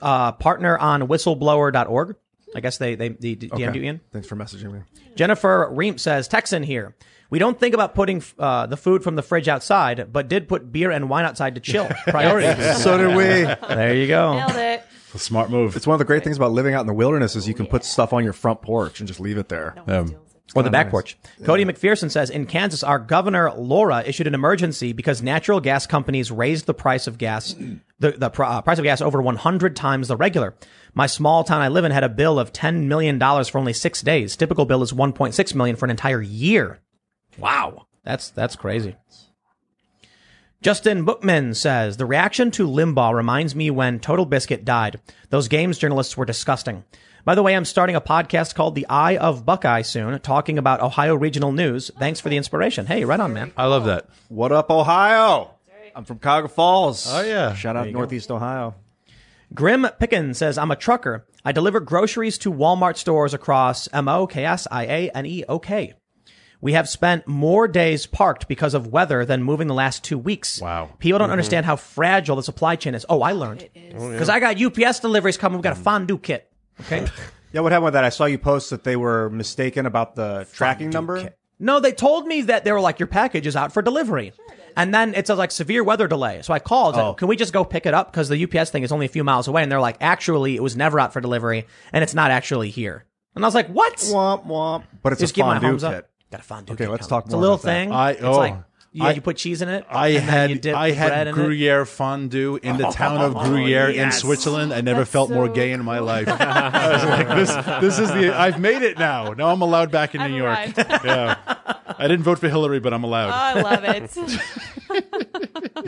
S1: Uh, partner on whistleblower.org. I guess they they, they DM'd you Ian.
S4: Thanks for messaging me.
S1: Jennifer Ream says, Texan here. We don't think about putting uh, the food from the fridge outside, but did put beer and wine outside to chill. Priorities.
S4: So did we.
S1: there you go.
S2: Nailed it.
S3: It's a smart move.
S4: It's one of the great things about living out in the wilderness is you can put stuff on your front porch and just leave it there.
S3: Um,
S1: Or the back
S4: nice.
S1: porch. Cody McPherson says, in Kansas, our governor Laura issued an emergency because natural gas companies raised the price of gas, the, the pr- uh, price of gas over 100 times the regular. My small town I live in had a bill of $10 million for only six days. Typical bill is 1.6 million for an entire year. Wow. That's, that's crazy. Justin Bookman says the reaction to Limbaugh reminds me when Total Biscuit died. Those games journalists were disgusting. By the way, I'm starting a podcast called The Eye of Buckeye soon, talking about Ohio regional news. Thanks for the inspiration. Hey, right on, man.
S3: I love that.
S4: What up, Ohio? I'm from Cuyahoga Falls.
S3: Oh, yeah.
S4: Shout out Northeast Ohio.
S1: Grim Pickens says I'm a trucker. I deliver groceries to Walmart stores across M O K S I A N E O K. We have spent more days parked because of weather than moving the last two weeks.
S3: Wow.
S1: People don't understand how fragile the supply chain is. Oh, I learned. Because I got UPS deliveries coming. We've got a fondue kit. Okay.
S4: Yeah, what happened with that? I saw you post that they were mistaken about the tracking number.
S1: No, they told me that they were like, your package is out for delivery. And then it says like severe weather delay. So I called,
S4: Oh.
S1: can we just go pick it up? Because the UPS thing is only a few miles away. And they're like, actually, it was never out for delivery and it's not actually here. And I was like, what?
S4: Womp womp. But it's
S1: Just
S4: a
S1: keep my
S4: fondue kit.
S1: Got a fondue
S4: Okay,
S1: kit
S4: let's
S1: coming.
S4: talk
S1: It's a little
S4: about that.
S1: thing.
S3: I-
S1: it's
S3: oh,
S1: like, yeah,
S3: I-
S1: you put cheese in it.
S3: I had I had
S1: in it.
S3: Gruyere fondue in the town of oh, Gruyere in
S1: yes.
S3: Switzerland. I never
S2: That's
S3: felt more
S2: so
S3: gay in my life. I was like, this this is the I've made it now. Now I'm allowed back in
S2: I've
S3: New York. Yeah. I didn't vote for Hillary, but I'm allowed.
S2: Oh, I love it.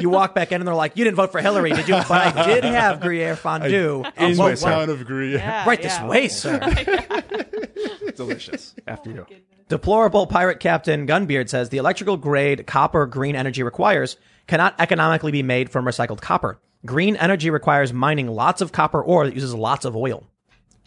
S1: You walk back in and they're like, you didn't vote for Hillary, did you? But I did have Gruyere fondue.
S3: in
S1: Whoa,
S3: the town of Gruyere.
S2: Yeah,
S1: Right
S2: yeah.
S1: this way, sir.
S4: Delicious. After you.
S1: Deplorable pirate captain Gunbeard says the electrical grade copper green energy requires cannot economically be made from recycled copper. Green energy requires mining lots of copper ore that uses lots of oil.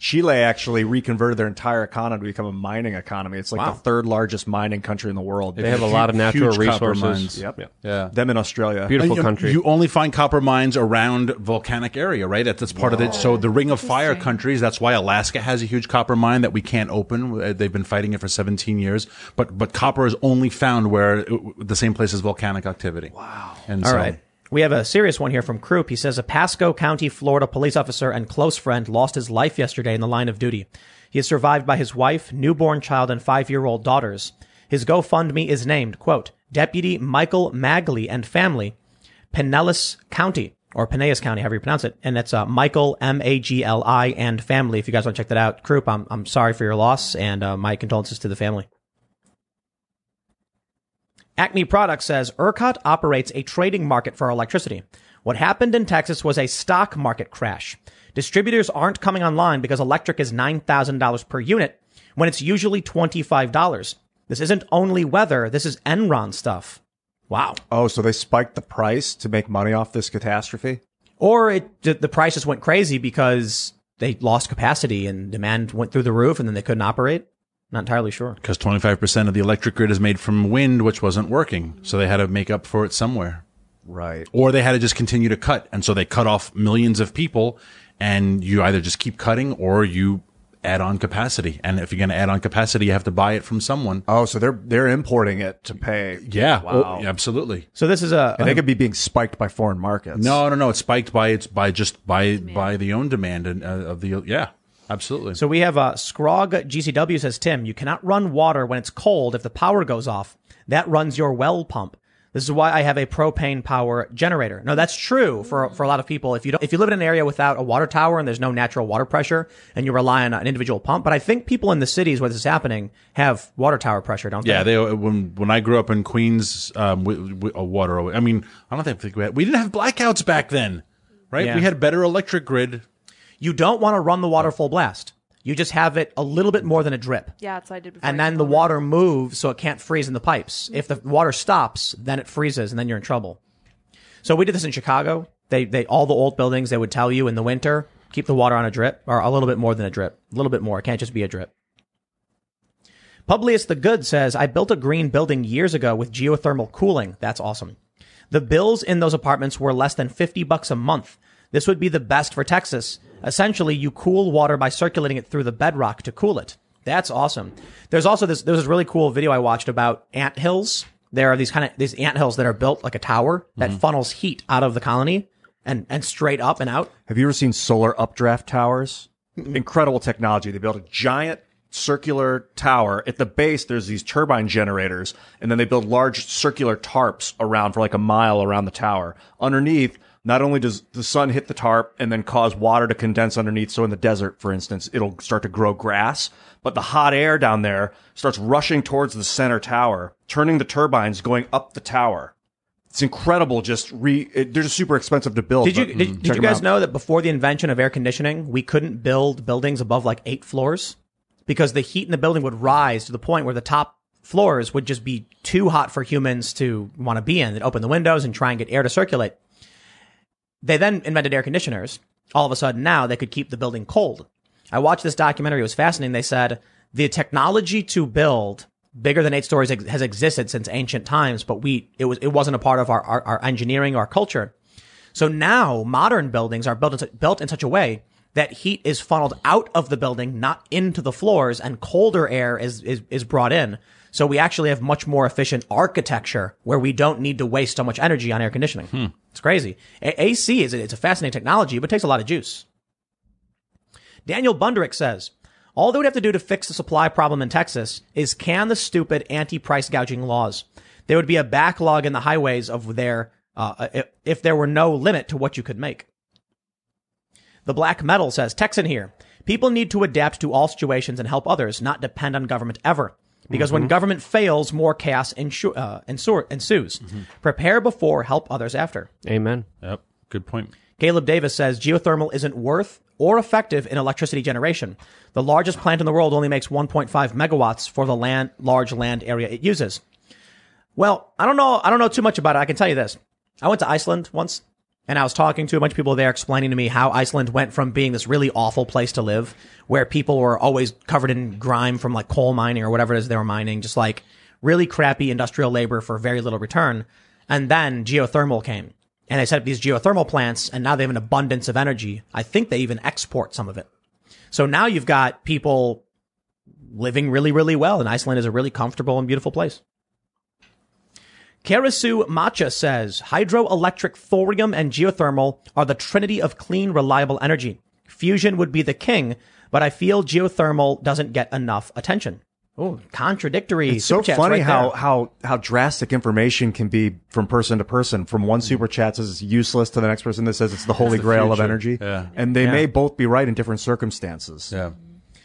S4: Chile actually reconverted their entire economy to become a mining economy. It's like
S1: Wow.
S4: the third largest mining country in the world.
S5: They have a lot of natural
S3: Huge
S5: resources.
S3: mines.
S4: Yep.
S3: Yeah.
S4: Them in Australia.
S5: Beautiful
S3: you,
S5: country.
S3: You only find copper mines around volcanic area, right? That's, that's part of it. So the Ring of Fire countries. That's why Alaska has a huge copper mine that we can't open. Uh, They've been fighting it for 17 years. But but copper is only found where uh, the same place as volcanic activity. Wow. And
S1: All
S3: so,
S1: right. We have a serious one here from Croup. He says a Pasco County, Florida police officer and close friend lost his life yesterday in the line of duty. He is survived by his wife, newborn child, and five-year-old daughters. His GoFundMe is named, quote, Deputy Michael Magli and family, Pinellas County, or Pinellas County, however you pronounce it. And it's uh, Michael, M-A-G-L-I, and family. If you guys want to check that out. Croup, I'm, I'm sorry for your loss, and uh, my condolences to the family. Acme Products says ERCOT operates a trading market for electricity. What happened in Texas was a stock market crash. Distributors aren't coming online because electric is $9,000 per unit when it's usually $25. This isn't only weather, this is Enron stuff. Wow.
S4: Oh, so they spiked the price to make money off this catastrophe?
S1: Or it, the price just went crazy because they lost capacity and demand went through the roof and then they couldn't operate. Not entirely sure.
S3: Because 25% of the electric grid is made from wind, which wasn't working. So they had to make up for it somewhere.
S4: Right.
S3: Or they had to just continue to cut. And so they cut off millions of people and you either just keep cutting or you add on capacity. And if you're going to add on capacity, you have to buy it from someone.
S4: Oh, so they're they're importing it to pay.
S3: Yeah.
S4: Wow.
S3: Oh, absolutely.
S1: So this is a,
S4: And they could be being spiked by foreign markets.
S3: No, no, no. It's spiked by it's by just by by the own demand and uh, of the yeah, absolutely.
S1: So we have uh, Scrog GCW says, Tim, you cannot run water when it's cold if the power goes off. That runs your well pump. This is why I have a propane power generator. No, that's true for for a lot of people. If you don't, if you live in an area without a water tower and there's no natural water pressure and you rely on an individual pump, but I think people in the cities where this is happening have water tower pressure, don't
S3: yeah,
S1: they?
S3: Yeah, they when when I grew up in Queens, um, we, we, uh, water. I mean, I don't think we had, we didn't have blackouts back then, right?
S1: Yeah.
S3: We had better electric grid.
S1: You don't want to run the water full blast. You just have it a little bit more than a drip.
S2: Yeah, that's what I did before.
S1: and
S2: I
S1: then the water moves so it can't freeze in the pipes. If the water stops, then it freezes and then you're in trouble. So we did this in Chicago. They, they, all the old buildings, they would tell you in the winter, keep the water on a drip or a little bit more than a drip. A little bit more. It can't just be a drip. Publius the Good says, I built a green building years ago with geothermal cooling. That's awesome. The bills in those apartments were less than 50 bucks a month. This would be the best for Texas. Essentially, you cool water by circulating it through the bedrock to cool it. That's awesome. There's also this, there's this really cool video I watched about ant hills. There are these kind of, these ant hills that are built like a tower that mm-hmm. funnels heat out of the colony and, and straight up and out.
S4: Have you ever seen solar updraft towers? Incredible technology. They built a giant circular tower. At the base, there's these turbine generators, and then they build large circular tarps around for like a mile around the tower. Underneath, not only does the sun hit the tarp and then cause water to condense underneath, so in the desert, for instance, it'll start to grow grass, but the hot air down there starts rushing towards the center tower, turning the turbines going up the tower. It's incredible. Just re, it, they're just super expensive to build.
S1: Did you,
S4: but-
S1: did,
S4: Mm,
S1: did you guys
S4: out.
S1: know that before the invention of air conditioning, we couldn't build buildings above like eight floors because the heat in the building would rise to the point where the top floors would just be too hot for humans to want to be in. They'd open the windows and try and get air to circulate. They then invented air conditioners. All of a sudden now they could keep the building cold. I watched this documentary. It was fascinating. They said the technology to build bigger than eight stories has existed since ancient times, but we, it was, it wasn't a part of our, our, our engineering, our culture. So now modern buildings are built, in- built in such a way that heat is funneled out of the building, not into the floors, and colder air is, is, is brought in. So we actually have much more efficient architecture where we don't need to waste so much energy on air conditioning. Hmm. It's crazy. A- AC is it's a fascinating technology, but takes a lot of juice. Daniel Bunderick says, all they would have to do to fix the supply problem in Texas is can the stupid anti-price gouging laws. There would be a backlog in the highways of their, uh, if there were no limit to what you could make. The Black Metal says, Texan here. People need to adapt to all situations and help others, not depend on government ever. Because when government fails, more chaos ensu- uh, ensure, ensues. Prepare before, help others after.
S5: Amen.
S3: Yep. Good point.
S1: Caleb Davis says geothermal isn't worth or effective in electricity generation. The largest plant in the world only makes 1.5 megawatts for the land, large land area it uses. Well, I don't know. I don't know too much about it. I can tell you this. I went to Iceland once and I was talking to a bunch of people there explaining to me how Iceland went from being this really awful place to live where people were always covered in grime from like coal mining or whatever it is they were mining, just like really crappy industrial labor for very little return. And then geothermal came and they set up these geothermal plants and now they have an abundance of energy. I think they even export some of it. So now you've got people living really, really well and Iceland is a really comfortable and beautiful place. Karasu Macha says hydroelectric, thorium, and geothermal are the trinity of clean, reliable energy. Fusion would be the king, but I feel geothermal doesn't get enough attention. Oh, contradictory.
S4: It's so
S1: chats
S4: funny
S1: right
S4: how,
S1: there.
S4: how how drastic information can be from person to person. From one super chat says it's useless to the next person that says it's the holy grail of energy.
S3: Yeah.
S4: And they
S1: Yeah.
S4: may both be right in different circumstances.
S3: Yeah.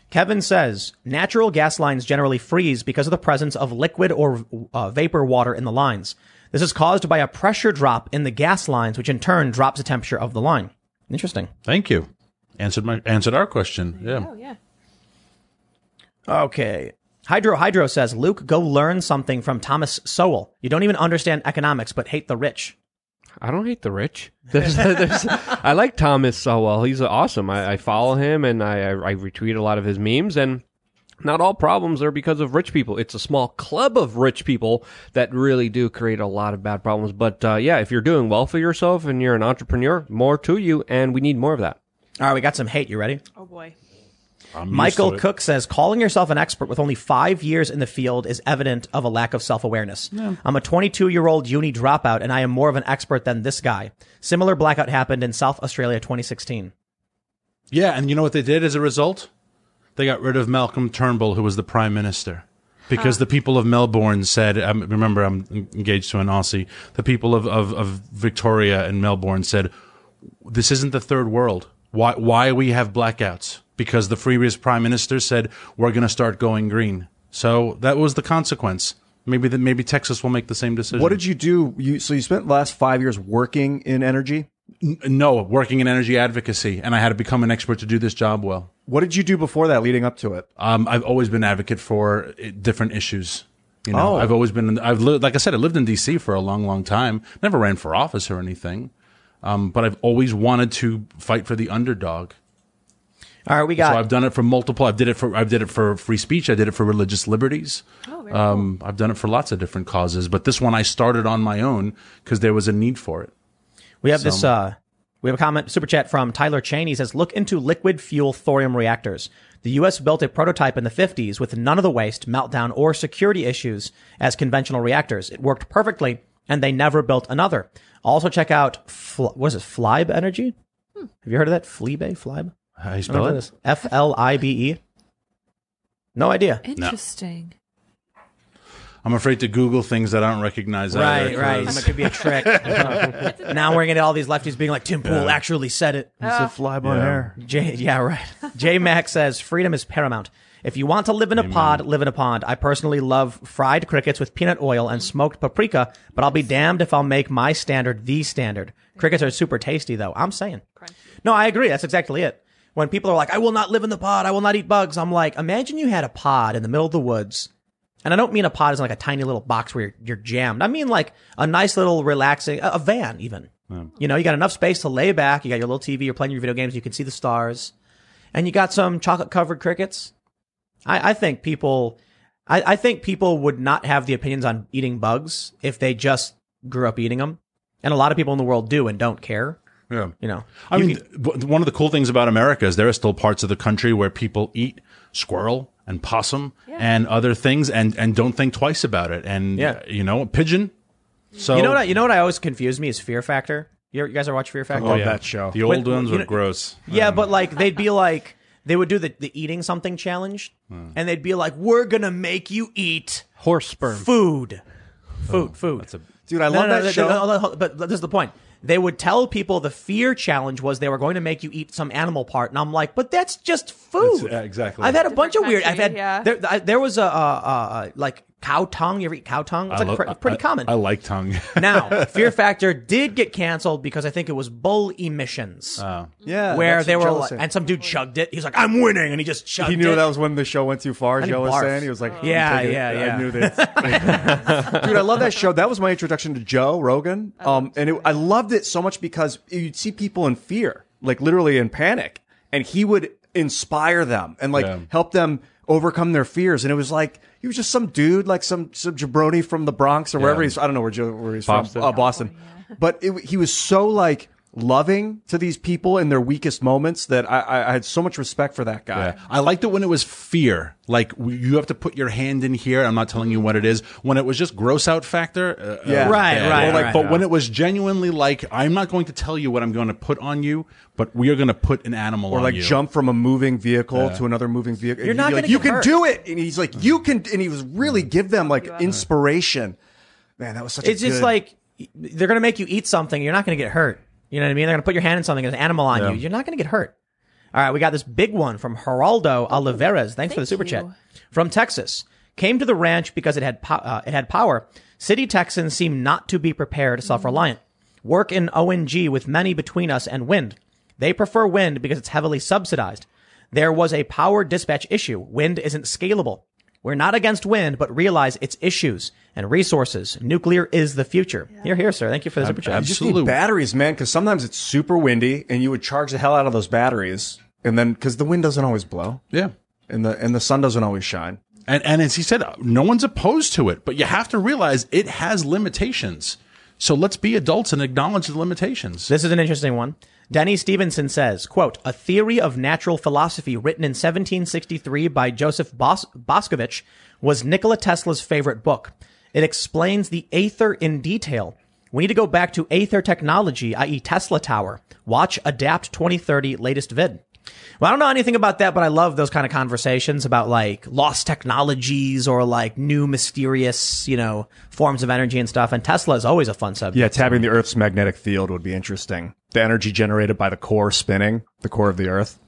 S1: Kevin says natural gas lines generally freeze because of the presence of liquid or uh, vapor water in the lines. This is caused by a pressure drop in the gas lines, which in turn drops the temperature of the line. Interesting.
S3: Thank you. Answered my answered our question. Yeah.
S2: Oh yeah.
S1: Okay. Hydro Hydro says, Luke, go learn something from Thomas Sowell. You don't even understand economics, but hate the rich.
S5: I don't hate the rich. There's, there's, I like Thomas Sowell. He's awesome. I, I follow him and I, I, I retweet a lot of his memes. And not all problems are because of rich people. It's a small club of rich people that really do create a lot of bad problems. But uh, yeah, if you're doing well for yourself and you're an entrepreneur, more to you. And we need more of that.
S1: All right, we got some hate. You ready?
S2: Oh boy.
S3: I'm
S1: Michael. Cook says, calling yourself an expert with only five years in the field is evident of a lack of self-awareness. I'm a 22 year old uni dropout and I am more of an expert than this guy. Similar blackout happened in South Australia 2016.
S3: Yeah, and you know what they did as a result? They got rid of Malcolm Turnbull, who was the prime minister. Because the people of Melbourne said, um, remember, I'm engaged to an Aussie. The people of, of, of Victoria and Melbourne said, this isn't the third world. Why, why we have blackouts? Because the previous prime minister said, we're going to start going green. So that was the consequence. Maybe the, maybe Texas will make the same decision.
S4: What did you do? You so you spent the last five years working in energy.
S3: No, working in energy advocacy, and I had to become an expert to do this job well.
S4: What did you do before that, leading up to it?
S3: Um, I've always been advocate for uh, different issues. You know,
S4: Oh.
S3: I've always been. I've lived, like I said, I lived in D.C. for a long, long time. Never ran for office or anything, um, but I've always wanted to fight for the underdog.
S1: All right, we got.
S3: So I've done it for multiple. I've did it for. I've did it for free speech. I did it for religious liberties.
S2: Oh, very
S3: Um, I've done it for lots of different causes, but this one I started on my own because there was a need for it.
S1: We have this. Uh, we have a comment super chat from Tyler Cheney. He says, "Look into liquid fuel thorium reactors. The U.S. built a prototype in the 50s with none of the waste, meltdown, or security issues as conventional reactors. It worked perfectly, and they never built another. Also, check out Fl- what is it? Flibe Energy. Have you heard of that? Flibe, Flibe.
S3: How you
S1: I don't
S3: spell
S1: know what
S3: it?
S1: it is. F L I B E. No idea.
S2: Interesting.
S3: I'm afraid to Google things that I don't recognize.
S1: Right,
S3: either,
S1: right.
S3: 'cause-
S1: That could be a trick. now we're gonna get all these lefties being like, Tim Pool actually said it.
S4: It's a fly by hair.
S1: J, yeah, right. J Mac says freedom is paramount. If you want to live in a pod, live in a pond. I personally love fried crickets with peanut oil and smoked paprika, but I'll be damned if I'll make my standard the standard. Crickets are super tasty though. I'm saying. No, I agree. That's exactly it. When people are like, I will not live in the pod, I will not eat bugs, I'm like, imagine you had a pod in the middle of the woods. And I don't mean a pod is like a tiny little box where you're, you're jammed. I mean like a nice little relaxing, a, a van even. You know, you got enough space to lay back. You got your little TV. You're playing your video games. You can see the stars, and you got some chocolate covered crickets. I, I think people, I, I think people would not have the opinions on eating bugs if they just grew up eating them, and a lot of people in the world do and don't care.
S3: Yeah.
S1: You know,
S3: I
S1: You
S3: mean, w- one of the cool things about America is there are still parts of the country where people eat squirrel and possum and other things and, and don't think twice about it. And,
S1: Yeah.
S3: you know, pigeon. So,
S1: you know what? I, you know what? I always confuse me is Fear Factor. You, you guys ever watch Fear oh, Factor?
S4: Love that show.
S3: The old
S1: When-
S3: ones were
S1: know-
S3: gross.
S1: Yeah, but like they'd be like they would do the, the eating something challenge, hmm. and they'd be like, "We're gonna make you eat
S5: Horse sperm.
S1: food, food, oh, food."
S4: Dude, I
S1: No,
S4: love
S1: no,
S4: that
S1: no,
S4: show.
S1: no, no, no, but this is the point. They would tell people the fear challenge was they were going to make you eat some animal part, and I'm like, but that's just food.
S3: It's- exactly.
S1: I've had a bunch of
S2: Different
S1: weird. I've had
S2: yeah.
S1: there, I, there was a uh, uh, like cow tongue. You ever eat cow tongue? It's
S3: I
S1: like
S3: lo-
S1: pre- pretty
S3: I-
S1: common.
S3: I like tongue.
S1: now, Fear Factor did get canceled because I think it was bull emissions. Oh.
S4: Yeah,
S1: where they were like, and some dude chugged it. He's like, I'm winning. And he just chugged it.
S4: he knew
S1: it.
S4: that was when the show went too far.
S1: he
S4: Joe was saying he was like,
S1: Yeah,
S4: "I'm taking it."
S1: yeah, yeah.
S4: I knew that. Dude, I love that show. That was my introduction to Joe Rogan. Um, and it, I loved it so much because you'd see people in fear, like literally in panic, and he would inspire them and like
S3: Yeah.
S4: help them overcome their fears. And it was like he was just some dude, like some some jabroni from the Bronx or wherever he's. I don't know where Joe where he's
S5: Boston.
S4: from. Uh, Boston. But it, he was so like loving to these people in their weakest moments that I, I, I had so much respect for that guy.
S3: Yeah. I liked it when it was fear. Like you have to put your hand in here. I'm not telling you what it is. When it was just gross out factor. Uh,
S4: Yeah.
S3: uh,
S1: Right,
S3: bad.
S1: right,
S3: Or like,
S1: right.
S3: but when it was genuinely like, I'm not going to tell you what I'm going to put on you, but we are going to put an animal
S4: or
S3: on
S4: like
S3: you.
S4: jump from a moving vehicle to another moving vehicle.
S1: You're
S4: And
S1: not
S4: he'd
S1: gonna
S4: like, you can
S1: hurt."
S4: do it, and he's like, you can, and he was really give them like inspiration. Man, that was such. A it's
S1: just
S4: good-
S1: like they're gonna make you eat something. You're not gonna get hurt. You know what I mean? They're gonna put your hand in something, there's an animal on
S3: Yeah.
S1: you. You're not gonna get hurt. All right, we got this big one from Geraldo Oliveras. Thanks for the super
S2: you.
S1: chat. From Texas, came to the ranch because it had po- uh, it had power. City Texans seem not to be prepared, self-reliant. Work in ONG with many between us and wind. They prefer wind because it's heavily subsidized. There was a power dispatch issue. Wind isn't scalable. We're not against wind, but realize its issues and resources. Nuclear is the future. Here, here, sir. Thank you for the super chat.
S4: you just need
S3: absolutely.
S4: batteries, man, because sometimes it's super windy, and you would charge the hell out of those batteries, and then because the wind doesn't always blow,
S3: Yeah.
S4: and the and the sun doesn't always shine.
S3: And, and as he said, no one's opposed to it, but you have to realize it has limitations. So let's be adults and acknowledge the limitations.
S1: This is an interesting one. Denny Stevenson says, quote, a theory of natural philosophy written in 1763 by Joseph Bos- Boscovich was Nikola Tesla's favorite book. It explains the aether in detail. We need to go back to aether technology, i.e. Tesla Tower. Watch Adapt 2030 latest vid. Well, I don't know anything about that, but I love those kind of conversations about like lost technologies or like new mysterious, you know, forms of energy and stuff. And Tesla is always a fun subject.
S4: Yeah, tapping the Earth's magnetic field would be interesting. The energy generated by the core spinning, the core of the Earth.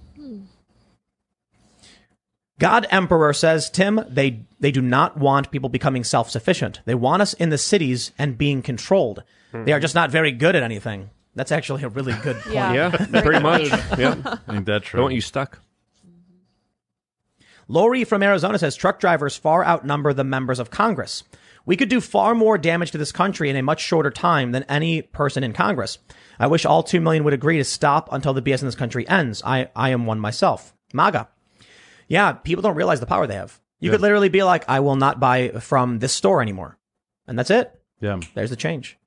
S1: God Emperor says, Tim, they, they do not want people becoming self-sufficient. They want us in the cities and being controlled. Hmm. They are just not very good at anything. That's actually a really good point.
S2: Yeah.
S5: Yeah, pretty much. Yeah.
S3: Ain't that true?
S5: Don't want you stuck. Mm-hmm.
S1: Lori from Arizona says truck drivers far outnumber the members of Congress. We could do far more damage to this country in a much shorter time than any person in Congress. I wish all 2 million would agree to stop until the BS in this country ends. I, I am one myself. MAGA. Yeah, people don't realize the power they have. You could literally be like, I will not buy from this store anymore. And that's it.
S3: Yeah.
S1: There's the change.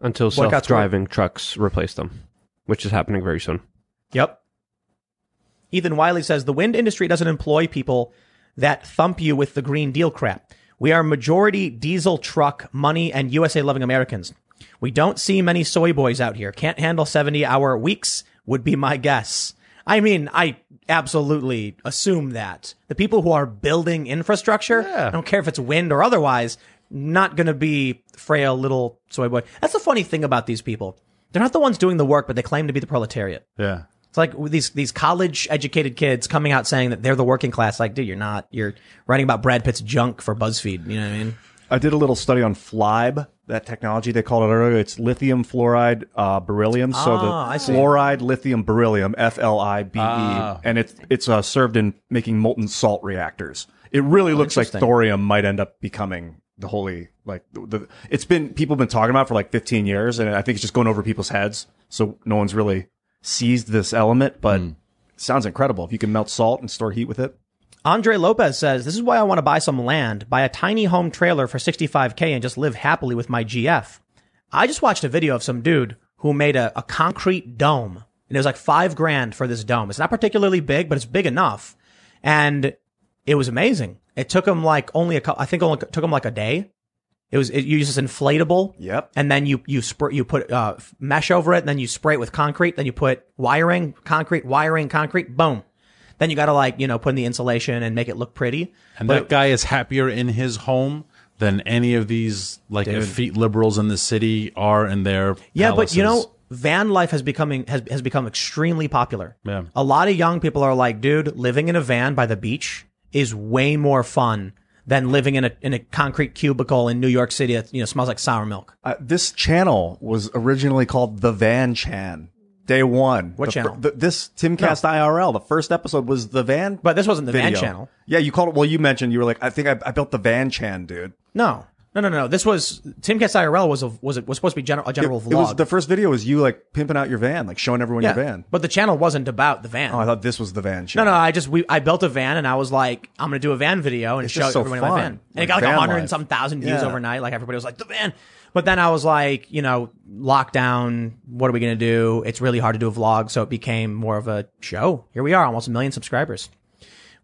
S5: Until self-driving trucks replace them, which is happening very soon.
S1: Yep. Ethan Wiley says the wind industry doesn't employ people that thump you with the Green Deal crap. We are majority diesel truck, money, and USA loving Americans. We don't see many soy boys out here. Can't handle 70 hour weeks would be my guess. I mean, I absolutely assume that the people who are building infrastructure, I don't care if it's wind or otherwise, not going to be frail little soy boy. That's the funny thing about these people. They're not the ones doing the work, but they claim to be the proletariat.
S3: Yeah.
S1: It's like these these college educated kids coming out saying that they're the working class. Like, dude, you're not. You're writing about Brad Pitt's junk for BuzzFeed. You know what I mean?
S4: I did a little study on FLIBE, that technology they called it earlier. It's lithium fluoride uh, beryllium. so the
S1: Ah, I see.
S4: fluoride lithium beryllium, F L I B E,
S3: Ah.
S4: and it's it's uh, served in making molten salt reactors. It really looks like
S1: interesting.
S4: thorium might end up becoming the holy like the, the. It's been people have been talking about it for like 15 years, and I think it's just going over people's heads. So no one's really seized this element, but
S1: Hmm.
S4: it sounds incredible if you can melt salt and store heat with it.
S1: Andre Lopez says, This is why I want to buy some land, buy a tiny home trailer for 65K and just live happily with my GF. I just watched a video of some dude who made a, a concrete dome. And it was like five grand for this dome. It's not particularly big, but it's big enough. And it was amazing. It took him like only a couple, I think only took him like a day. It was, it, you use this inflatable.
S4: Yep.
S1: And then you, you spray, you put, uh, mesh over it, and then you spray it with concrete, then you put wiring, concrete, wiring, concrete, boom. Then you gotta like, you know, put in the insulation and make it look pretty.
S3: And
S1: But
S3: that guy is happier in his home than any of these like effete liberals in the city are in their
S1: Yeah, but you know, van life has becoming has has become extremely popular.
S3: Yeah.
S1: A lot of young people are like, dude, living in a van by the beach is way more fun than living in a in a concrete cubicle in New York City that you know smells like sour milk.
S4: Uh, this channel was originally called the Van Chan. Day one.
S1: What
S4: The
S1: channel?
S4: the- this Timcast IRL. The first episode was the Van.
S1: But this wasn't the van channel.
S4: Yeah, you called it. Well, you mentioned you were like, I think I, I built the Van Chan, dude.
S1: No, no, no, no. This was Timcast IRL was a, was it was supposed to be general, a general
S4: It
S1: vlog.
S4: was the first video was you like pimping out your van, like showing everyone
S1: yeah,
S4: your van.
S1: but the channel wasn't about the van.
S4: Oh, I thought this was the Van
S1: channel.
S4: no,
S1: no. I just we I built a van and I was like, I'm gonna do a van video and
S4: It's
S1: show
S4: just so
S1: everyone my van. And
S4: Like
S1: it got like a hundred and some thousand views
S4: Yeah.
S1: overnight. Like everybody was like the van. But then I was like, you know, lockdown. What are we gonna do? It's really hard to do a vlog, so it became more of a show. Here we are, almost a million subscribers.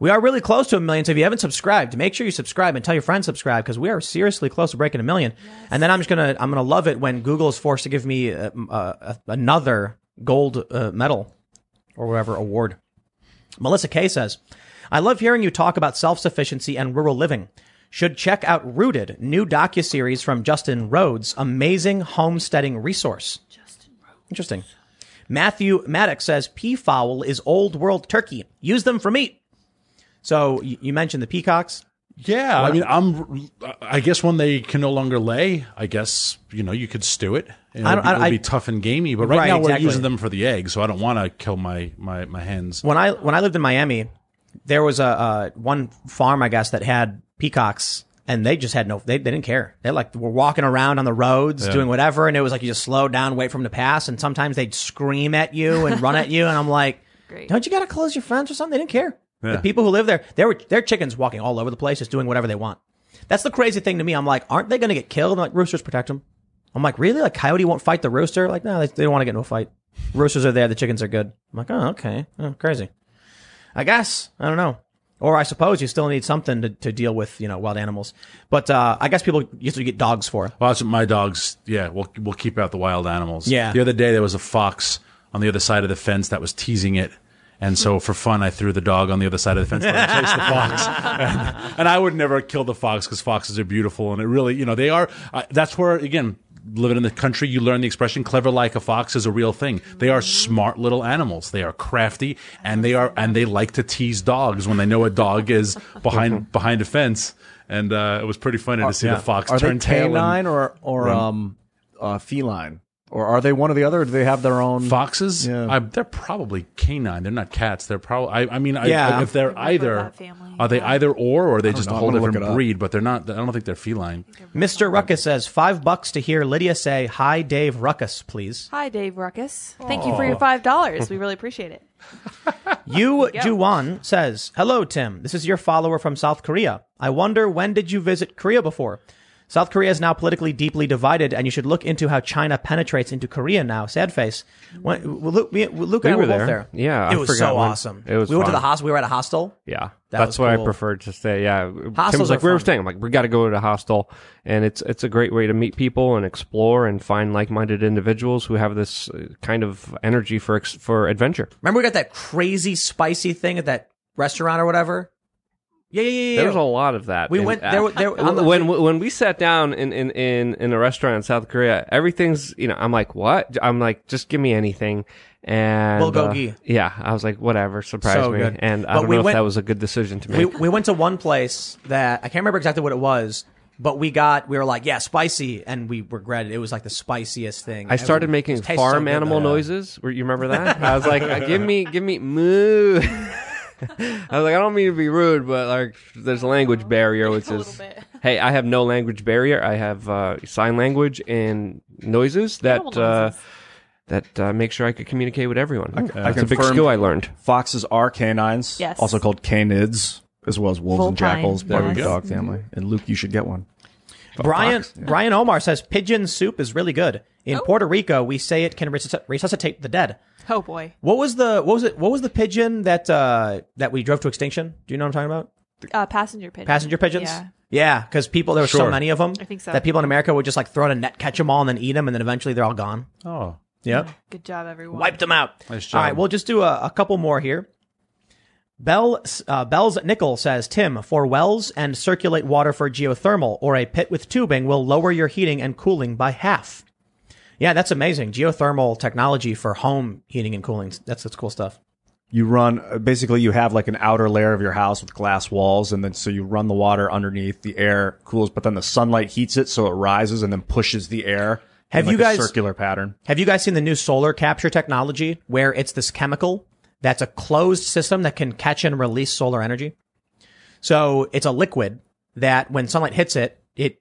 S1: We are really close to a million. So if you haven't subscribed, make sure you subscribe and tell your friends subscribe because we are seriously close to breaking a million. And then I'm just gonna I'm gonna love it when Google is forced to give me uh, uh, another gold uh, medal or whatever award. Melissa Kay says, "I love hearing you talk about self sufficiency and rural living. Should check out Rooted, new docuseries from Justin Rhodes, amazing homesteading resource. Interesting. Matthew Maddox says peafowl is old world turkey. Use them for meat. So you, you mentioned the peacocks.
S3: Yeah, I mean, I'm. I guess when they can no longer lay, I guess you know you could stew it. And
S1: I
S3: it'll
S1: don't-
S3: be, it'll
S1: I-
S3: be tough and gamey. But right,
S1: Right,
S3: now
S1: exactly.
S3: we're using them for the eggs, so I don't want to kill my my my hens.
S1: When I when I lived in Miami, there was a uh, one farm I guess that had peacocks. And they just had no, they, they didn't care. They like were walking around on the roads doing whatever. And it was like you just slow down, wait for them to pass. And sometimes they'd scream at you and run at you. And I'm like,
S2: Great.
S1: don't you got to close your fence or something? They didn't care.
S3: Yeah.
S1: The people who live there, they were, their chickens walking all over the place, just doing whatever they want. That's the crazy thing to me. I'm like, aren't they going to get killed? And like, roosters protect them. I'm like, really? Like, coyote won't fight the rooster? Like, no, they, they don't want to get into a fight. Roosters are there. The chickens are good. I'm like, oh, okay. Oh, crazy. I guess. I don't know. Or I suppose you still need something to, to deal with, you know, wild animals. But, uh, I guess people usually get dogs for.
S3: Well, that's what my dogs. Yeah, we'll we'll keep out the wild animals.
S1: Yeah.
S3: The other day there was a fox on the other side of the fence that was teasing it. And so for fun, I threw the dog on the other side of the fence to let him chase the fox. And, and I would never kill the fox because foxes are beautiful. And it really, you know, they are. Uh, that's where, again, living in the country, you learn the expression clever like a fox is a real thing. They are smart little animals. They are crafty and they are, and they like to tease dogs when they know a dog is behind, behind a fence. And, uh, it was pretty funny to see the fox
S4: Are they
S3: turn tail. and-
S4: canine or or um uh, feline, or are they one or the other? Or do they have their own?
S3: Foxes?
S4: Yeah.
S3: I, they're probably canine. They're not cats. They're probably. I, I mean, I,
S1: Yeah.
S3: if they're
S2: They're
S3: either,
S2: family,
S3: are they
S2: yeah.
S3: either or, or are they just a
S4: know. I'm
S3: whole different breed? But they're not. I don't think they're feline.
S1: Mr. Ruckus says five bucks to hear Lydia say, hi, Dave Ruckus, please.
S2: Hi, Dave Ruckus. Thank you for your five dollars. We really appreciate it.
S1: Yu
S2: go.
S1: Juwan says, Hello, Tim. This is your follower from South Korea. I wonder when did you visit Korea before? South Korea is now politically deeply divided, and you should look into how China penetrates into Korea now. Sad face. When, Luke, me, Luke and I
S5: We
S1: were
S5: were
S1: both
S5: there.
S1: there.
S5: Yeah, I
S1: it was so
S5: when.
S1: awesome.
S5: It was
S1: We went to the hostel. We were at a hostel.
S5: Yeah,
S1: That
S5: that's
S1: was
S5: why
S1: cool.
S5: I prefer to stay. Yeah,
S1: Hostels
S5: Tim's like
S1: are
S5: we were staying. I'm like we got to go to the hostel, and it's it's a great way to meet people and explore and find like-minded individuals who have this uh, kind of energy for for adventure.
S1: Remember we got that crazy spicy thing at that restaurant or whatever? Yeah, yeah, yeah. yeah.
S5: There was a lot of that.
S1: We
S5: And,
S1: went- there there- on the-
S5: when when we sat down in, in, in, in a restaurant in South Korea, everything's you know I'm like what I'm like just give me anything and
S1: Bulgogi.
S5: uh, yeah I was like whatever surprise
S1: So
S5: me
S1: good.
S5: and I
S1: But
S5: don't
S1: we
S5: know
S1: went-
S5: if that was a good decision to make.
S1: we went to one place that I can't remember exactly what it was, but we got we were like, yeah, spicy, and we regretted it. It was like the spiciest thing.
S5: I started making
S1: so
S5: farm
S1: good,
S5: animal noises. You remember that? I was like, "Give me, give me moo." I was like, "I don't mean to be rude, but like, there's a language barrier, which
S2: A
S5: is,
S2: bit.
S5: hey, I have no language barrier. I have uh, sign language and noises that uh, that uh, make sure I could communicate with everyone.
S4: I
S5: It's a big
S4: confirmed-
S5: skill I learned.
S4: Foxes are canines.
S2: Yes.
S4: Also called canids, as well as wolves and
S2: Vulpine,
S4: jackals, part of the dog family. And Luke, you should get one.
S1: Brian
S4: Fox, yeah.
S1: Brian Omar says pigeon soup is really good. In
S2: Oh.
S1: Puerto Rico, we say it can resusc- resuscitate the dead.
S2: Oh boy.
S1: What was the what was it? What was the pigeon that uh that we drove to extinction? Do you know what I'm talking about?
S2: Uh, passenger pigeon.
S1: Passenger pigeons.
S2: Yeah.
S1: Yeah, because people there were so many of them.
S2: I think so.
S1: That people in America would just like throw in a net, catch them all, and then eat them, and then eventually they're all gone.
S3: Oh,
S1: Yep.
S2: Good job, everyone.
S1: Wiped them out.
S3: Nice job.
S1: All right, we'll just do a, a couple more here. Bell uh, Bell's Nickel says, Tim, for wells and circulate water for geothermal or a pit with tubing will lower your heating and cooling by half. Yeah, that's amazing. Geothermal technology for home heating and cooling. That's that's cool stuff.
S4: you run uh, basically you have like an outer layer of your house with glass walls, and then so you run the water underneath. The air cools, but then the sunlight heats it, so it rises and then pushes the air.
S1: Have
S4: in
S1: you
S4: like a
S1: guys-
S4: circular pattern?
S1: Have you guys seen the new solar capture technology where it's this chemical that's a closed system that can catch and release solar energy? So it's a liquid that when sunlight hits it, it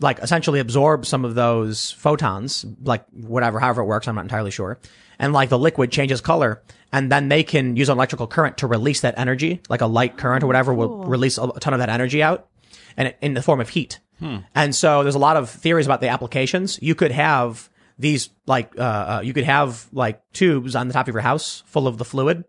S1: like essentially absorbs some of those photons, like whatever, however it works. I'm not entirely sure. And like the liquid changes color and then they can use an electrical current to release that energy, like a light current or whatever will release a ton of that energy out and in the form of heat. Hmm. And so there's a lot of theories about the applications. You could have these like, uh, uh, you could have like tubes on the top of your house full of the fluid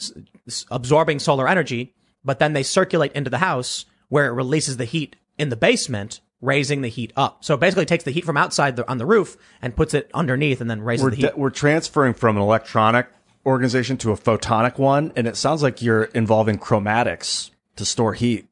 S1: s- s- absorbing solar energy, but then they circulate into the house where it releases the heat in the basement, raising the heat up. So it basically takes the heat from outside the, on the roof and puts it underneath and then raises
S4: We're
S1: the heat.
S4: de- we're transferring from an electronic organization to a photonic one, and it sounds like you're involving chromatics to store heat.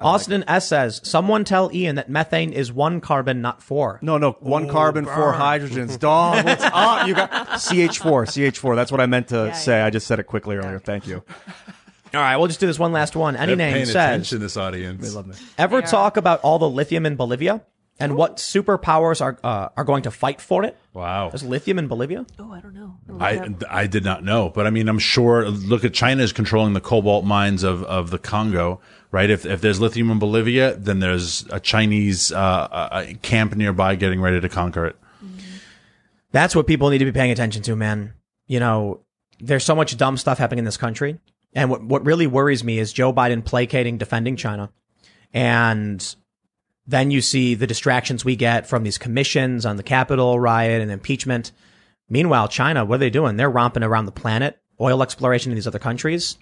S1: Austin S says, someone tell Ian that methane is one carbon, not four.
S4: No, no, one carbon, four hydrogens. Dog, what's up? You got CH4, CH4. That's what I meant to
S2: Yeah,
S4: say.
S2: yeah.
S4: I just said it quickly earlier. Thank you.
S1: All right, we'll just do this one last one. Any
S3: They're
S1: name says,
S3: attention, this audience. They love me.
S1: ever talk about all the lithium in Bolivia and what superpowers are, uh, are going to fight for it?
S3: Wow.
S1: There's lithium in Bolivia?
S2: Oh, I don't know. I'll
S3: I. I did not know, but I mean, I'm sure. Look at China is controlling the cobalt mines of, of the Congo, right? If if there's lithium in Bolivia, then there's a Chinese uh, uh, camp nearby getting ready to conquer it.
S1: That's what people need to be paying attention to, man. You know, there's so much dumb stuff happening in this country. And what, what really worries me is Joe Biden placating, defending China. And then you see the distractions we get from these commissions on the Capitol riot and impeachment. Meanwhile, China, what are they doing? They're romping around the planet, oil exploration in these other countries.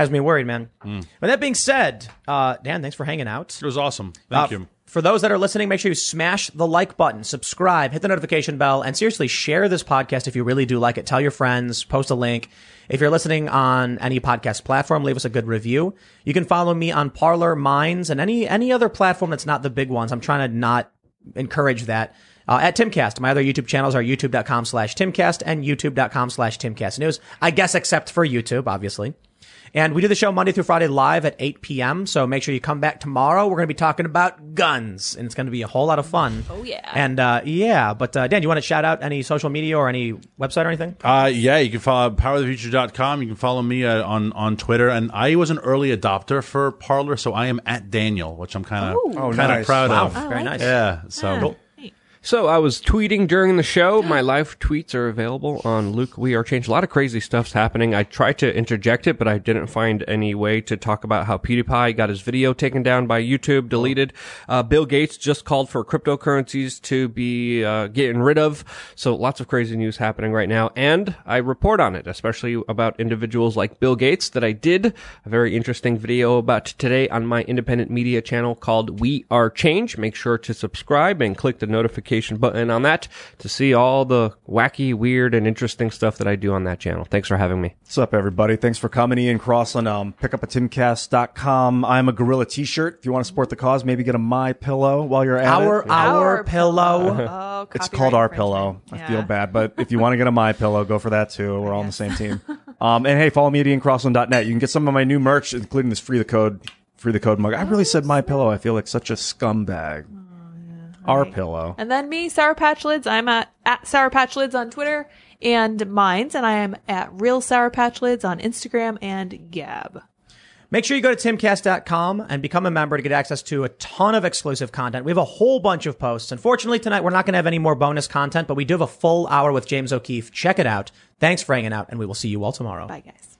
S1: Has me worried, man. But that being said, uh, Dan, thanks for hanging out.
S3: It was awesome. Thank
S1: Uh,
S3: you.
S1: For those that are listening, make sure you smash the like button, subscribe, hit the notification bell, and seriously share this podcast if you really do like it. Tell your friends, post a link. If you're listening on any podcast platform, leave us a good review. You can follow me on Parler Minds and any any other platform that's not the big ones. I'm trying to not encourage that. Uh, at Timcast, my other YouTube channels are youtube.com slash Timcast and youtube.com slash Timcast News. I guess except for YouTube, obviously. And we do the show Monday through Friday live at 8 p.m. So make sure you come back tomorrow. We're going to be talking about guns and it's going to be a whole lot of fun.
S2: Oh, yeah.
S1: And, uh, yeah. But, uh, Dan, you want to shout out any social media or any website or anything?
S3: Uh, yeah, you can follow powerofthefuture.com. You can follow me uh, on on Twitter, and I was an early adopter for Parler, so I am at Daniel, which I'm kind of
S2: Ooh.
S4: Oh,
S3: kind of
S4: nice.
S3: proud
S1: Wow.
S3: of.
S2: I
S1: Very
S2: like
S1: nice.
S2: it.
S3: Yeah, so
S2: Yeah. Neat.
S5: So I was tweeting during the show. My live tweets are available on Luke We Are Changed. A lot of crazy stuff's happening. I tried to interject it, but I didn't find any way to talk about how PewDiePie got his video taken down by YouTube, deleted. Uh, Bill Gates just called for cryptocurrencies to be uh, getting rid of. So lots of crazy news happening right now, and I report on it, especially about individuals like Bill Gates that I did a very interesting video about today on my independent media channel called We Are Change. Make sure to subscribe and click the notification button on that to see all the wacky, weird, and interesting stuff that I do on that channel. Thanks for having me.
S4: What's up, everybody? Thanks for coming. Ian Crossland. Um, pick up a timcast.com. I'm a gorilla t-shirt. If you want to support the cause, maybe get a My Pillow while you're at
S1: Our,
S4: it.
S1: our, our pillow.
S2: Oh,
S4: It's called Our
S2: infringement.
S4: Pillow. I feel bad, but if you want to get a My Pillow, go for that too. We're all on the same team. Um, and hey, follow me at IanCrossland.net. You can get some of my new merch, including this free the code, free the code mug. I really said My Pillow. I feel like such a scumbag. Our Pillow.
S2: And then me, Sour Patch Lyds. I'm at, at Sour Patch Lyds on Twitter and Minds, and I am at Real Sour Patch Lyds on Instagram and Gab.
S1: Make sure you go to timcast.com and become a member to get access to a ton of exclusive content. We have a whole bunch of posts. Unfortunately, tonight we're not going to have any more bonus content, but we do have a full hour with James O'Keefe. Check it out. Thanks for hanging out, and we will see you all tomorrow.
S2: Bye, guys.